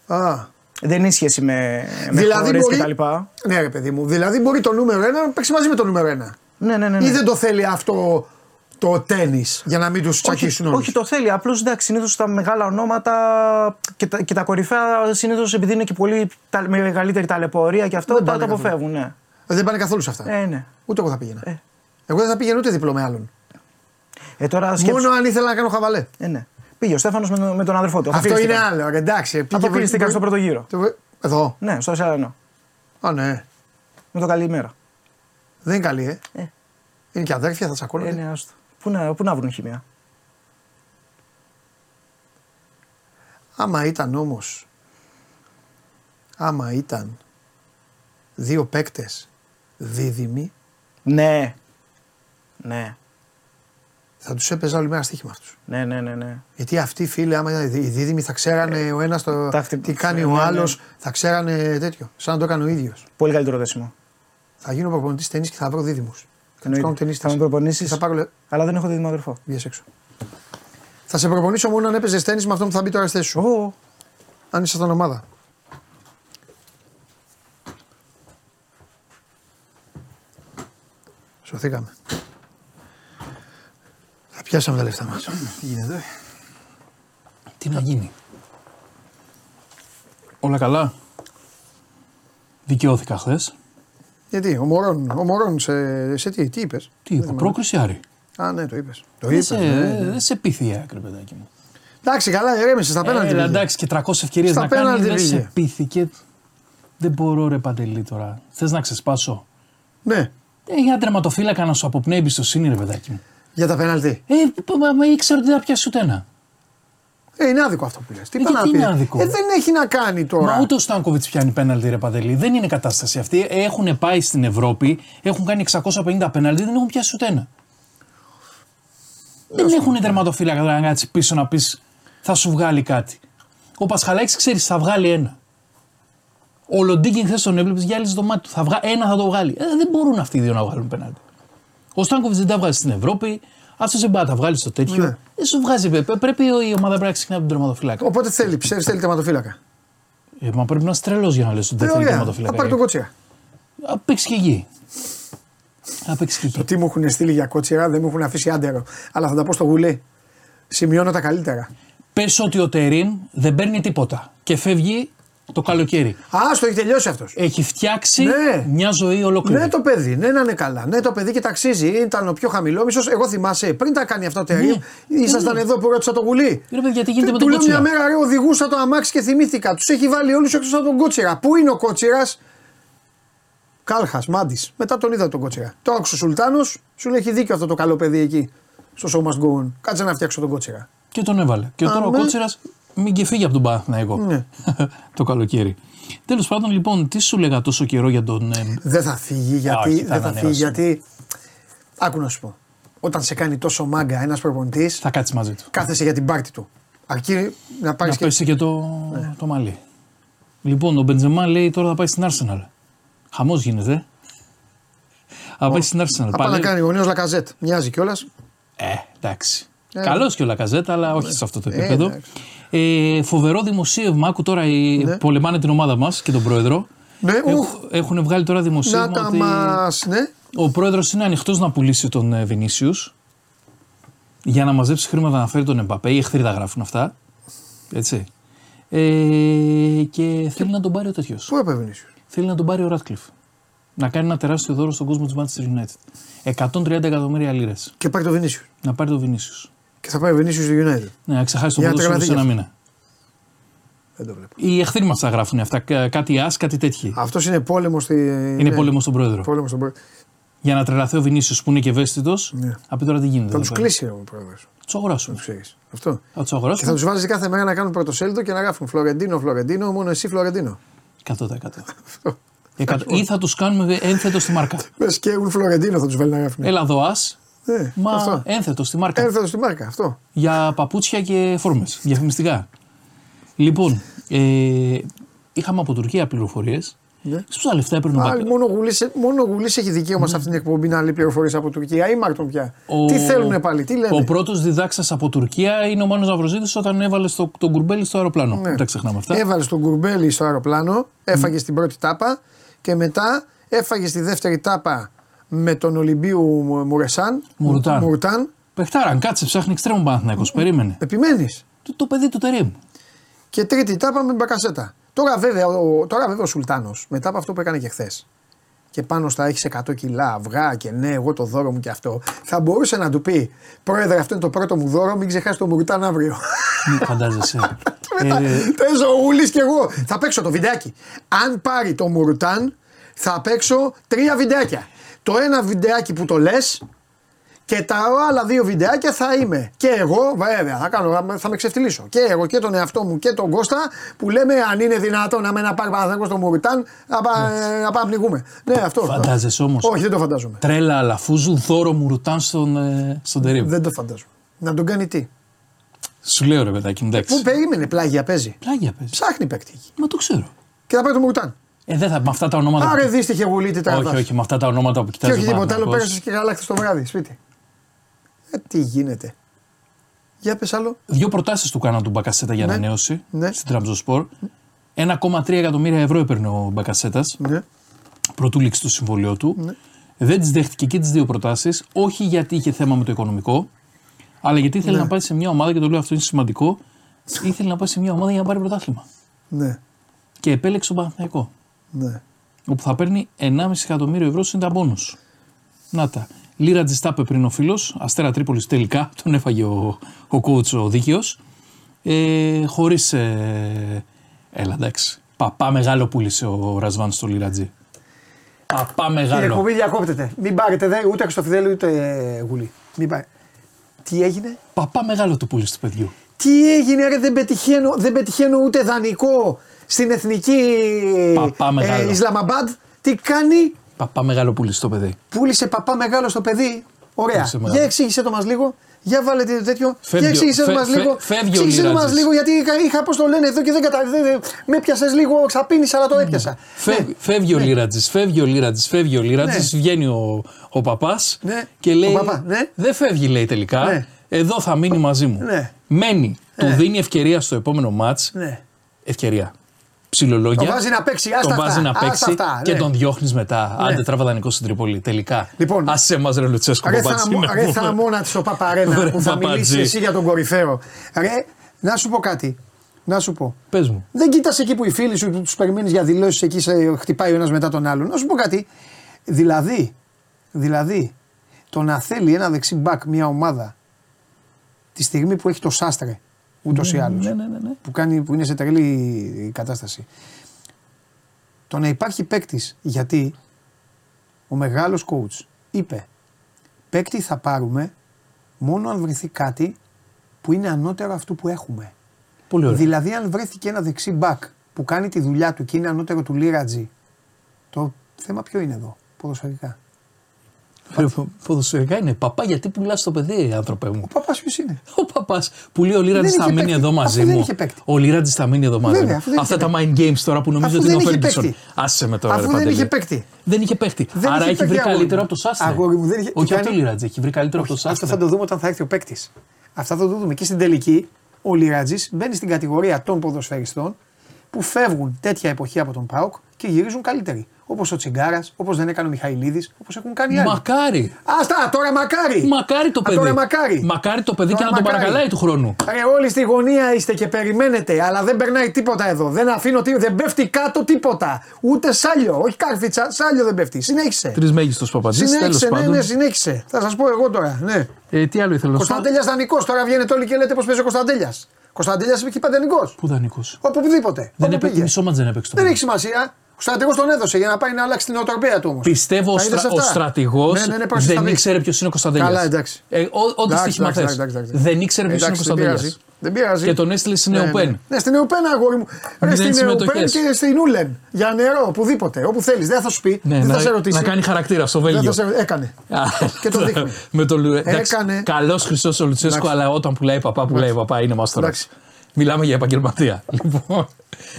Α, Δεν έχει σχέση με, με δηλαδή χώρες μπορεί. και τα λοιπά. Ναι, ρε παιδί μου. Δηλαδή μπορεί το νούμερο 1 να παίξει μαζί με το νούμερο 1. Ναι, ναι, ναι. ναι. Ή δεν το θέλει αυτό το τέννη για να μην τους όχι, τσακίσουν όλους; όχι, το θέλει. Απλώς εντάξει, συνήθως τα μεγάλα ονόματα και τα, και τα κορυφαία συνήθως επειδή είναι και πολύ τα, μεγαλύτερη ταλαιπωρία και αυτό Δεν τα, πάνε τα καθόλου. αποφεύγουν. Ναι. Δεν πάνε καθόλου σε αυτά. Ε, ναι. Ούτε εγώ θα πήγαινα. Ε. Εγώ δεν θα πήγαινα ούτε διπλό με άλλον. Ε, τώρα σκέψου. Μόνο αν ήθελα να κάνω χαβαλέ. Ε, ναι. Πήγε ο Στέφανος με, τον- με τον αδερφό του. Αυτό είναι Αποκλείστηκαν. άλλο. ρε, Εντάξει. πήγε- Αποκλείστηκαν στο πρώτο γύρο. Το- Εδώ. Ναι, στο 4 Α, ναι. Με το καλημέρα. Δεν είναι καλή, ε. Ε. Είναι και αδέρφια, θα τσακώνονται. Ε, ναι, άστο. Πού να, πού να βρουν χημεία; Άμα ήταν όμως. Άμα ήταν δύο παίκτες δίδυμοι, Ναι. Ναι. θα τους έπαιζα όλη μέρα στοίχημα αυτούς. Ναι, ναι, ναι. ναι. Γιατί αυτοί φίλοι, άμα ήταν οι δίδυμοι, θα ξέρανε ο ένας Τα χτυπ- τι κάνει ναι, ο ναι. άλλος, θα ξέρανε τέτοιο. Σαν να το έκανε ο ίδιος. Πολύ καλύτερο δέσιμο. Θα γίνω προπονητής ταινή και θα βρω δίδυμους. Θα τους Εννοείται. κάνω ταινίστε. Θα με προπονήσεις. Θα πάρω. λε- Αλλά δεν έχω δίδυμο αδερφό. Βγες έξω. Θα σε προπονήσω μόνο αν έπαιζες τέννης με αυτόν που θα μπει τώρα στη θέση σου. Ω, Αν ήσασταν ομάδα. Σωθήκαμε. Θα πιάσαμε τα λεφτά μας. Τι γίνεται. Τι να γίνει; Όλα καλά; Δικαιώθηκα χθες. Γιατί, ο Μωρόν, ο Μωρόν σε, σε τι, τι είπες; Τι είπα, πρόκριση Άρη. Α, ναι, το είπες. Το Δεν είπες, σε, ναι, ναι. δεν σε πείθει η άκρη, παιδάκι μου. Εντάξει, καλά, ηρέμησες στα πέναλτι. Έλα, πήγε. εντάξει, και 300 ευκαιρίες Στα να κάνει. πέναλτι Δεν πήγε. σε πείθηκε. Δεν μπορώ, ρε Παντελή τώρα. Θες να ξεσπάσω; Ναι, Ε, για τερματοφύλακα να σου αποπνέει εμπιστοσύνη, ρε παιδάκι μου. για τα πέναλτι. Ε, π- μα, μα ήξερα ότι δεν θα πιάσει ούτε ένα. Ε, είναι άδικο αυτό που λες. Τι Ε, πάει να γιατί πει. είναι άδικο; Ε, δεν έχει να κάνει τώρα. Μα ούτε ο Στάνκοβιτς πιάνει πέναλτι, ρε Παντελή. Δεν είναι κατάσταση αυτή. Έχουν πάει στην Ευρώπη, έχουν κάνει 650 πέναλτι, δεν έχουν πιάσει ούτε ένα. Δεν έχουν τερματοφύλακα τώρα να κάτσεις πίσω να πεις θα σου βγάλει κάτι. Ο Πασχαλάκης ξέρεις, θα βγάλει ένα. Ο Λοντίγκιν χθε τον έβλεπες, γυάλιζε το μάτι του. Θα βγα... Ένα θα το βγάλει. Ε, δεν μπορούν αυτοί οι δύο να βγάλουν πέναλτι. Ο Στάνκοβιτς δεν τα βγάζει στην Ευρώπη. Αυτό δεν πάει να τα βγάλει στο τέτοιο. Ναι. Δεν σου βγάζει. πέ- Πρέπει η ομάδα πρέπει να ξεκινάει από τον τερματοφύλακα. Οπότε θέλει, πιστεύει, θέλει τερματοφύλακα. Ε, μα πρέπει να είσαι τρελό για να λες ότι δεν Ε, θέλει ωραία. Θα τερματοφύλακα. πάρει τον κότσιρα. Απ' παίξει και γη. Απ' παίξει και Το γη. τι μου έχουν στείλει για κότσιρα δεν μου έχουν αφήσει άντερο. Αλλά θα τα πω στο γουλί. Σημειώνω τα καλύτερα. Πες ότι ο Τερήμ δεν παίρνει τίποτα και φεύγει το καλοκαίρι. Α, το έχει τελειώσει αυτός. Έχει φτιάξει Ναι. μια ζωή ολόκληρη. Ναι, το παιδί, ναι, να είναι καλά. Ναι, το παιδί και ταξίζει. Ήταν ο πιο χαμηλό μισός. Εγώ θυμάσαι, πριν τα κάνει αυτό το τερίμ, ήσασταν εδώ που ρώτησα το γουλί. Ρε παιδιά, τι γίνεται με Του τον λέω μια Κότσιρα; μέρα ρε, οδηγούσα το αμάξι και θυμήθηκα. Τους έχει βάλει όλους εκτό από τον Κότσιρα. Πού είναι ο Κότσιρας, Κάλχας, Μάντης. Μετά τον είδα τον Κότσιρα. Τώρα ο Σουλτάνος σου λέει έχει δίκιο αυτό το καλό παιδί εκεί. Στο show must go on. Κάτσε να φτιάξω τον Κότσιρα. Και τον έβαλε. Και τώρα ο ναι. Κότσιρας μην και φύγει από τον Παναθηναϊκό Ναι. το καλοκαίρι. Τέλος πάντων, λοιπόν, τι σου λέγα τόσο καιρό για τον. ε, Δεν θα φύγει γιατί. όχι, θα δεν θα ανανεώσει. φύγει γιατί. Άκου να σου πω. Όταν σε κάνει τόσο μάγκα ένας προπονητής, θα κάτσεις μαζί του. κάθεσαι για την πάρτη του. Αρκεί να πάρεις Να και. πέσει και το, Ναι. το μαλλί. Λοιπόν, ο Μπεντζεμά λέει τώρα θα πάει στην Arsenal. Χαμός γίνεται. ε. Θα πάει στην Arsenal. Θα πάει να κάνει ο νέος Λακαζέτ. Μοιάζει κιόλας. Ε, εντάξει. Ε, Καλός και ο Λακαζέτα, αλλά όχι σε αυτό το Ε, επίπεδο. εντάξει. Ε, φοβερό δημοσίευμα. Άκου τώρα, οι, Ναι. πολεμάνε την ομάδα μας και τον πρόεδρο. Ναι, Έχ- ουχ, έχουν βγάλει τώρα να δημοσίευμα τα ότι μας. Ναι, ο πρόεδρος είναι ανοιχτός να πουλήσει τον ε, Βινίσιους για να μαζέψει χρήματα να φέρει τον Εμπαπέ. Οι εχθροί τα γράφουν αυτά. Έτσι. Ε, και θέλει να τον πάρει ο τέτοιος. πού έπαιρνε Βινίσιους; Θέλει να τον πάρει ο Ράτκλιφ. Να κάνει ένα τεράστιο δώρο στον κόσμο της Manchester United. 130 εκατομμύρια λίρες. Και πάρει το Βινίσιους. Να πάρει τον Βινίσιους. Και θα πάρει Βινίσιου στο United. Ναι, να ξεχάσει τον Για ποδόσφαιρο σε ένα τρελαθεί μήνα. Δεν το βλέπω. Οι εχθροί μας τα γράφουν αυτά. κα- Κάτι ας, κάτι τέτοιοι. Αυτός είναι πόλεμος στη. Είναι πόλεμος στον πρόεδρο. Πόλεμος στον πρόεδρο. για να τρελαθεί ο Βινίσιος που είναι και ευαίσθητος. Ναι. Θα πει τώρα τι γίνεται. Θα εδώ τους πέρα. κλείσει ο πρόεδρος. Θα τους αγοράσουμε. Το ξέρει. Αυτό. Θα τους Και θα αγοράσουμε. τους βάζει κάθε μέρα να κάνουν πρωτοσέλιδο και να γράφουν Φλωρεντίνο, Φλωρεντίνο, μόνο εσύ Φλωρεντίνο. 100%. Εκατό- Ή θα τους κάνουμε ένθετο στη μάρκα. Πε και έχουν Φλωρεντίνο θα τους βάλει να γράφουν. Έλα εδώ, α. Ναι, Μα αυτό. ένθετο στη μάρκα. Έρθω στη μάρκα, αυτό. για παπούτσια και φόρμες. Διαφημιστικά. Λοιπόν, ε, είχαμε από Τουρκία πληροφορίες. Ναι. Πόσα λεφτά έπαιρνε ο Πάλι Μπακ- μόνο ο Γουλής, μόνο ο Γουλής έχει δικαίωμα σε αυτήν την εκπομπή να λέει πληροφορίες από Τουρκία ή Μάρτον πια. Ο- Τι θέλουν πάλι, τι λένε; Ο πρώτος διδάξας από Τουρκία είναι ο Μάνος Ναυροζήτης όταν έβαλε στο, τον κουρμπέλι στο αεροπλάνο. Ναι. Δεν τα ξεχνάμε αυτά. Έβαλε τον κουρμπέλι στο αεροπλάνο, έφαγε στην πρώτη τάπα και μετά έφαγε στη δεύτερη τάπα με τον Ολυμπίου Μου- Μουρεσάν. Μουρτάν. Μουρτάν. Πεχτάραν, κάτσε, ψάχνει εξτρέμου Παναθηναϊκός, περίμενε. Επιμένεις. Το, το παιδί του Τερήμ. Και τρίτη τάπα με μπακασέτα. Τώρα βέβαια, ο, τώρα βέβαια ο Σουλτάνος, μετά από αυτό που έκανε και χθες, και πάνω στα έχεις 100 κιλά αυγά και ναι, εγώ το δώρο μου και αυτό, θα μπορούσε να του πει: Πρόεδρε, αυτό είναι το πρώτο μου δώρο, μην ξεχάσεις το Μουρτάν αύριο. Μη φαντάζεσαι. Μετά, ε, παίζω ο Ούλης και εγώ. Θα παίξω το βιντεάκι. Αν πάρει το Μουρτάν, θα παίξω τρία βιντεάκια. Το ένα βιντεάκι που το λες και τα άλλα δύο βιντεάκια θα είμαι. Και εγώ, βέβαια, θα, κάνω, θα με ξεφτυλίσω. Και εγώ και τον εαυτό μου και τον Κώστα που λέμε αν είναι δυνατόν να με να πάρει Παναθηναϊκός στο Μουρτάν να, πά, να πάμε να πνιγούμε. Ναι, αυτό. Φαντάζεσαι όμως. Όχι, δεν το φαντάζομαι. Τρέλα Αλαφούζου, δώρο μου ρουτάν στον, ε, στον Τερήμ. Δεν το φαντάζομαι. Να τον κάνει τι; Σου λέω ρε παιδάκι, εντάξει. Πού περίμενε, πλάγια παίζει. Πλάγια παίζει. Ψάχνει παίκτη. εκεί. Μα το ξέρω. Και θα πάρει το Μουρτάν. Ε, δεν θα, με αυτά τα ονόματα. Άρε δύστιχε γουλή, τι όχι, τραβάς. όχι, με αυτά τα ονόματα που Και κοιτάζει. όχι ο τίποτα άλλο, Παναθηναϊκός. πέρασε και γαλάκτης το βράδυ, σπίτι. Ε, τι γίνεται. Για πες άλλο. Δύο προτάσεις του κάναν του Μπακασέτα για Ναι. ανανέωση Ναι. στην Τραμπζοσπορ. 1,3 εκατομμύρια ευρώ έπαιρνε ο Μπακασέτας Ναι. πρωτού λήξει το συμβολιό του. Δεν τι δέχτηκε και τις δύο προτάσεις, όχι γιατί είχε θέμα με το οικονομικό, αλλά γιατί ήθελε Ναι. να πάει σε μια ομάδα, και το λέω αυτό είναι σημαντικό, ήθελε να πάει σε μια ομάδα για να πάρει πρωτάθλημα. Ναι. Και επέλεξε τον Παναθηναϊκό, Ναι. όπου θα παίρνει 1,5 εκατομμύριο ευρώ συν τα μπόνους. Να τα. Λίρα Τζιστάπε πριν ο φίλος, Αστέρα Τρίπολης τελικά, τον έφαγε ο, ο coach ο δίκαιος. Ε, Χωρίς. Ε, έλα εντάξει. Παπά μεγάλο πούλησε ο Ρασβάν στο Λίρατζι. Παπά Η μεγάλο. εκπομπή διακόπτεται. Μην πάρετε δε, ούτε Χρυστοφιδέλη ούτε ε, γουλή. Μην πάρε. Τι έγινε; Παπά μεγάλο το πούλησε του παιδιού. Τι έγινε, ρε, δεν πετυχαίνω, δεν πετυχαίνω ούτε δανεικό στην εθνική Παπά μεγάλο. Ισλαμαμπάντ. Τι κάνει, Παπά μεγάλο πούλησε το παιδί. πούλησε παπά μεγάλο στο παιδί. Ωραία. Πούλησε μεγάλο. Για εξήγησε το μας λίγο. Για βάλε τι τέτοιο. Φεύγει Για ο- εξήγησε το φε- μας φε- λίγο. φεύγει ο Εξήγησε το μας Λιράτζης. λίγο γιατί είχα, είχα πώς το λένε εδώ και δεν καταλαβαίνω. Με πιασες λίγο, ξαπίνησα, αλλά το έπιασα. Φεύγει, φεύγει ο Λίρατζη, φεύγει ο Λίρατζη, φεύγει ο Λίρατζη, βγαίνει ο, ο παπάς Ναι. και λέει. Ο παπά, ναι. Δεν φεύγει, λέει τελικά. Ναι. Εδώ θα μείνει μαζί μου. Ναι. Μένει. Ναι. Του δίνει ευκαιρία στο επόμενο μάτς. Ναι. Ευκαιρία. Ψιλολόγια. Τον βάζει να παίξει, άστα Τον αυτά, βάζει να άστα παίξει αυτά, και ναι. τον διώχνεις μετά. Ναι. Άντε τραβά δανεικό στην Τρίπολη. Τελικά. Λοιπόν. Άσε μα ρε Λουτσέσκο Ρε, Παπατζή, θα, να ρε πούμε. θαμώνα της ο Παπαρένα Βρε, που θα Παπατζή. μιλήσει εσύ για τον κορυφαίο. Ρε, να σου πω κάτι. Να σου πω. Πες μου. Δεν κοίτας εκεί που οι φίλοι σου τους περιμένεις για δηλώσεις εκεί σε, χτυπάει ο ένας μετά τον άλλον. Να σου πω κάτι. Δηλαδή, δηλαδή, το να θέλει ένα δεξί μπακ μια ομάδα τη στιγμή που έχει το Σάστρε ούτως ή άλλως. Ναι, ναι, ναι, ναι. Που, κάνει, που είναι σε τρελή κατάσταση. Το να υπάρχει παίκτης γιατί ο μεγάλος coach είπε παίκτη θα πάρουμε μόνο αν βρεθεί κάτι που είναι ανώτερο αυτού που έχουμε. Πολύ ωραία. Δηλαδή, αν βρέθηκε ένα δεξί μπακ που κάνει τη δουλειά του και είναι ανώτερο του Λίρατζη, το θέμα ποιο είναι εδώ, ποδοσφαιρικά; Ρε, πο- Ποδοσφαιρικά είναι. Παπά, γιατί πουλάς το παιδί, άνθρωπε μου; Ο παπάς ποιος είναι; Ο παπάς που λέει ο Λίρατζη Δεν θα είχε μείνει παίκτη. εδώ μαζί Αφού δεν μου. είχε παίκτη. Ο Λίρατζη θα μείνει εδώ μαζί Βέβαια, μου. αφού δεν Αυτά είχε τα mind games τώρα που νομίζω Αφού ότι είναι ο δεν είχε Φέργκισον. παίκτη. Άσε με τώρα. Αφού ρε, δεν Παντελή. είχε παίκτη. Δεν είχε παίκτη. Δεν Άρα είχε έχει βρει παίκτη, αγόρι καλύτερο μου. από το Σάστρε. Αγόρι μου, δεν είχε- Όχι τι από το κάνει; Λίρατζη, έχει βρει καλύτερο από το Αυτό θα Σάστρε. το δούμε όταν θα έρθει ο παίκτης. Αυτά θα το δούμε. Και στην τελική, ο Λιράτζη μπαίνει στην κατηγορία των ποδοσφαιριστών που φεύγουν τέτοια εποχή από τον Πάοκ και γυρίζουν καλύτεροι. Όπως ο Τσιγκάρας, όπως δεν έκανε ο Μιχαηλίδης, όπως έχουν κάνει άλλοι. Μακάρι. Άστα, τώρα μακάρι! Μακάρι το Α, παιδί. Τώρα μακάρι. Μακάρι το παιδί Τώρα και να τον μακάρι. παρακαλάει του χρόνου. Ρε, όλοι στη γωνία είστε και περιμένετε, αλλά δεν περνάει τίποτα εδώ. Δεν αφήνω τίποτα, δεν πέφτει κάτω τίποτα. Ούτε σάλιο, όχι κάρφιτσα, σάλιο δεν πέφτει. Συνέχισε. Τρεις μέγιστος παπατζή. Τέλος Συνέχισε, ναι, πάντων. ναι, συνέχισε. Θα σας πω εγώ τώρα. Ναι. Ε, τι άλλο ήθελα να σου πω; Κωνσταντέλια δανεικό, τώρα βγαίνετε όλοι και λέτε πώ παίζει ο Κωνσταντέλιας. Κωνσταντέλια είπε και παντελικό. Πού δανεικό. Οπουδήποτε. Δεν όπου έπαιξε, πήγε. μισό μάτς δεν έπαιξε το Δεν παιδί. έχει σημασία. Ο στρατηγό τον έδωσε για να πάει να αλλάξει την οτροπία του όμως. Πιστεύω ο, στρα, ο στρατηγός Ναι, ναι, ναι, πρόσεχε, θα δεν δεις. ήξερε ποιος είναι ο Κωνσταντέλια. Καλά, εντάξει. Ε, ό- Ό,τι Εντάξει, στοίχημα εντάξει, θε. εντάξει, εντάξει. Δεν ήξερε ποιος είναι ο Εντάξει, δεν Κωνσταντέλια. Πειράζει. Δεν πειράζει. Και τον έστειλε στην Ναι, ΕΟΠΕΝ. Ναι, ναι, στην Εουπέν, αγόρι μου. Ρε, Μηδέν στην Εουπέν συμμετοχές. και στην Ούλεν. Για νερό, οπουδήποτε. Όπου θέλεις. Δεν θα σου πει. Ναι, δεν να, θα σε ρωτήσει. να κάνει χαρακτήρα στο Δεν Βέλγιο. θα σε... Έκανε. Και το δείχνει. Με το Λου- εντάξει, Έκανε. Καλός χρυσός ο Λουτσέσκο, Εντάξει. αλλά όταν πουλάει παπά, πουλάει παπά. Είναι μάστορας. Εντάξει. Μιλάμε για επαγγελματία. Λοιπόν,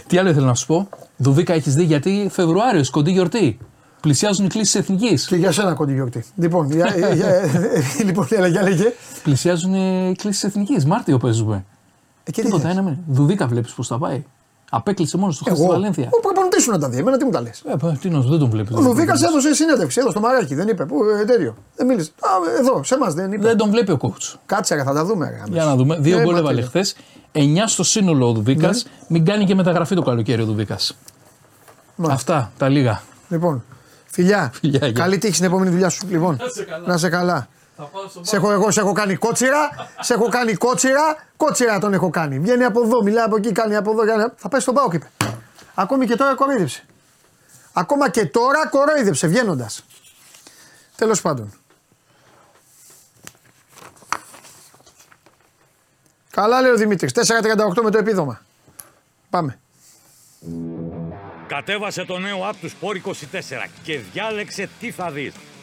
τι άλλο ήθελα να σου πω; Δουβίκα έχεις δει γιατί Φεβρουάριος, κοντή γιορτή. Πλησιάζουν οι κλήσεις εθνικής. Και για σένα κοντή γιορτή. Λοιπόν, για, για, λοιπόν, έλα, για λέγε. Πλησιάζουν οι κλήσεις εθνικής. Μάρτιο παίζουμε. Ε, και τι Τίποτα, θες; ένα μήνα. Δουβίκα βλέπεις πώς θα πάει. Απέκλεισε μόνος του χθε στη Εγώ. Βαλένθια. Ο προπονητή σου να τα δει. Εμένα τι μου τα λες. Ε, πα, τι να σου, δεν τον βλέπεις. Ο Λουβίκα έδωσε συνέντευξη εδώ στο μαράκι. Δεν είπε. Πού, ε, τέτοιο. Δεν μίλησε. Α, εδώ, σε εμάς δεν είπε. Δεν τον βλέπει ο coach. Κάτσε, ρε, θα τα δούμε. ρε, Για αμέσως. να δούμε. Δύο Ε, γκολ μα έβαλε τι χθες. 9 στο σύνολο ο Δουβίκας. Ναι. Μην κάνει και μεταγραφή το καλοκαίρι ο Δουβίκας. Μάλιστα. Αυτά τα λίγα. Λοιπόν, φιλιά. Φιλιά, γεια. Καλή τύχη στην επόμενη δουλειά σου. Λοιπόν, να σε καλά. Σε έχω, εγώ σε έχω κάνει κότσιρα, σε έχω κάνει κότσιρα, κότσιρα τον έχω κάνει. Βγαίνει από εδώ, μιλάει από εκεί, κάνει από εδώ. Κάνει... Θα πάει στον Πάοκ, είπε. Ακόμη και τώρα κοροϊδεύσε. Ακόμα και τώρα κοροϊδεύσε βγαίνοντας. Τέλος πάντων. Καλά λέει ο Δημήτρης. 4,38 με το επίδομα. Πάμε. Κατέβασε το νέο app του Sport 24 και διάλεξε τι θα δεις.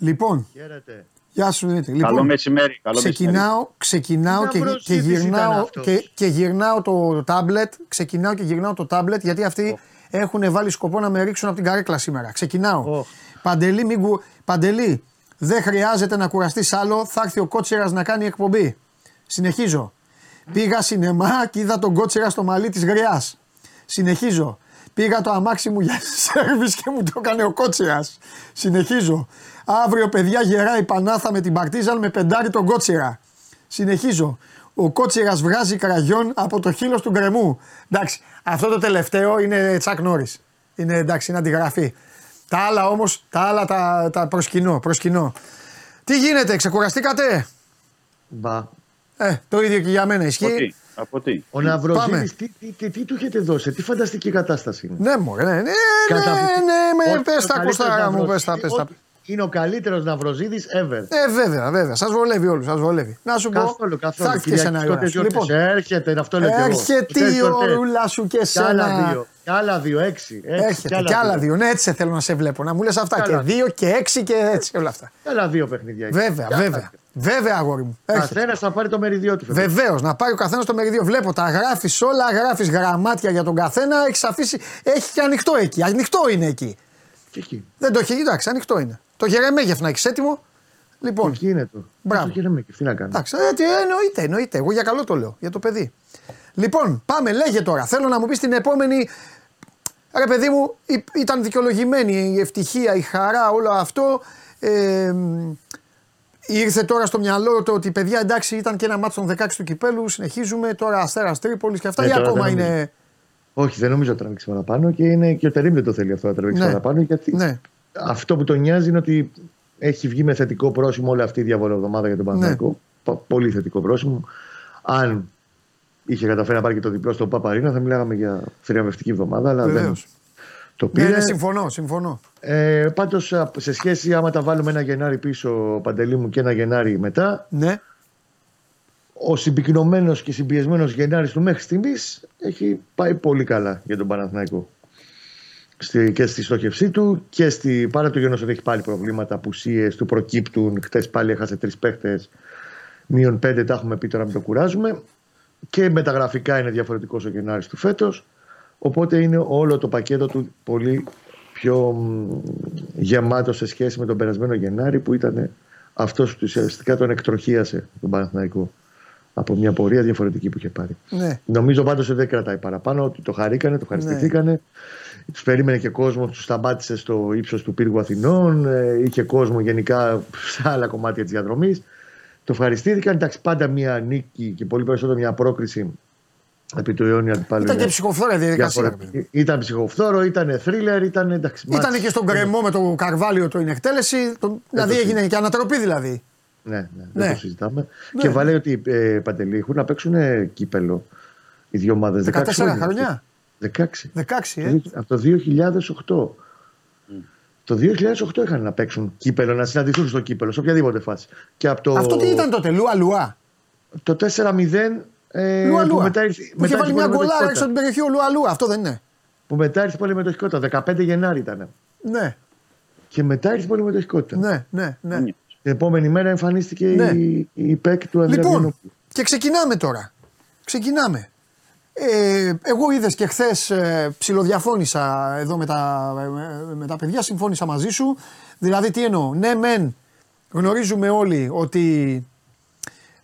Λοιπόν, Χαίρετε. γεια σου Δημήτρη. Καλό Λοιπόν, μεσημέρι. Καλό ξεκινάω, ξεκινάω Τι και, ναυρός και, ζήτης ήταν γυρνάω, αυτός; και, και γυρνάω το τάμπλετ. Ξεκινάω και γυρνάω το τάμπλετ γιατί αυτοί έχουν βάλει σκοπό να με ρίξουν από την καρέκλα σήμερα. Ξεκινάω. Παντελή, μην κου- Παντελή, δεν χρειάζεται να κουραστείς άλλο. Θα έρθει ο Κότσιρας να κάνει εκπομπή. Συνεχίζω. Πήγα σινεμά και είδα τον Κότσιρα στο μαλλί της γριάς. Συνεχίζω. Πήγα το αμάξι μου για σερβις και μου το έκανε ο Κότσιρας. Συνεχίζω. Αύριο παιδιά γεράει η Πανάθα με την Παρτίζαν με πεντάρι τον Κότσιρα. Συνεχίζω. Ο Κότσιρας βγάζει κραγιόν από το χείλος του γκρεμού. Εντάξει, αυτό το τελευταίο είναι Τσακ Νόρις. Είναι εντάξει, είναι αντιγραφή. Τα άλλα όμως, τα άλλα τα, τα προσκυνώ, προσκυνώ. Τι γίνεται, ξεκουραστήκατε; Μπα. Ε, το ίδιο και για μένα ισχύει; Από τι, Από τι. Ο Ναυροζήτης Πάμε. τι, τι, τι, τι του έχετε δώσει, τι φανταστική κατάσταση είναι. Ναι, μωρέ, ναι, ναι, ναι, Καταπληκτική. ναι, με, Ότι πες ο τα καλύτερος κοστάρα μου, πες Ναυροζήτης, τα, πες τα. ότι Είναι ο καλύτερος Ναυροζήτη ever. Ε, βέβαια, βέβαια. Σας βολεύει όλους. Σας βολεύει. Να σου πω. Καθόλου, καθόλου. Θα έρθει και εσένα η ώρα σου. Λοιπόν, έρχεται, αυτό λέω και εγώ. έρχεται η ωρούλα σου και Κι άλλα εσένα. δύο, κι άλλα δύο, έξι. έξι Έρχεται και άλλα δύο. Ναι, έτσι σε θέλω να σε βλέπω. Να μου λες αυτά. Κι Και άλλα δύο και έξι και έτσι. Όλα αυτά. Κι άλλα δύο παιχνίδια. έχει. Βέβαια, Κι άλλα βέβαια. δύο. Βέβαια, αγόρι μου. Έρχεται. Καθένας θα πάρει το μεριδιό του. φέτος. Βεβαίως, να πάρει ο καθένας το μερίδιο. Βλέπω τα γράφεις όλα, γράφεις γραμμάτια για τον καθένα. Έχεις αφήσει. Έχει και ανοιχτό εκεί. Ανοιχτό είναι εκεί. Και εκεί. Δεν το έχει, εντάξει, ανοιχτό είναι. Το γερεμέγεφ να έχει έτοιμο. Λοιπόν, Εκεί είναι το. Μπράβο. Αυτό και λέμε και τι να κάνουμε. εντάξει, ε, τι, εννοείται, εννοείται. Εγώ για καλό το λέω, για το παιδί. Λοιπόν, πάμε, λέγε τώρα. Θέλω να μου πεις την επόμενη. Ρε παιδί μου, ή- ήταν δικαιολογημένη η ευτυχία, η χαρά, όλο αυτό. Ε, μ, ήρθε τώρα στο μυαλό το ότι παιδιά εντάξει ήταν και ένα μάτσο των 16 του κυπέλου. Συνεχίζουμε τώρα Αστέρας Τρίπολης και αυτά. Ε, ή τώρα ακόμα δεν νομίζω. είναι. Όχι, δεν νομίζω ότι τραβήξει παραπάνω και, είναι, και ο Τερήμ δεν το θέλει αυτό να τραβήξει Ναι. παραπάνω. Γιατί Ναι. αυτό που τον νοιάζει είναι ότι έχει βγει με θετικό πρόσημο όλη αυτή η διαβολοβδομάδα για τον Ναι. Παναθηναϊκό. Πα- Πολύ θετικό πρόσημο. Αν είχε καταφέρει να πάρει και το διπλό στο Παπαρίνα, θα μιλάγαμε για θριαμβευτική εβδομάδα. Αλλά δεν Βεβαίως. το Ναι, πήρε. ναι, συμφωνώ, συμφωνώ. Ε, Πάντως, σε σχέση, άμα τα βάλουμε ένα Γενάρη πίσω, Παντελή μου, και ένα Γενάρη μετά, Ναι. Ο συμπυκνωμένος και συμπιεσμένος Γενάρης του μέχρι στιγμής έχει πάει πολύ καλά για τον Παναθηναϊκό. Στη, και στη στόχευσή του και στη, παρά το γεγονός ότι έχει πάλι προβλήματα, απουσίες του προκύπτουν. Χθε πάλι έχασε τρεις παίχτες. Μείον πέντε τα έχουμε πει τώρα, μην το κουράζουμε. Και μεταγραφικά είναι διαφορετικός ο Γενάρης του φέτος. Οπότε είναι όλο το πακέτο του πολύ πιο μ, γεμάτο σε σχέση με τον περασμένο Γενάρη που ήταν αυτός που ουσιαστικά τον εκτροχίασε τον Παναθηναϊκό. Από μια πορεία διαφορετική που είχε πάρει. Ναι. Νομίζω πάντως ότι δεν κρατάει παραπάνω, ότι το χαρήκανε, το ευχαριστηθήκανε. Ναι. Τους περίμενε και κόσμο, τους σταμάτησε στο ύψος του πύργου Αθηνών. ε, είχε κόσμο γενικά σε άλλα κομμάτια της διαδρομής. Το ευχαριστήθηκαν. Εντάξει, πάντα μια νίκη και πολύ περισσότερο μια πρόκριση επί του αιώνιου αντιπάλου. Ήταν είναι και ψυχοφθόρα η διαδικασία. ρε παιδί. διαφορετική. Ήταν ψυχοφθόρο, ήταν θρίλερ, ήταν εντάξει. Ήταν μάτς. και στον κρεμό με το Καρβάλιο το είναι εκτέλεση. Το, δηλαδή το έγινε και ανατροπή δηλαδή. Ναι, ναι, Ναι. δεν το συζητάμε. Ναι. Και βάλε ότι ε, Παντελή έχουν να παίξουν ε, κύπελο οι δύο ομάδες. 14 χρόνια. 16. 16, ε. Από το 2008. Το 2008 είχαν να παίξουν κύπελο, να συναντηθούν στο κύπελο, σε οποιαδήποτε φάση. Και από το, Αυτό τι ήταν τότε, Λουα Λουά; το 4-0 ε, Λουα που Λουά. μετά ήρθε, Που είχε μετά βάλει ήρθε μια η γκολάρα πολυμετοχικότητα. έξω από την περιοχή ο Λουα Λουά. Αυτό δεν είναι. Που μετά ήρθε η πολυμετοχικότητα. 15 Γενάρη ήταν. Ναι, Και μετά ήρθε η πολυμετοχικότητα. ναι, ναι. ναι. Την επόμενη μέρα εμφανίστηκε Ναι. η, η ΠΕΚ του Ανδρέα Λοιπόν, Βιονόπουλου. και ξεκινάμε τώρα. Ξεκινάμε. Ε, εγώ είδες και χθες ε, ψιλοδιαφώνησα εδώ με τα, ε, με τα παιδιά, συμφώνησα μαζί σου. Δηλαδή, τι εννοώ; Ναι, μεν γνωρίζουμε όλοι ότι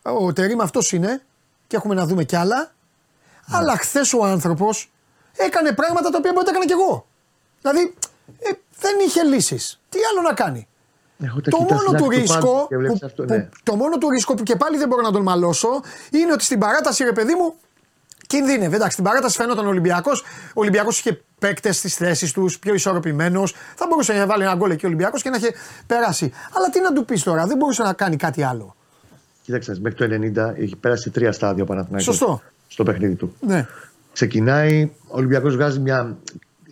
ο Τερήμ αυτός είναι και έχουμε να δούμε κι άλλα. Αλλά χθες ο άνθρωπος έκανε πράγματα τα οποία μπορεί να τα έκανα κι εγώ. Δηλαδή, ε, δεν είχε λύσεις. Τι άλλο να κάνει; Έχω τα Το κοιτά μόνο στην του άκρη ρίσκο, πάντου και βλέπεις που, αυτό, που- ναι. το μόνο του ρίσκο που και πάλι δεν μπορώ να τον μαλώσω είναι ότι στην παράταση, ρε παιδί μου, κινδύνευε. Εντάξει, στην παράταση φαίνονταν ο Ολυμπιακός. Ο Ολυμπιακός είχε παίκτες στις θέσεις τους, πιο ισορροπημένος. Θα μπορούσε να βάλει ένα γκολ εκεί ο Ολυμπιακός και να είχε περάσει. Αλλά τι να του πεις τώρα, δεν μπορούσε να κάνει κάτι άλλο. Κοίταξε, μέχρι το 90 έχει πέρασει τρία στάδια ο Παναθηναϊκός Σωστό. στο παιχνίδι του. Ναι. Ξεκινάει, ο Ολυμπιακός βγάζει μια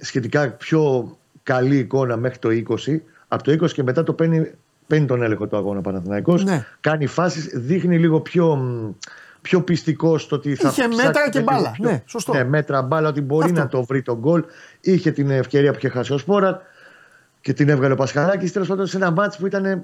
σχετικά πιο καλή εικόνα μέχρι το 20. Από το 20 και μετά το παίρνει, παίρνει τον έλεγχο του αγώνα ο Παναθηναϊκός. Ναι. Κάνει φάσεις, δείχνει λίγο πιο, μ, πιο πιστικό στο ότι θα Είχε ψάξει μέτρα και λίγο μπάλα. πιο- Ναι, σωστό. Ναι, μέτρα μπάλα ότι μπορεί Αυτό. να το βρει τον γκολ. Είχε την ευκαιρία που είχε χάσει ο Σπόρα και την έβγαλε ο Πασχαλάκης. Τέλος πάντων σε ένα μάτς που ήταν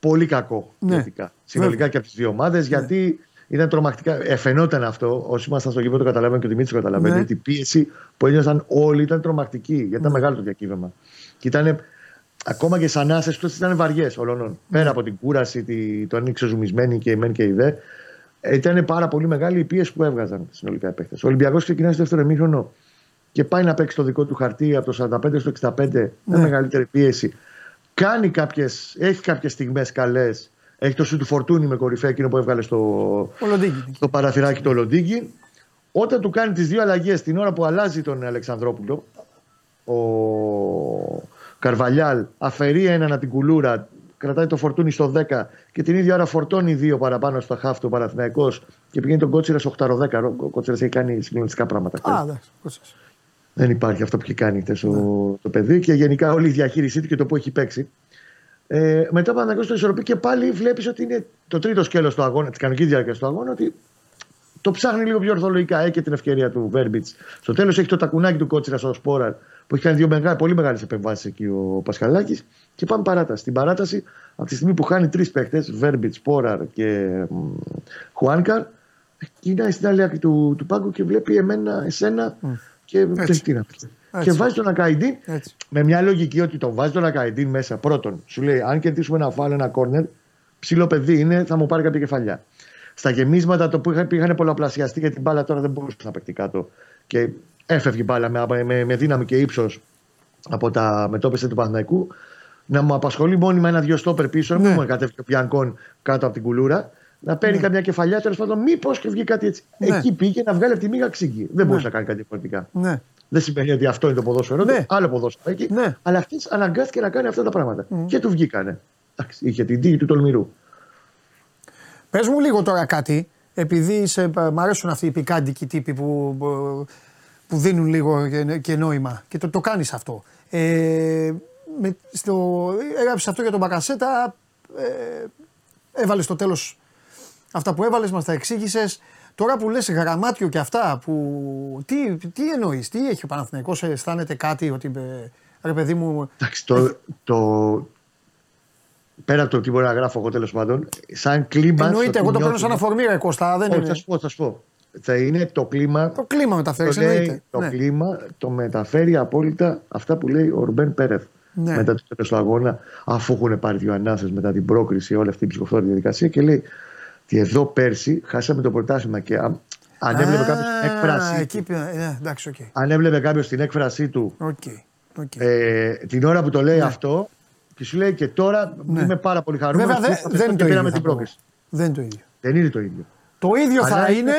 πολύ κακό. Ναι. ποιοτικά. Συνολικά και από τις δύο ομάδες, γιατί ήταν τρομακτικά. Εφαινόταν αυτό. Όσοι ήμασταν στο γήπεδο το καταλαβαίνουν και ο Δημήτρης το καταλαβαίνει. Ναι. Ότι η πίεση που ένιωσαν όλοι ήταν τρομακτική. Γιατί ήταν μεγάλο το διακύβευμα. Και ήταν. Ακόμα και οι ανάσε του ήταν βαριές όλων. Πέρα από την κούραση, τη, το αν είναι ξεζουμισμένοι και η ΜΕΝ και η ΔΕ, ήταν πάρα πολύ μεγάλη η πίεση που έβγαζαν συνολικά οι παίχτε. Ο Ολυμπιακός ξεκινάει στο δεύτερο ημίχρονο και πάει να παίξει το δικό του χαρτί από το 45 στο 65 με Ναι. μεγαλύτερη πίεση. Κάνει κάποιες, έχει κάποιες στιγμές καλές. Έχει το σου του φορτούνι με κορυφαία εκείνο που έβγαλε στο, Ο Λοντίγκη. στο παραθυράκι το Λοντίγκι. Όταν του κάνει τις δύο αλλαγές την ώρα που αλλάζει τον Αλεξανδρόπουλο, ο Καρβαλιάλ αφαιρεί έναν από την κουλούρα, κρατάει το φορτούνι στο 10 και την ίδια ώρα φορτώνει δύο παραπάνω στο χάφ του Παναθηναϊκός και πηγαίνει τον Κότσιρας στο 8-10. Ο Κότσιρας έχει κάνει συγκλονιστικά πράγματα. Α, εντάξει. κότσες. Δεν υπάρχει αυτό που έχει κάνει χθες το παιδί και γενικά όλη η διαχείρισή του και το που έχει παίξει. Ε, μετά ο Παναγιώτης το ισορροπεί και πάλι βλέπεις ότι είναι το τρίτο σκέλος του αγώνα, της κανονικής διάρκειας του αγώνα, ότι το ψάχνει λίγο πιο ορθολογικά. Έχει και την ευκαιρία του Βέρμπιτς. Στο τέλος έχει το τακουνάκι του Κότσιρας στο Σπόραρ που έχει κάνει δύο μεγάλε, πολύ μεγάλες επεμβάσεις εκεί ο Πασχαλάκης. Και πάμε παράταση. Στην παράταση, από τη στιγμή που χάνει τρεις παίχτες, Βέρμπιτς, Σπόραρ και μ, Χουάνκαρ, κοινάει στην άλλη άκρη του, του πάγκου και βλέπει εμένα, εσένα και δεν τι να πει. Και βάζει τον Ακαϊντίν Έτσι. με μια λογική ότι τον βάζει τον Ακαϊντίν μέσα. Πρώτον, σου λέει: Αν κερδίσουμε ένα φάλο, ένα κόρνερ, ψηλό παιδί είναι, θα μου πάρει κάποια κεφαλιά. Στα γεμίσματα το που είχαν, είχαν πολλαπλασιαστεί και την μπάλα τώρα δεν μπορούσε να παίξει κάτω. Και έφευγε η μπάλα με, με, με δύναμη και ύψος από τα μετώπιση του Παναθηναϊκού. Να μου απασχολεί μόνιμα ένα-δυο στόπερ πίσω, Ναι. να μου κατέβει και ο Πιανκόν κάτω από την κουλούρα. Να παίρνει καμιά κεφαλιά, τέλος πάντων, μήπως και βγει κάτι έτσι. Ναι. Εκεί πήγε να βγάλει από τη μήγα ξύγκη. Δεν μπορούσε να κάνει κάτι διαφορετικά. Ναι. Δεν σημαίνει ότι αυτό είναι το ποδόσφαιρο Ναι. του. Άλλο ποδόσφαιρο εκεί. Ναι. Αλλά αυτής αναγκάστηκε να κάνει αυτά τα πράγματα. Και του βγήκανε. Εντάξει, είχε την τύχη του τολμηρού. Πες μου λίγο τώρα κάτι, επειδή είσαι, μ' αρέσουν αυτοί οι πικάντικοι τύποι που, που δίνουν λίγο και, και νόημα και το, το κάνεις αυτό. Ε, με, στο, έγραψες αυτό για τον Μπακασέτα, ε, έβαλες στο τέλος αυτά που έβαλες, μας τα εξήγησες. Τώρα που λες γραμμάτιο και αυτά, που, τι, τι εννοείς, τι έχει ο Παναθηναϊκός, αισθάνεται κάτι ότι ε, ρε παιδί μου, Εντάξει, το, το, πέρα από το τι μπορεί να γράφω εγώ τέλος πάντων, σαν κλίμα. εννοείται, στο εγώ το τι παίρνω σαν νιώθουμε- αφορμή ρε Κώστα, δεν Όχι, είναι. θα σου πω, θα σου πω. Θα είναι το κλίμα. Το κλίμα μεταφέρεις, το, λέει, εννοείται. το Ναι. κλίμα το μεταφέρει απόλυτα αυτά που λέει ο Ρουμπέν Πέρεθ. Ναι. Μετά το τέλος του αγώνα, αφού έχουν πάρει δύο ανάσες μετά την πρόκριση, όλη αυτή η ψυχοφθόρα διαδικασία και λέει ότι εδώ πέρσι χάσαμε το πρωτάθλημα και αν, αν έβλεπε κάποιος την έκφρασή εκεί, του, πει- ναι, εντάξει, οκ. αν έβλεπε κάποιος την έκφρασή του Οκ. οκ. ε, την ώρα που το λέει αυτό και σου λέει και τώρα Ναι. είμαι πάρα πολύ χαρούμενος Βέβαια που δε- ήρθα δεν είναι και το ίδιο. πήραμε θα την πω. πρόκληση. Δεν είναι το ίδιο. Δεν είναι το ίδιο. Το ίδιο θα Αλλά είναι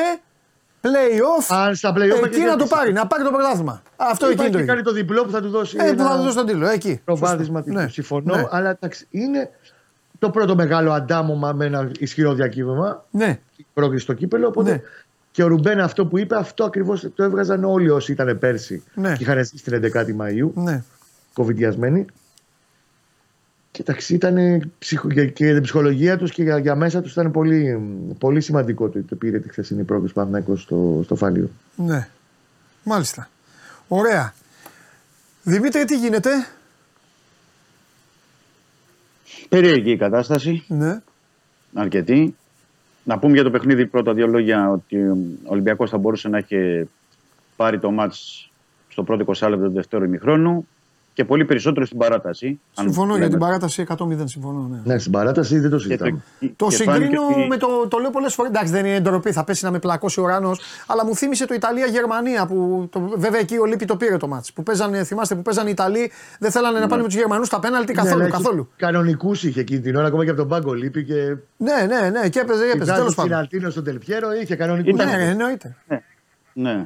play-off. Αν στα play-off εκεί να το κερδίσει. πάρει, να πάρει το πρωτάθλημα. Αυτό εκεί Υπάρχει είναι το και ίδιο. κάνει το διπλό που θα του δώσει. Ε, που ένα θα του δώσει τον τίτλο, εκεί. προβάδισμα Σωστό. τίτλου. Ναι. Συμφωνώ, Ναι. αλλά εντάξει, είναι το πρώτο μεγάλο αντάμωμα με ένα ισχυρό διακύβευμα. Ναι. πρόκληση στο κύπελο. Οπότε Ναι. και ο Ρουμπέν αυτό που είπε, αυτό ακριβώς το έβγαζαν όλοι όσοι ήταν πέρσι Ναι. και είχαν ζήσει την 11η Μαου, ναι. κοβιδιασμένοι. Και εντάξει, ήταν ψυχο... και και για την ψυχολογία τους και για, για μέσα τους ήταν πολύ, πολύ σημαντικό το ότι το πήρε τη χθεσινή πρόκληση Παναθηναϊκός στο, στο Φάλιο. Ναι. Μάλιστα. Ωραία. Δημήτρη, τι γίνεται; Περίεργη η κατάσταση, Ναι. αρκετή. Να πούμε για το παιχνίδι πρώτα δύο λόγια ότι ο Ολυμπιακός θα μπορούσε να έχει πάρει το μάτς στο πρώτο 20 λεπτό του δεύτερου ημιχρόνου και πολύ περισσότερο στην παράταση. αν Συμφωνώ για λέμε. την παράταση 100-0. Συμφωνώ. Ναι. Ναι, στην παράταση δεν το Και συζητάμε. Το και συγκρίνω φάνηκε ότι- με το. Το λέω πολλές φορές. Εντάξει, δεν είναι ντροπή, θα πέσει να με πλακώσει ο ουρανό. Αλλά μου θύμισε το Ιταλία-Γερμανία. Που το, βέβαια εκεί ο Λίπη το πήρε το μάτς. Που παίζανε, θυμάστε που παίζανε οι Ιταλοί, δεν θέλανε να πάνε με τους Γερμανούς στα πέναλτι καθόλου. Ναι, καθόλου. Κανονικούς είχε εκείνη την ώρα, ακόμα και από τον πάγκο λείπει και. Ναι, ναι, ναι, και έπαιζε, έπαιζε. Τέλο Τέλος πάντων. Αλτίνο στον Τελπιέρο είχε κανονικούς. Ήταν- Ναι, ναι, εννοείται. Ναι,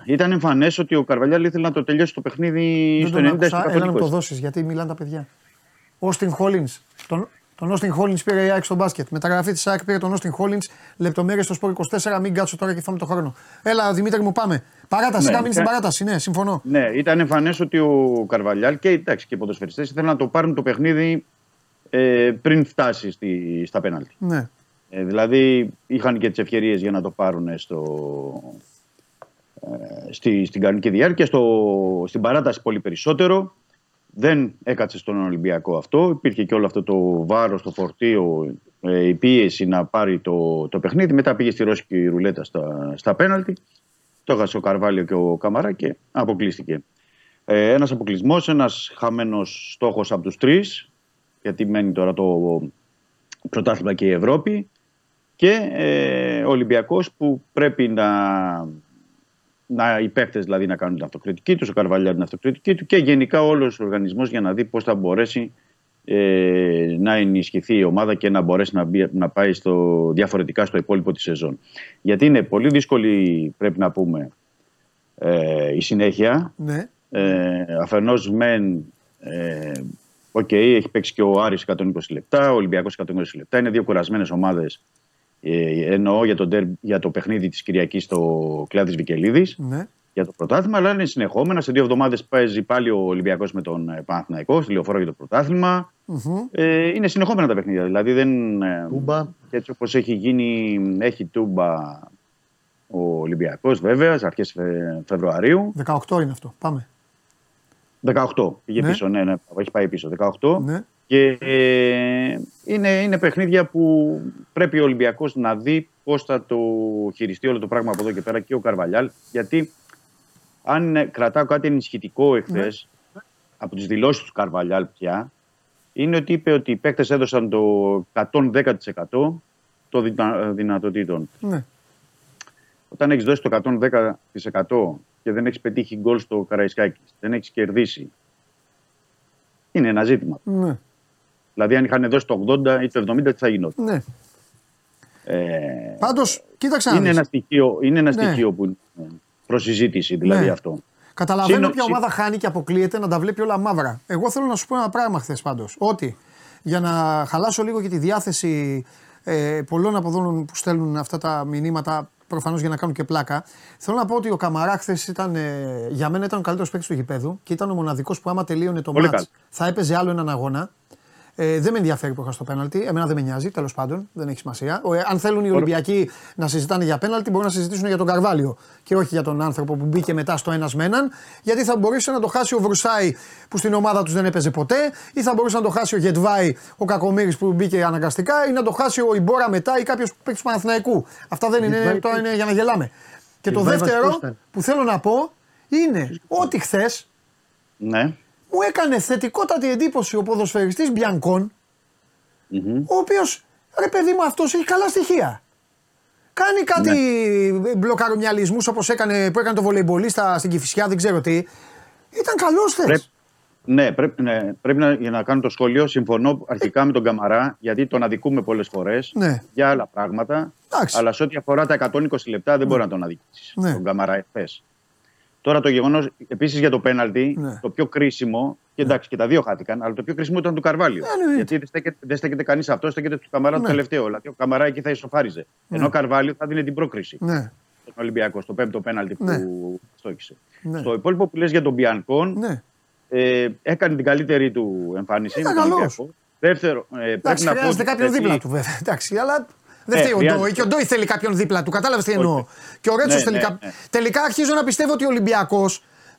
ήταν εμφανές ότι ο Καρβαλιάλ ήθελε να το τελειώσει το παιχνίδι Δεν στο τον 90 άκουσα. στο Έλα να μου το 120. δώσεις γιατί μιλάνε τα παιδιά. Όστιν Χόλινς. Τον, τον Όστιν Χόλινς πήρε η ΑΕΚ στο μπάσκετ. Μεταγραφή της ΑΕΚ πήρε τον Όστιν Χόλινς. Λεπτομέρειες στο σπορ 24. Μην κάτσω τώρα και φάμε το χρόνο. Έλα, Δημήτρη μου, πάμε. Παράταση, Ναι, να μείνεις στην και- παράταση. Ναι, συμφωνώ. Ναι, ήταν εμφανές ότι ο Καρβαλιάλ και, εντάξει, και οι ποδοσφαιριστές ήθελαν να το πάρουν το παιχνίδι ε, πριν φτάσει στη, στα πέναλτι. Ναι. Ε, δηλαδή είχαν και τις ευκαιρίες για να το πάρουν στο, ε, στη, στην κανονική διάρκεια. Στο, στην παράταση πολύ περισσότερο. Δεν έκατσε στον Ολυμπιακό αυτό. Υπήρχε και όλο αυτό το βάρος, το φορτίο, ε, η πίεση να πάρει το, το παιχνίδι. Μετά πήγε στη ρώσικη ρουλέτα στα, στα πέναλτι. Το έχασε ο Καρβάλιο και ο Καμαρά και αποκλείστηκε. Ε, ένας αποκλεισμός, ένας χαμένος στόχος από τους τρεις, γιατί μένει τώρα το πρωτάθλημα και η Ευρώπη και ε, ο Ολυμπιακός που πρέπει να, να οι παίκτες δηλαδή να κάνουν την αυτοκριτική τους, ο Καρβαλιά την αυτοκριτική του και γενικά όλος ο οργανισμός για να δει πώς θα μπορέσει ε, να ενισχυθεί η ομάδα και να μπορέσει να, μπει- να πάει στο, διαφορετικά στο υπόλοιπο της σεζόν. Γιατί είναι πολύ δύσκολη πρέπει να πούμε ε, η συνέχεια Ναι. ε, αφενός μεν ε, Οκ, έχει παίξει και ο Άρης 120 λεπτά, ο Ολυμπιακός 120 λεπτά. Είναι δύο κουρασμένες ομάδες. Ε, εννοώ για το, ντέρ- για το παιχνίδι της Κυριακής στο Κλεάνθης Βικελίδης ναι. για το πρωτάθλημα, αλλά είναι συνεχόμενα. Σε δύο εβδομάδες παίζει πάλι ο Ολυμπιακός με τον ε, Παναθηναϊκός, στη λεωφόρο για το πρωτάθλημα. Μμμ. Ε, είναι συνεχόμενα τα παιχνίδια. Δηλαδή δεν. ε, Τούμπα. και έτσι όπως έχει γίνει, έχει τούμπα ο Ολυμπιακός βέβαια, στι αρχές Φεβρουαρίου. 18 είναι αυτό. Πάμε. 18 πήγε Ναι. πίσω, ναι, ναι, έχει πάει πίσω. 18. Ναι. Και ε, είναι, είναι παιχνίδια που πρέπει ο Ολυμπιακός να δει πώς θα το χειριστεί όλο το πράγμα από εδώ και πέρα και ο Καρβαλιάλ. Γιατί αν ε, κρατάω κάτι ενισχυτικό εχθές από τις δηλώσεις του Καρβαλιάλ πια είναι ότι είπε ότι οι παίκτες έδωσαν το 110% των δυνα, δυνατοτήτων. ναι. Όταν έχεις δώσει το 110% και δεν έχεις πετύχει γκολ στο Καραϊσκάκη, δεν έχεις κερδίσει. Είναι ένα ζήτημα. Ναι. Δηλαδή, αν είχαν δώσει το 80 ή το 70, τι θα γινόταν; ναι. Ε, Πάντως, κοίταξε να είναι, δεις. ένα στοιχείο, είναι ένα Ναι. στοιχείο που είναι προσυζήτηση, δηλαδή Ναι. αυτό. Καταλαβαίνω Συνο- ποια συ- ομάδα χάνει και αποκλείεται να τα βλέπει όλα μαύρα. Εγώ θέλω να σου πω ένα πράγμα χθες πάντως. Ότι για να χαλάσω λίγο και τη διάθεση ε, πολλών από εδώ που στέλνουν αυτά τα μηνύματα, προφανώς για να κάνουν και πλάκα, θέλω να πω ότι ο Καμαρά χθες ήταν, ε, για μένα ήταν ο καλύτερος παίκτης του γηπέδου και ήταν ο μοναδικός που άμα τελείωνε το Πολύ μάτς καλό. θα έπαιζε άλλο έναν αγώνα. Ε, δεν με ενδιαφέρει που είχα στο πέναλτι. Εμένα δεν με νοιάζει, τέλος πάντων. Δεν έχει σημασία. Ο, ε, αν θέλουν οι Ολυμπιακοί να συζητάνε για πέναλτι, μπορούν να συζητήσουν για τον Καρβάλιο και όχι για τον άνθρωπο που μπήκε μετά στο ένας με έναν. Γιατί θα μπορούσε να το χάσει ο Βρουσάη που στην ομάδα τους δεν έπαιζε ποτέ, ή θα μπορούσε να το χάσει ο Γετβάη, ο Κακομήρης που μπήκε αναγκαστικά, ή να το χάσει ο Ιμπόρα μετά ή κάποιος παίκτη του Παναθηναϊκού. Αυτά δεν είναι, Γετβάη τώρα είναι για να γελάμε. Και το Γετβάη δεύτερο βασικός ήταν. που θέλω να πω είναι ότι χθες Ναι. Μου έκανε θετικότατη εντύπωση ο ποδοσφαιριστής Μπιανκόν, Μμμ. ο οποίος ρε παιδί μου αυτός έχει καλά στοιχεία. Κάνει κάτι μπλοκαρομιαλισμού όπως έκανε, που έκανε το βολεϊμπολίστα στην Κυφυσιά, δεν ξέρω τι. Ήταν καλός χθε. Πρέπει- Ναι, πρέπει, ναι, πρέπει να, για να κάνω το σχόλιο. Συμφωνώ αρχικά με τον Καμαρά, γιατί τον αδικούμε πολλές φορές Ναι. για άλλα πράγματα. Εντάξει. Αλλά σε ό,τι αφορά τα 120 λεπτά δεν μπορεί να τον αδικήσεις. Ναι. Τον Καμαρά εχθές. Τώρα το γεγονός, επίσης για το πέναλτι, Ναι. το πιο κρίσιμο, και εντάξει και τα δύο χάθηκαν, αλλά το πιο κρίσιμο ήταν του Καρβάλιο. Ναι, εννοείται. γιατί δεν στέκεται, δεν στέκεται κανείς αυτό, στέκεται του Καμαρά Ναι. το τελευταίο. Δηλαδή ο Καμαρά εκεί θα ισοφάριζε. Ενώ ο Καρβάλιο θα δίνει την πρόκριση Ναι, στον Ολυμπιακό, στο πέμπτο πέναλτι Ναι. που στόχισε. ναι. Στο υπόλοιπο που λες για τον Μπιανκόν, ναι. ε, έκανε την καλύτερη του εμφάνιση. Ήταν με τον καλός. Ολυμπιακό. Δεύτερο, ε, πρέπει Εντάξει, να πω. χρειάζεται ότι κάποιον πρέπει- δίπλα του βέβαια. Εντάξει, αλλά δεν Ε, φταίει ο χρειάζεται. Ντόι. Και ο Ντόι θέλει κάποιον δίπλα του. Κατάλαβες τι εννοώ. Όχι. Και ο Ρέτσος Ναι, τελικά. ναι, ναι. Τελικά αρχίζω να πιστεύω ότι ο Ολυμπιακό.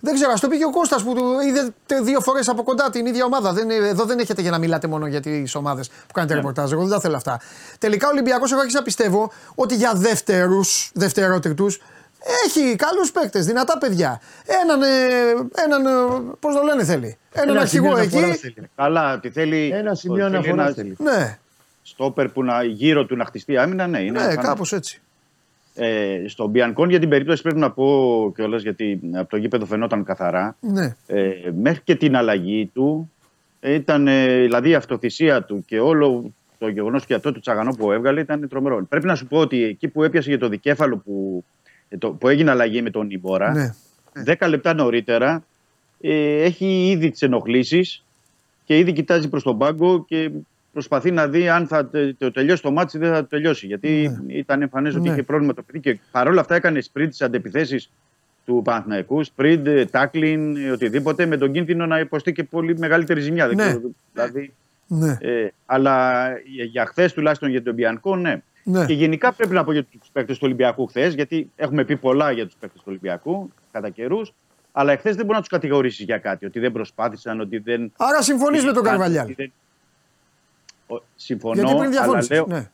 Δεν ξέρω, ας το πει και ο Κώστας που του είδε τε- δύο φορές από κοντά την ίδια ομάδα. Δεν, είναι- εδώ δεν έχετε για να μιλάτε μόνο για τις ομάδες που κάνετε ρεπορτάζ. Εγώ δεν τα θέλω αυτά. Τελικά ο Ολυμπιακός, έχω αρχίσει να πιστεύω ότι για δεύτερου, δευτερότριτου, έχει καλούς παίκτες, δυνατά παιδιά. Έναν, ε, έναν πώς το λένε θέλει. Έναν Ένα αρχηγό σημείο εκεί. αναφοράς θέλει. Καλά, ότι θέλει. Ένα σημείο θέλει αναφοράς ένα θέλει. Ναι, Στόπερ που να γύρω του να χτιστεί άμυνα, ναι, είναι. ναι, εμφανές. κάπως έτσι. Ε, στον Μπιανκόν για την περίπτωση πρέπει να πω κιόλας γιατί από το γήπεδο φαινόταν καθαρά. Ναι. Ε, μέχρι και την αλλαγή του ήταν, ε, δηλαδή η αυτοθυσία του και όλο το γεγονός και αυτό του τσαγανό που έβγαλε ήταν τρομερό. Πρέπει να σου πω ότι εκεί που έπιασε για το δικέφαλο που, ε, το, που έγινε αλλαγή με τον Ιμπόρα, Ναι. 10 λεπτά νωρίτερα ε, έχει ήδη τις ενοχλήσεις και ήδη κοιτάζει προς τον πάγκο και προσπαθεί να δει αν θα τε- το τελειώσει το μάτι ή δεν θα το τελειώσει. Γιατί ήταν εμφανές ότι Ναι. είχε πρόβλημα το παιδί και παρόλα αυτά έκανε σπριντ στις αντεπιθέσεις του Παναθηναϊκού, σπριντ, τάκλιν, οτιδήποτε, με τον κίνδυνο να υποστεί και πολύ μεγαλύτερη ζημιά. Δεν Ναι. ξέρω, δηλαδή, Ναι. ε, αλλά για, για χθες τουλάχιστον για τον Μπιανκό, ναι. Ναι. Και γενικά πρέπει να πω για τους παίκτες του Ολυμπιακού χθες, γιατί έχουμε πει πολλά για τους παίκτες του Ολυμπιακού κατά καιρούς. Αλλά εχθέ δεν μπορεί να τους κατηγορήσεις για κάτι. Ότι δεν προσπάθησαν, ότι δεν. Άρα συμφωνείς με τον Καρβαλιάλ. ότι δεν- Ο- Συμφωνώ. Γιατί πριν αλλά διαφώνησες. λέω- Ναι.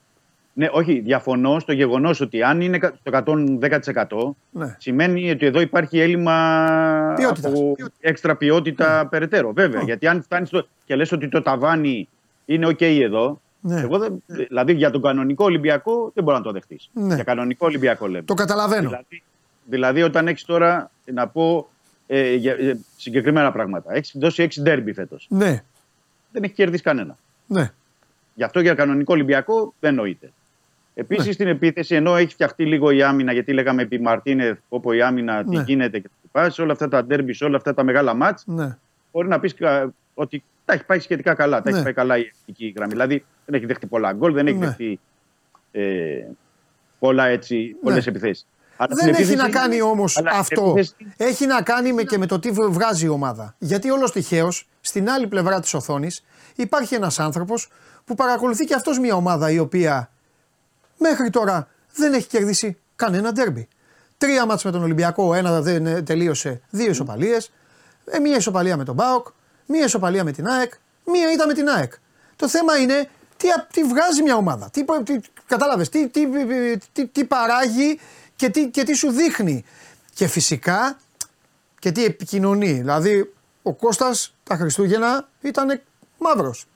ναι, όχι, διαφωνώ στο γεγονός ότι αν είναι κα- στο 110% Ναι. σημαίνει ότι εδώ υπάρχει έλλειμμα Ποιότητας. από έξτρα ποιότητα περαιτέρω. Βέβαια, γιατί αν φτάνεις στο... και λες ότι το ταβάνι είναι OK εδώ, Ναι. εγώ δεν... δηλαδή για τον κανονικό Ολυμπιακό δεν μπορεί να το δεχτείς. Ναι. Για κανονικό Ολυμπιακό λέμε. Το καταλαβαίνω. Δηλαδή, δηλαδή όταν έχεις τώρα να πω ε, για, ε, συγκεκριμένα πράγματα. Έχεις δώσει 6 ντέρμπι φέτος. Ναι. Δεν έχει κερδίσει κανένα. Ναι. Γι' αυτό για κανονικό Ολυμπιακό δεν νοείται. Επίσης στην επίθεση, ενώ έχει φτιαχτεί λίγο η άμυνα, γιατί λέγαμε επί Μαρτίνεθ, όπου η άμυνα τι Ναι. γίνεται και τα σε όλα αυτά τα ντέρμπις, σε όλα αυτά τα μεγάλα μάτς, Ναι. μπορεί να πεις ότι τα έχει πάει σχετικά καλά. Τα Ναι. έχει πάει καλά η εθνική γραμμή. Δηλαδή δεν έχει δεχτεί πολλά γκολ, δεν έχει Ναι. δεχτεί ε, πολλά έτσι, πολλές Ναι. επιθέσεις. Αλλά Δεν στην έχει να επίθεση- κάνει όμως αλλά στην αυτό. επίθεση- Έχει να κάνει με, και με το τι βγάζει η ομάδα. Γιατί όλος τυχαίως στην άλλη πλευρά της οθόνης υπάρχει ένας άνθρωπος που παρακολουθεί και αυτός μια ομάδα η οποία μέχρι τώρα δεν έχει κερδίσει κανένα ντέρμπι. Τρία μάτς με τον Ολυμπιακό, ένα δεν ε, τελείωσε, δύο ισοπαλίες, ε, μία ισοπαλία με τον ΠΑΟΚ, μία ισοπαλία με την ΑΕΚ, μία ήταν με την ΑΕΚ. Το θέμα είναι τι, α- τι βγάζει μια ομάδα, τι, τι, κατάλαβες, τι, τι, τι, τι παράγει και τι, και τι σου δείχνει. Και φυσικά και τι επικοινωνεί. Δηλαδή ο Κώστας τα Χριστούγεννα ήταν μαύρος.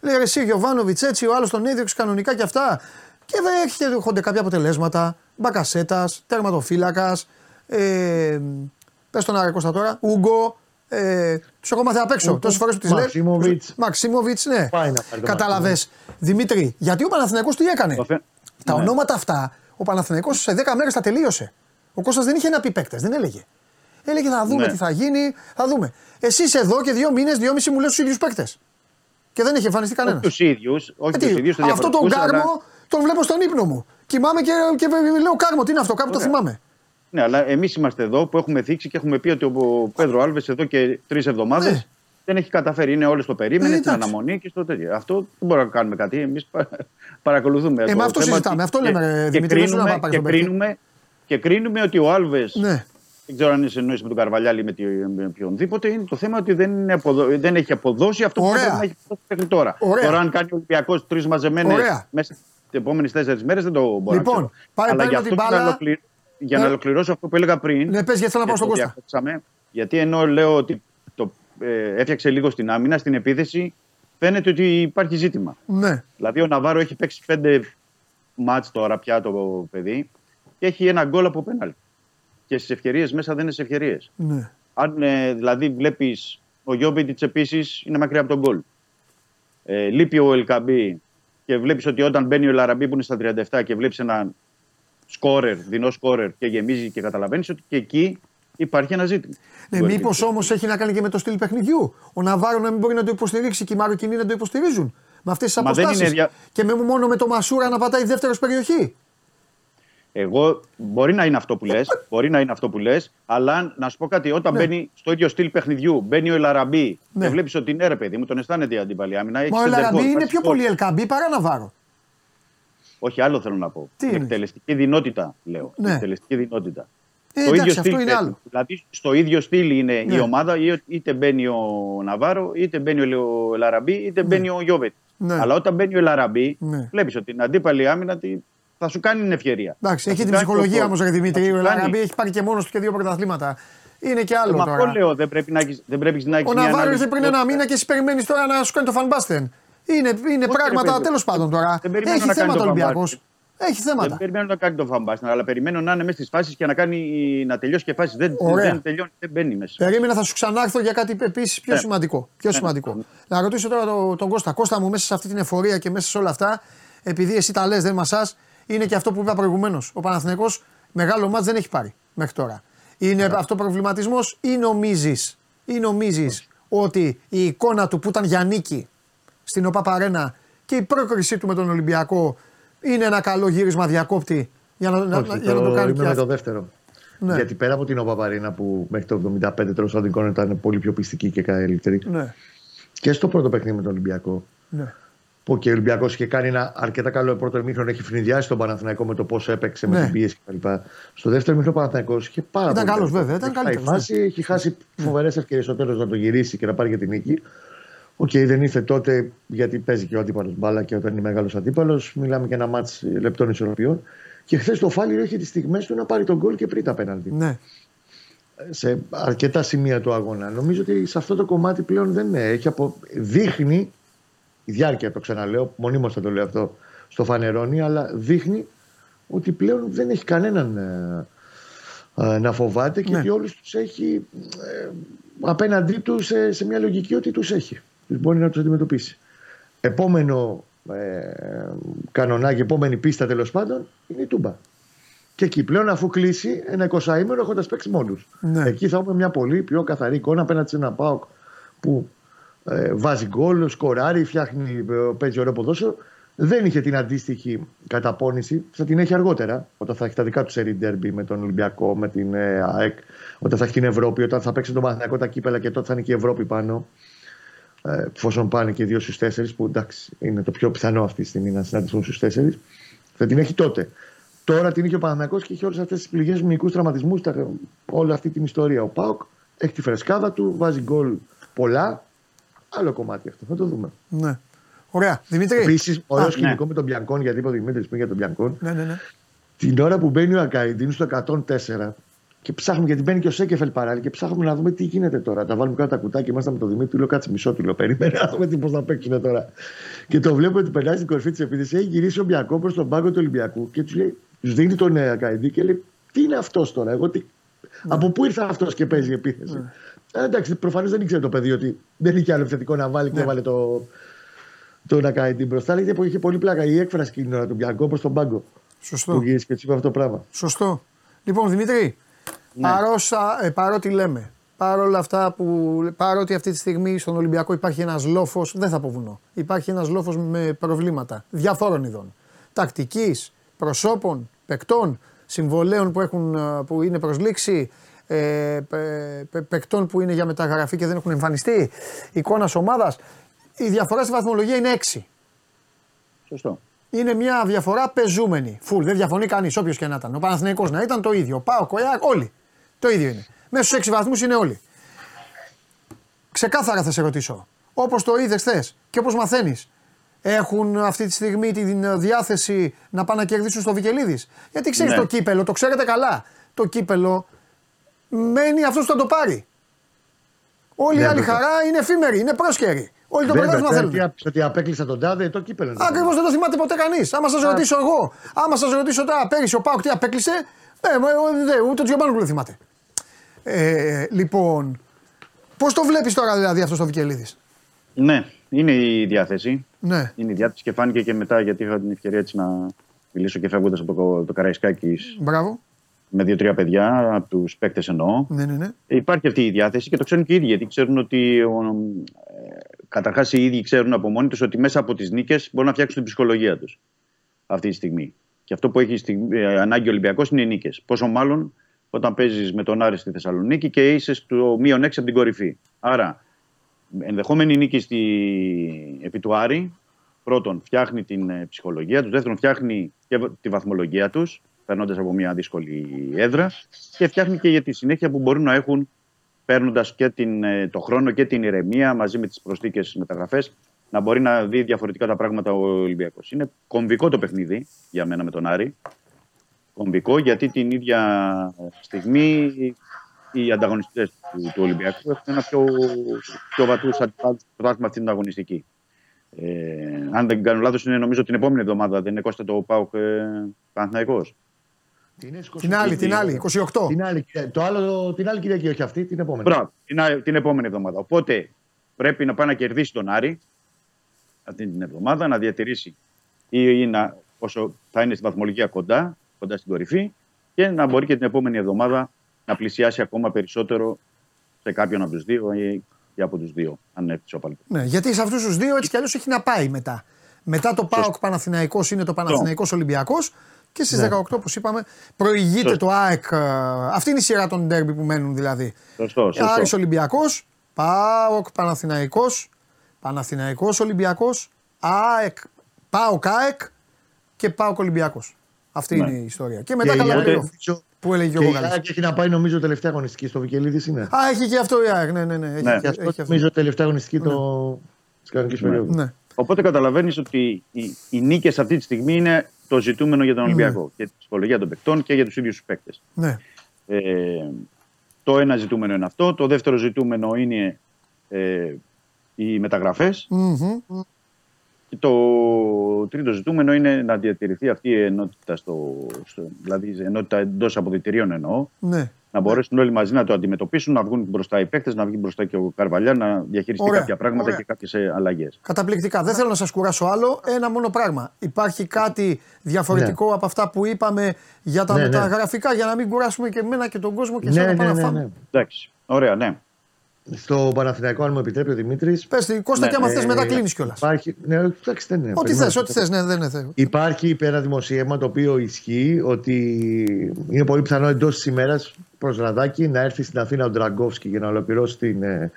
Λέει ρε εσύ Γιωβάνοβιτς έτσι, ο άλλος τον έδιωξε κανονικά και αυτά. Και δεν έρχονται κάποια αποτελέσματα. Μπακασέτας, τερματοφύλακας, ε, πες τον Άρη Κώστα τώρα, Ούγκο, ε, τους έχω μάθει απ' έξω. Ο- Τόσες φορές που τις λέει. Μαξίμοβιτς. Μαξίμοβιτς, ναι. Πάει να πάρει το Κατάλαβες. Δημήτρη, γιατί ο Παναθηναϊκός τι έκανε; Το θε- Τα Ναι. ονόματα αυτά, ο Παναθηναϊκός σε 10 μέρες τα τελείωσε. Ο Κώστας δεν είχε να πει παίκτες, δεν έλεγε. Έλεγε θα δούμε Ναι. τι θα γίνει, θα δούμε. Εσύ είσαι εδώ και δύο μήνες, δυόμιση μου λες τους ίδιους παίκτες. Και δεν έχει εμφανιστεί κανένας. Όχι τους ίδιους. Όχι τους ίδιους, τους αυτό τον διαφορετικούς, κάρμο αλλά- τον βλέπω στον ύπνο μου. Κοιμάμαι και, και λέω κάρμο, τι είναι αυτό, κάπου το Ωραία. θυμάμαι. Ναι, αλλά εμείς είμαστε εδώ που έχουμε θίξει και έχουμε πει ότι ο Πέδρο Άλβες εδώ και τρεις εβδομάδες Ναι. δεν έχει καταφέρει. Είναι όλο το περίμενε, Ε, στην εντάξει. αναμονή και στο τέτοιο. Αυτό δεν μπορούμε να κάνουμε κάτι. Εμείς παρακολουθούμε. Ε, το με αυτό θέμα συζητάμε. και- Αυτό λέμε, ρε, και Δημήτρη, δεν σου να κρίνουμε, πάρεις και, τον παίκτη. κρίνουμε, και κρίνουμε ότι ο Άλβες. Ναι. Δεν ξέρω αν εννοήσει με τον Καρβαλιάλη ή με, τη- με οποιονδήποτε. Είναι το θέμα ότι δεν, είναι αποδο... δεν έχει αποδώσει αυτό Ωραία. που πρέπει να έχει αποδώσει μέχρι τώρα. Ωραία. Τώρα, αν κάνει ο Ολυμπιακός τρεις μαζεμένες Ωραία. μέσα στι επόμενες τέσσερις μέρες, δεν το μπορώ Λοιπόν, να ξέρω. πάει- Αλλά παίρνω για την αυτό μπάλα. να ολοκληρω- για να Ναι. ολοκληρώσω αυτό που έλεγα πριν. Ναι, πες, γιατί θέλω να πάω και στον το Κώστα. διακόψαμε, γιατί ενώ λέω ότι το ε, έφτιαξε λίγο στην άμυνα, στην επίθεση φαίνεται ότι υπάρχει ζήτημα. Ναι. Δηλαδή ο Ναβάρο έχει παίξει πέντε μάτς τώρα πια το παιδί και έχει ένα γκολ από πέναλ. Και στις ευκαιρίες μέσα δεν είναι σε ευκαιρίες. Ναι. Αν ε, δηλαδή βλέπεις ο Γιώβιτ επίσης είναι μακριά από τον γκολ. Ε, λείπει ο Ελκαμπή και βλέπεις ότι όταν μπαίνει ο Λαραμπή που είναι στα 37 και βλέπεις έναν σκόρερ, δεινό σκόρερ και γεμίζει και καταλαβαίνεις ότι και εκεί υπάρχει ένα ζήτημα. Ναι, Του μήπως Ελκαμπή. όμως έχει να κάνει και με το στυλ παιχνιδιού. Ο Ναβάρο να μην μπορεί να το υποστηρίξει και οι Μαροκινοί να το υποστηρίζουν. Με αυτές τις Μα δεν αποστάσεις. είναι δια- Και με, μόνο με το Μασούρα να πατάει δεύτερος περιοχή. Εγώ μπορεί να είναι αυτό που λες, μπορεί να είναι αυτό που λες, αλλά να σου πω κάτι, όταν Ναι. μπαίνει στο ίδιο στυλ παιχνιδιού, μπαίνει ο Ελαραμπή Ναι. και βλέπεις ότι είναι ρε παιδί μου, τον αισθάνεται η αντίπαλη άμυνα. έχεις Μα ο center Ελαραμπή forward, είναι βάζει πιο γκολ. πολύ Ελκαμπή παρά Ναβάρο. Όχι, άλλο θέλω να πω. Τι Η είναι; εκτελεστική δυνότητα, λέω. Ναι. Η εκτελεστική δυνότητα. Ε, εντάξει, αυτό είναι άλλο. Δηλαδή, στο ίδιο στυλ είναι Ναι. η ομάδα, ή- είτε μπαίνει ο Ναβάρο, είτε μπαίνει ο Ελαραμπή, είτε μπαίνει ο Γιώβετ. Ναι. Αλλά όταν μπαίνει ο Ελαραμπή, Ναι. βλέπεις ότι την αντίπαλη άμυνα τη- θα σου κάνει την ευκαιρία. Εντάξει, Θα έχει σου την κάνει το ψυχολογία γκολ. όμως, Ρε Δημήτρη. Θα σου Ο κάνει- Ελαραμπή έχει πάρει και μόνος του και δύο πρωταθλήματα. Είναι και άλλο Ε, Μα τώρα. αυτό λέω, δεν πρέπει να έχεις, δεν πρέπει να έχεις Ο μια Ναβάρος ανάλυση ήρθε πριν ένα μήνα και εσύ περιμένεις τώρα να σου κάνει το φανμπάστεν. Είναι, είναι ρε πράγματα παιδί. τέλος πάντων τώρα. Δεν περιμένω Έχει να κάνει θέματα το Ολυμπιακός. Van Basten. Έχει θέματα. Δεν περιμένω να κάνει το φαμπάστιν, αλλά περιμένω να είναι μέσα στις φάσεις και να, κάνει, να τελειώσει και φάσει. Δεν, Ωραία. δεν τελειώνει, δεν μπαίνει μέσα. Περίμενα θα σου ξανάρθω για κάτι επίσης πιο Ναι. σημαντικό. Πιο Ναι. σημαντικό. Να ρωτήσω τώρα τον, τον Κώστα. Κώστα μου, μέσα σε αυτή την εφορία και μέσα σε όλα αυτά, επειδή εσύ τα λες, δεν μασάς, είναι και αυτό που είπα προηγουμένως. Ο Παναθηναϊκός μεγάλο μάτς δεν έχει πάρει μέχρι τώρα. Είναι αυτό προβληματισμός ή νομίζεις ή νομίζεις ότι η εικόνα του που ήταν για νίκη στην ΟΠΑ Παρένα και η πρόκρισή του με τον Ολυμπιακό είναι ένα καλό γύρισμα διακόπτη για να, να- Όχι, για να το κάνει είμαι πια. με το δεύτερο. Ναι. Γιατί πέρα από την Οπαπαρίνα που μέχρι το 75 τέλος πάντων η εικόνα ήταν πολύ πιο πιστική και καλύτερη. Ναι, Και στο πρώτο παιχνίδι με τον Ολυμπιακό. ναι. Που και ο Ολυμπιακός είχε κάνει ένα αρκετά καλό πρώτο ημίχρονο, έχει φρυνδιάσει τον Παναθηναϊκό με το πώ έπαιξε, Ναι. με την πίεση κτλ. Στο δεύτερο ημίχρονο ο Παναθηναϊκός είχε πάρα Ήταν πολύ. καλός, καλό. βέβαια, ήταν Έχει πάει καλύτερος, ναι. φάση, έχει χάσει φοβερές ευκαιρίες στο τέλος να το γυρίσει και να πάρει για την νίκη. Οκ, δεν ήρθε τότε γιατί παίζει και ο αντίπαλος μπάλα και όταν είναι μεγάλος αντίπαλος, μιλάμε για ένα ματς λεπτών ισορροπιών. Και χθες το Φάληρο είχε τις στιγμές του να πάρει το γκολ και πριν τα πέναλτι. ναι. Σε αρκετά σημεία του αγώνα. Νομίζω ότι σε αυτό το κομμάτι πλέον δεν είναι. Έχει απο... Δείχνει η διάρκεια, το ξαναλέω, μονίμως θα το λέω αυτό στο φανερώνει, αλλά δείχνει ότι πλέον δεν έχει κανέναν ε, ε, να φοβάται και Ναι. ότι όλους τους έχει ε, απέναντί τους σε, σε μια λογική ότι τους έχει. Τους μπορεί να τους αντιμετωπίσει. Επόμενο ε, κανονάκι, επόμενη πίστα τέλος πάντων είναι η Τούμπα. Και εκεί πλέον, αφού κλείσει ένα 20 ημέρο έχοντας παίξει με όλους. Ναι. Εκεί θα έχουμε μια πολύ πιο καθαρή εικόνα απέναντι σε ένα Πάοκ που ε, βάζει γκολ, σκοράρει, φτιάχνει, ε, παίζει ωραίο ποδόσφαιρο. Δεν είχε την αντίστοιχη καταπώνηση. Θα την έχει αργότερα, όταν θα έχει τα δικά του σερή ντέρμπι με τον Ολυμπιακό, με την ε, ΑΕΚ, όταν θα έχει την Ευρώπη, όταν θα παίξει τον Παναθηναϊκό τα κύπελα και τότε θα είναι και η Ευρώπη πάνω. Ε, εφόσον πάνε και δύο στους τέσσερις, που εντάξει είναι το πιο πιθανό αυτή τη στιγμή να συναντηθούν στους τέσσερις, θα την έχει τότε. Τώρα την είχε ο Παναθηναϊκός και έχει όλες αυτές τις πληγές μυϊκούς τραυματισμούς, όλη αυτή την ιστορία. Ο Πάοκ έχει τη φρεσκάδα του, βάζει γκολ πολλά. Άλλο κομμάτι αυτό, θα το δούμε. ναι. Ωραία. Δημήτρη. Επίσης, ωραίο Α, σκηνικό με τον Μπιανκόν, γιατί είπε ο Δημήτρη πριν για τον Μπιανκόν. Ναι, ναι, ναι. Την ώρα που μπαίνει ο Ακαϊντίν στο 104 και ψάχνουμε, γιατί μπαίνει και ο Σέκεφελ παράλληλα και ψάχνουμε να δούμε τι γίνεται τώρα. Τα βάλουμε κάτω τα κουτάκια, είμαστε με τον Δημήτρη, του λέω κάτσε μισό, του λέω περίμενε να δούμε τι πώς θα παίξουν τώρα. Και το βλέπω ότι περνάει στην κορυφή της επίθεσης, έχει γυρίσει ο Μπιακό προς τον πάγκο του Ολυμπιακού και τους λέει, τους δίνει τον ε, Ακαϊντίν και λέει, τι είναι αυτός τώρα, εγώ τι. Από πού ήρθε αυτός και παίζει επίθεση. Ε, εντάξει, προφανώς δεν ήξερε το παιδί ότι δεν είχε άλλο επιθετικό να βάλει και Ναι. έβαλε το, το να κάνει την μπροστά. Λέγεται που είχε πολύ πλάκα η έκφραση εκείνη την ώρα του Μπιακό προ τον πάγκο. Σωστό. Που γύρισε και του είπε αυτό το πράγμα. Σωστό. Λοιπόν, Δημήτρη, Ναι. παρόσα, ε, παρότι λέμε, παρόλα αυτά που, παρότι αυτή τη στιγμή στον Ολυμπιακό υπάρχει ένας λόφος, δεν θα πω βουνό, υπάρχει ένας λόφος με προβλήματα διαφόρων ειδών. Τακτικής, προσώπων, παικτών, συμβολέων που, έχουν, ε, που είναι προσλήξη, ε, πε- πε- παικτών που είναι για μεταγραφή και δεν έχουν εμφανιστεί, εικόνας ομάδας. Η διαφορά στη βαθμολογία είναι 6. Σωστό. Είναι μια διαφορά πεζούμενη. Φουλ, δεν διαφωνεί κανείς, όποιος και να ήταν. Ο Παναθηναϊκός να ήταν το ίδιο. Ο Πάο, Κοέακ, όλοι. Το ίδιο είναι. Μέσα στους 6 βαθμούς είναι όλοι. Ξεκάθαρα θα σε ρωτήσω. Όπως το είδες χθες και όπως μαθαίνεις, έχουν αυτή τη στιγμή τη διάθεση να πάνε να κερδίσουν στο Βικελίδης; Γιατί ξέρεις Ναι. το κύπελο, το ξέρετε καλά. Το κύπελο μένει αυτός που θα το πάρει. Όλη η Ναι, άλλη βέβαια. χαρά είναι εφήμερη, είναι πρόσχερη. Όλοι το Βέβαια, πρωτάθλημα τώρα θέλουν. τι άπησε, ότι απέκλεισα τον Τάδε, το κύπελο. είναι. Ακριβώς δεν το θυμάται ποτέ κανείς. Άμα σας ρωτήσω εγώ, άμα σας ρωτήσω τώρα πέρυσι ο Πάουκ τι απέκλεισε, ε, μα, ε, δε, ούτε ο Τζιομπάνου δεν θυμάται. Ε, λοιπόν, πώς το βλέπεις τώρα δηλαδή αυτός το Βικελίδης; Ναι, είναι η διάθεση. Ναι. Είναι η διάθεση και φάνηκε και μετά γιατί είχα την ευκαιρία έτσι να μιλήσω και φεύγοντας από το, το Καραϊσκάκης Μπράβο. Με δύο-τρία παιδιά, από τους παίκτες εννοώ. Ναι, ναι, ναι. Υπάρχει αυτή η διάθεση και το ξέρουν και οι ίδιοι. Γιατί ξέρουν ότι. Καταρχάς, οι ίδιοι ξέρουν από μόνοι τους ότι μέσα από τις νίκες μπορούν να φτιάξουν την ψυχολογία τους αυτή τη στιγμή. Και αυτό που έχει στη, ε, ανάγκη ο Ολυμπιακός είναι οι νίκες. Πόσο μάλλον όταν παίζεις με τον Άρη στη Θεσσαλονίκη και είσαι στο μείον 6 από την κορυφή. Άρα, ενδεχόμενη νίκη στη, επί του Άρη, πρώτον, φτιάχνει την ε, ψυχολογία τους. Δεύτερον, φτιάχνει και τη βαθμολογία τους, περνώντα από μια δύσκολη έδρα. Και φτιάχνει και για τη συνέχεια που μπορούν να έχουν παίρνοντας και την, ε, το χρόνο και την ηρεμία μαζί με τις προσθήκες μεταγραφές, να μπορεί να δει διαφορετικά τα πράγματα ο Ολυμπιακός. Είναι κομβικό το παιχνίδι για μένα με τον Άρη. Κομβικό γιατί την ίδια στιγμή οι ανταγωνιστές του, του Ολυμπιακού έχουν ένα πιο, πιο βατού αντιπάλους στο πρωτάθλημα αυτή την αγωνιστική. Ε, αν δεν κάνω λάθος, είναι νομίζω την επόμενη εβδομάδα. Δεν είναι Κώστα το Πάουκ ε, Παναθηναϊκός. Είναι 22. Την άλλη, την άλλη, 28. Την άλλη, το άλλο, την άλλη Κυριακή, όχι αυτή, την επόμενη. Μπράβο, την, α- την επόμενη εβδομάδα. Οπότε πρέπει να πάει να κερδίσει τον Άρη αυτή την εβδομάδα, να διατηρήσει ή, ή να, όσο θα είναι στη βαθμολογία κοντά, κοντά στην κορυφή και να μπορεί και την επόμενη εβδομάδα να ακόμα περισσότερο σε κάποιον από τους δύο ή και από τους δύο, αν έρθει ο Ναι, γιατί σε αυτούς τους δύο έτσι κι αλλιώς έχει να πάει μετά. Μετά το ΠΑΟΚ Παναθηναϊκός είναι το Παναθηναϊκός Ολυμπιακός και στις 18 όπως είπαμε προηγείται Σωστό. το ΑΕΚ. ε, Αυτή είναι η σειρά των ντέρμπι που μένουν δηλαδή. Σωστό, σωστό. Άρης Ολυμπιακός, ΠΑΟΚ Παναθηναϊκός, Παναθηναϊκός Ολυμπιακός, ΑΕΚ, ΠΑΟΚ ΑΕΚ και ΠΑΟΚ Ολυμπιακός. Αυτή Ναι. είναι η ιστορία. Και μετά Και η καλά ΑΕΚ, πλέον. νομίζω, Που έλεγε Και ο η Γογάλης. ΑΕΚ έχει να πάει νομίζω τελευταία αγωνιστική στο Βικελίδης είναι. Α, έχει και αυτό η ΑΕΚ. Ναι, ναι, ναι. Έχει, Ναι. έχει, Και αυτό έχει αυτό. νομίζω τελευταία αγωνιστική το... της κανονικής περίοδου. Ναι. Οπότε καταλαβαίνεις ότι οι, οι νίκες αυτή τη στιγμή είναι το ζητούμενο για τον Ολυμπιακό. Και τη ψυχολογία των παικτών και για τους ίδιους τους παίκτες. ναι. Ε, το ένα ζητούμενο είναι αυτό. Το δεύτερο ζητούμενο είναι ε, οι μεταγραφές. Μμμ. Και το τρίτο ζητούμενο είναι να διατηρηθεί αυτή η ενότητα, στο, στο, δηλαδή η ενότητα εντός αποδητηρίων εννοώ. ναι. Να μπορέσουν όλοι μαζί να το αντιμετωπίσουν, να βγουν μπροστά οι παίκτες, να βγει μπροστά και ο Καρβαλιά, να διαχειριστεί Ωραία, κάποια πράγματα ωραία. και κάποιες αλλαγές. Καταπληκτικά. Δεν θέλω να σας κουράσω άλλο. Ένα μόνο πράγμα. Υπάρχει κάτι διαφορετικό από αυτά που είπαμε για τα Ναι, ναι. μεταγραφικά για να μην κουράσουμε και εμένα και τον κόσμο και Ναι, εσένα ναι, πάνω ναι, να ναι. φάμε. Εντάξει. Ωραία, ναι. Στο Παναθηναϊκό, αν μου επιτρέπει ο Δημήτρης. Πες τη, Κώστα, Ναι, και άμα ε, θες μετά κλείνεις κιόλας. Υπάρχει. Ναι, εντάξει, δεν είναι. Ό,τι περιμένω. θες, ό,τι θες. Ναι, δεν είναι θέμα. Υπάρχει ένα δημοσίευμα το οποίο ισχύει ότι είναι πολύ πιθανό εντός της ημέρας προς Ραδάκη να έρθει στην Αθήνα ο Ντραγκόφσκι για να ολοκληρώσει την, ε,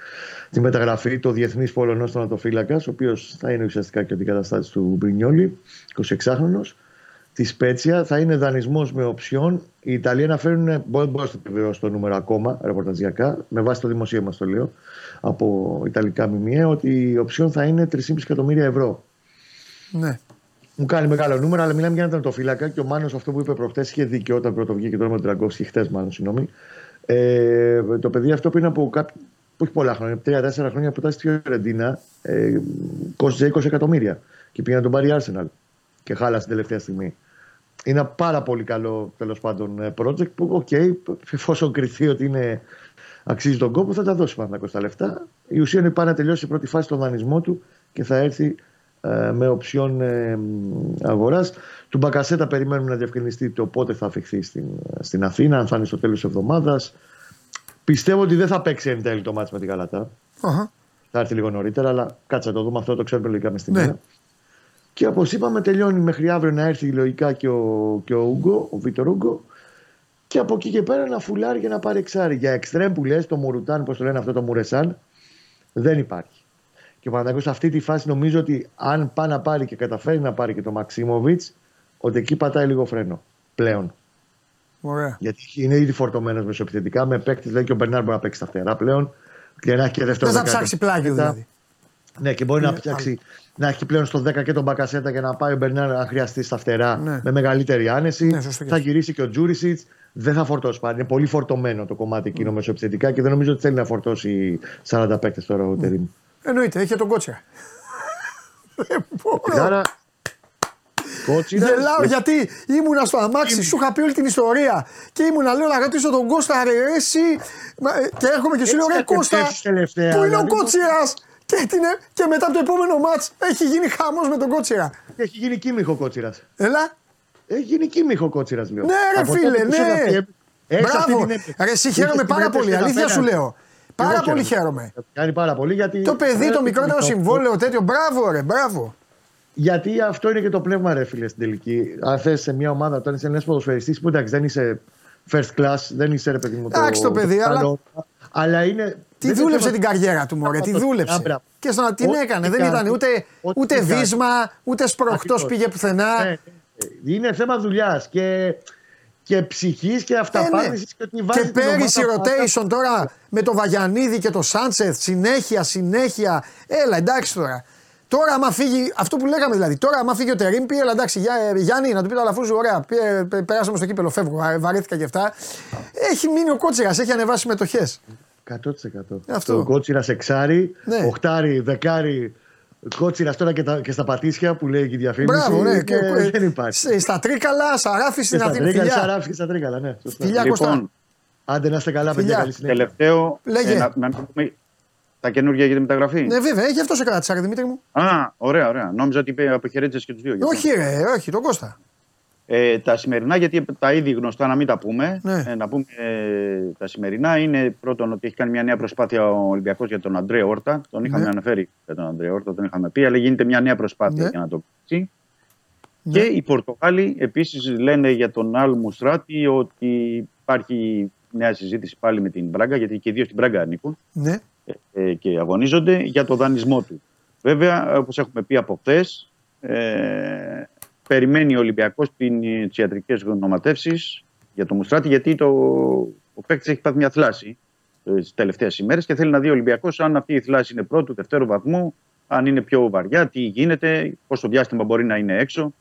τη μεταγραφή του Διεθνής Πολωνό Θανατοφύλακας, ο οποίος θα είναι ουσιαστικά και ο αντικαταστάτης του Μπρινιόλη, 26χρονος. Τη Σπέτσια θα είναι δανεισμός με οψιόν. Οι Ιταλοί αναφέρουν, μπορεί μπορώ να το επιβεβαιώσω το νούμερο ακόμα, ρεπορταζιακά, με βάση το δημοσίευμα στο λέω, από Ιταλικά μιμιέ, ότι η οψιόν θα είναι 3,5 εκατομμύρια ευρώ. Ναι. Μου κάνει μεγάλο νούμερο, αλλά μιλάμε για έναν τερματοφύλακα και ο Μάνος αυτό που είπε προχτές είχε δίκιο όταν πρώτο βγήκε το όνομα του Τραγκόφσκι, χτες μάλλον, συγγνώμη. Ε, το παιδί αυτό πριν από κάποιο. που έχει πολλά χρόνια, 3-4 χρόνια που ήταν στη Φιωρεντίνα, ε, κόστιζε 20 εκατομμύρια και πήγε να τον πάρει η Arsenal και χάλασε την τελευταία στιγμή. Είναι ένα πάρα πολύ καλό τέλος πάντων ε, project που, οκ, εφόσον κριθεί ότι είναι, αξίζει τον κόπο, θα τα δώσει πάνω τα λεφτά. Η ουσία είναι πάει να τελειώσει η πρώτη φάση τον δανεισμό του και θα έρθει ε, με οψιόν ε, αγοράς. Του Μπακασέτα περιμένουμε να διευκρινιστεί το πότε θα αφιχθεί στην, στην Αθήνα, αν θα είναι στο τέλος της εβδομάδας. Πιστεύω ότι δεν θα παίξει εν τέλει το μάτς με την Καλατά. Αχα. Θα έρθει λίγο νωρίτερα, αλλά κάτσε να το δούμε αυτό, το ξέρουμε λογικά μες στην Ναι. μέρα. Και όπως είπαμε, τελειώνει μέχρι αύριο να έρθει λογικά και ο, και ο Ούγκο, ο Βίτορ Ούγκο. Και από εκεί και πέρα να φουλάρει και να πάρει εξάρι. Για εξτρέμ που λες, το Μουρουτάν, πώ το λένε αυτό το Μουρεσάν, δεν υπάρχει. Και ο Παναθηναϊκός σε αυτή τη φάση νομίζω ότι αν πάει να πάρει και καταφέρει να πάρει και το Μαξίμοβιτς, ότι εκεί πατάει λίγο φρένο πλέον. Ωραία. Γιατί είναι ήδη φορτωμένος μεσοεπιθετικά. Με παίκτης, λέει και ο Μπερνάρ μπορεί να παίξει στα φτερά πλέον. Και να έχει και δεύτερο Δεν θα δεκάρι. ψάξει πλάγιο δηλαδή. Ναι, και μπορεί να Είναι φτιάξει να έχει πλέον στο 10 και τον Μπακασέτα για να πάει ο Μπερνάρ αν χρειαστεί στα φτερά Ναι. με μεγαλύτερη άνεση. Ναι, σωστό και θα αυτό. γυρίσει και ο Τζούρισιτς. Δεν θα φορτώσει πάλι. Είναι πολύ φορτωμένο το κομμάτι εκείνο Ναι. μεσοεπιθετικά και δεν νομίζω ότι θέλει να φορτώσει 40 παίκτες τώρα Ναι. ο Τερήμ. Εννοείται, έχει και τον κότσιρα. Δεν μπορώ. Άρα, κότσιρα. Γελάω γιατί ήμουνα στο αμάξι, σου είχα πει όλη την ιστορία. Και ήμουνα, λέω να ρωτήσω τον Κώστα, ρε, εσύ. Μα, ε, Και έρχομαι και σου λέω, ρε Έτσι Κώστα, κατευθύνσεις τελευταία, πού είναι ο δηλαδή, Κότσιρας. Και, την, ε- και μετά από το επόμενο μάτς έχει γίνει χαμός με τον Κότσιρα. Έχει γίνει κίμηχο κότσιρας. Έλα. Έχει γίνει κίμηχο κότσιρας, λέω. Ναι, ρε Από φίλε, τότε που ναι. είσαι αυτή- έχεις αυτή Μπράβο. την έπαιξη. Ρε, εσύ Είχες χαίρομαι την πάρα έπαιξη πολύ. στα Αλήθεια σου πέναλτι. λέω. Πάρα Εγώ πολύ χαίρομαι. χαίρομαι. Κάνει πάρα πολύ γιατί. Το παιδί, το Ε, μικρότερο το- συμβόλαιο τέτοιο. Μπράβο, ρε, μπράβο. Γιατί αυτό είναι και το πνεύμα, ρε φίλε, στην τελική. Αν θες σε μια ομάδα, όταν είσαι ένας ποδοσφαιριστής που εντάξει δεν είσαι first class, δεν είσαι ρε παιδί μου. Εντάξει το παιδί, αλλά- καλό, αλλά είναι. Τι δεν είναι δούλεψε θέμα- την καριέρα του, Μωρέ, τι Α, δούλεψε. μπράβο. Και στον την Ό,τι έκανε. Δεν κάνει, ήταν ούτε, ό,τι ούτε κάνει. βίσμα, ούτε σπροχτό Ακριβώς. πήγε πουθενά. Ναι, ναι. Είναι θέμα δουλειάς και, και ψυχής και Ε, ναι. αυταπάρνηση και ότι βάζει Και την πέρυσι ομάδα πάντα- rotation τώρα με το Βαγιανίδη και το Σάντσεθ, συνέχεια, συνέχεια. Έλα, εντάξει τώρα. Τώρα, άμα φύγει, αυτό που λέγαμε δηλαδή, τώρα, άμα φύγει ο Τερήμ, πει, έλα εντάξει, Γιά- ε, Γιάννη, να του πει το Αλαφούζου, ωραία, πήγε, πε- περάσαμε στο κύπελο, φεύγω, βα- βαρέθηκα και αυτά. Έχει μείνει ο Κότσιρας, έχει ανεβάσει συμμετοχές. 100%. Αυτό. Το κότσιρα εξάρι, Ναι. οχτάρι, δεκάρι. Κότσιρα τώρα και, τα, και στα πατήσια που λέει και η διαφήμιση. Μπράβο, ναι. είναι- Και, ε, δεν υπάρχει. σε- Στα τρίκαλα, σαράφη Και στην στα Αθήνα. τρίκαλα, Φιλιά. σαράφι και στα τρίκαλα, ναι. Σωστά. Φιλιά, Κωστά. Λοιπόν, Άντε να είστε καλά, παιδιά. Φιλιά. Καλή συνέχεια. τελευταίο. Λέγε. ε, να, να μην πούμε τα καινούργια για τη μεταγραφή. Ναι, βέβαια, έχει αυτό σε κράτησα, ρε Δημήτρη μου. Α, ωραία, ωραία. Νόμιζα ότι είπε αποχαιρέτησε και τους δύο. γι' αυτό. Όχι, ρε, όχι, τον Κώστα. Ε, τα σημερινά, γιατί τα ήδη γνωστά να μην τα πούμε. Ναι. Ε, να πούμε ε, τα σημερινά είναι πρώτον ότι έχει κάνει μια νέα προσπάθεια ο Ολυμπιακός για τον Αντρέα Όρτα. Τον είχαμε Ναι. αναφέρει για τον Αντρέα Όρτα, τον είχαμε πει, αλλά γίνεται μια νέα προσπάθεια Ναι. για να το πει. Ναι. Και οι Πορτογάλοι επίσης λένε για τον Αλ Μουστράτη ότι υπάρχει νέα συζήτηση πάλι με την Μπράγκα, γιατί και οι δύο στην Μπράγκα ανήκουν Ναι. ε, και αγωνίζονται για το δανεισμό του. Βέβαια, όπως έχουμε πει από χθες, ε, περιμένει ο Ολυμπιακός τις ιατρικές γνωματεύσεις για το Μουστράτη, γιατί το, ο παίκτης έχει πάθει μια θλάση ε, τις τελευταίες ημέρες και θέλει να δει ο Ολυμπιακός αν αυτή η θλάση είναι πρώτου, δευτέρου βαθμού, αν είναι πιο βαριά, τι γίνεται, πόσο διάστημα μπορεί να είναι έξω,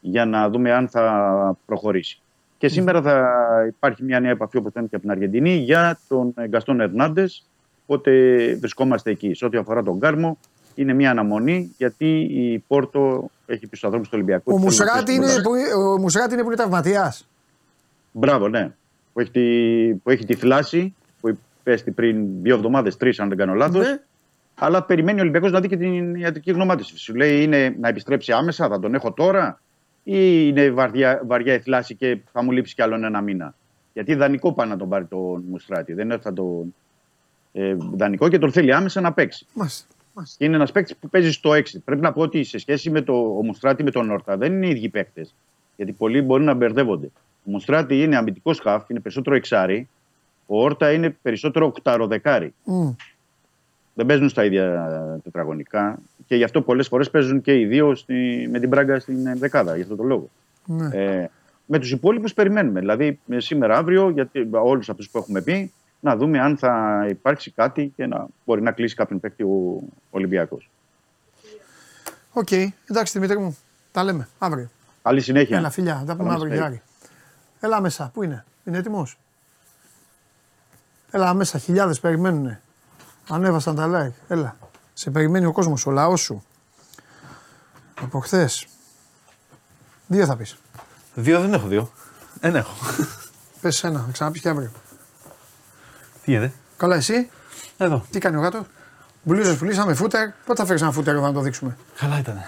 για να δούμε αν θα προχωρήσει. Και σήμερα θα υπάρχει μια νέα επαφή, όπως ήταν και από την Αργεντινή, για τον Γκαστόν Ερνάντες. Οπότε βρισκόμαστε εκεί. Σε ό,τι αφορά τον Κάρμο, είναι μια αναμονή γιατί η Πόρτο έχει πει στους ανθρώπους του Ολυμπιακού. Ο ότι θέλει να Μουσράτη παίξει είναι, μπροστά. που, ο Μουσράτη είναι που είναι τραυματίας. Μπράβο, ναι. Που έχει, τη, που έχει τη θλάση που πέστη πριν δύο εβδομάδες, τρεις, αν δεν κάνω λάθος. Ναι. Αλλά περιμένει ο Ολυμπιακός να δει και την ιατρική γνωμάτευση. Σου λέει είναι να επιστρέψει άμεσα, θα τον έχω τώρα, ή είναι βαριά, βαριά η θλάση και θα μου λείψει κι άλλον ένα μήνα. Γιατί δανεικό πάει να τον πάρει τον Μουστράτη. Δεν είναι ότι θα τον. Ε, δανεικό και τον θέλει άμεσα να παίξει. Μάλιστα. Και είναι ένας παίκτης που παίζει στο 6. Πρέπει να πω ότι σε σχέση με το ο Μουστράτη με τον Όρτα δεν είναι οι ίδιοι παίκτες. Γιατί πολλοί μπορεί να μπερδεύονται. Ο Μουστράτη είναι αμυντικός χαφ, είναι περισσότερο εξάρι. Ο Όρτα είναι περισσότερο οκταροδεκάρι. Μμ. Δεν παίζουν στα ίδια τετραγωνικά. Και γι' αυτό πολλές φορές παίζουν και οι δύο στη, με την πράγκα στην δεκάδα. Γι' αυτό το λόγο. Ναι. Ε, με τους υπόλοιπους περιμένουμε. Δηλαδή ε, σήμερα, αύριο, γιατί όλους αυτούς που έχουμε πει, να δούμε αν θα υπάρξει κάτι και να μπορεί να κλείσει κάποιον παίκτη ο Ολυμπιακός. Οκ, εντάξει Δημήτρη μου. Τα λέμε αύριο. Καλή συνέχεια. Έλα, φιλιά, τα πούμε Καλά αύριο. μεσημέρι. Γιάρη. Έλα μέσα, πού είναι, είναι έτοιμος; Έλα μέσα, χιλιάδες περιμένουν. Ανέβασαν τα like. Έλα. Σε περιμένει ο κόσμος, ο λαός σου. Από χθες. Δύο θα πεις. Δύο δεν έχω δύο. Ένα έχω. Πες ένα, θα ξαναπείς και αύριο. Τι γίνεται. Καλά, εσύ, Εδώ. τι κάνει ο γάτος; Μπλούζες πουλήσαμε φούτερ. Πότε θα φέρεις ένα φούτερ εδώ να το δείξουμε; Καλά ήταν.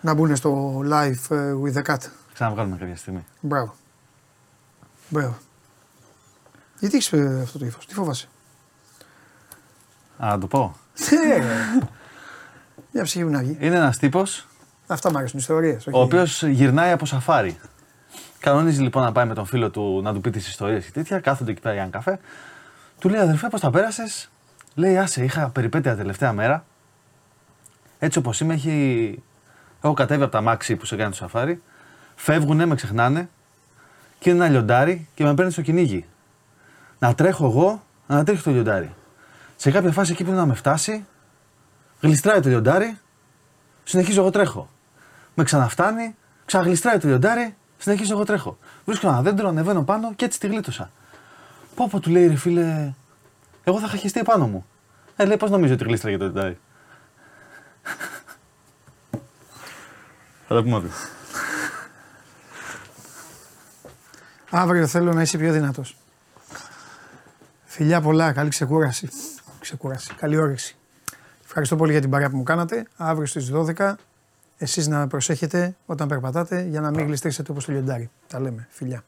Να μπουν στο live ε, with the cat. Ξαναβγάλουμε κάποια στιγμή. Μπράβο. Μπράβο. Γιατί έχεις αυτό το ύφος, τι φοβάσαι; Α, να το πω. Ε, Μια ψυχή μου να βγει. Είναι ένας τύπος Αυτά μου αρέσουν ιστορίε. ο οποίος γυρνάει από σαφάρι. Κανονίζει λοιπόν να πάει με τον φίλο του να του πει τις ιστορίες και τέτοια. Κάθονται εκεί πέρα για ένα καφέ. Του λέει αδερφέ, πώς τα πέρασες; Λέει, άσε, είχα περιπέτεια τελευταία μέρα. Έτσι όπως είμαι, έχει. Έχω κατέβει από τα μάξι που σε κάνει το σαφάρι. Φεύγουνε, με ξεχνάνε. Και είναι ένα λιοντάρι και με παίρνει στο κυνήγι. Να τρέχω εγώ, να τρέχει το λιοντάρι. Σε κάποια φάση εκεί που είναι να με φτάσει, γλιστράει το λιοντάρι, συνεχίζω εγώ τρέχω. Με ξαναφτάνει, ξαναγλιστράει το λιοντάρι, συνεχίζω εγώ τρέχω. Βρίσκω ένα δέντρο, ανεβαίνω πάνω και έτσι τη γλίτωσα. Πω πω του λέει ρε φίλε, εγώ θα είχα χεστεί επάνω μου. Ε, λέει, πώς νομίζω ότι γλίστρα για το τεντάρι. Θα τα πούμε αύριο. Αύριο θέλω να είσαι πιο δυνατός. Φιλιά πολλά, καλή ξεκούραση. Ξεκούραση, καλή όρεξη. Ευχαριστώ πολύ για την παρέα που μου κάνατε. Αύριο στις 12 εσείς να προσέχετε όταν περπατάτε για να μην γλιστρήσετε όπως το λιοντάρι. Τα λέμε. Φιλιά.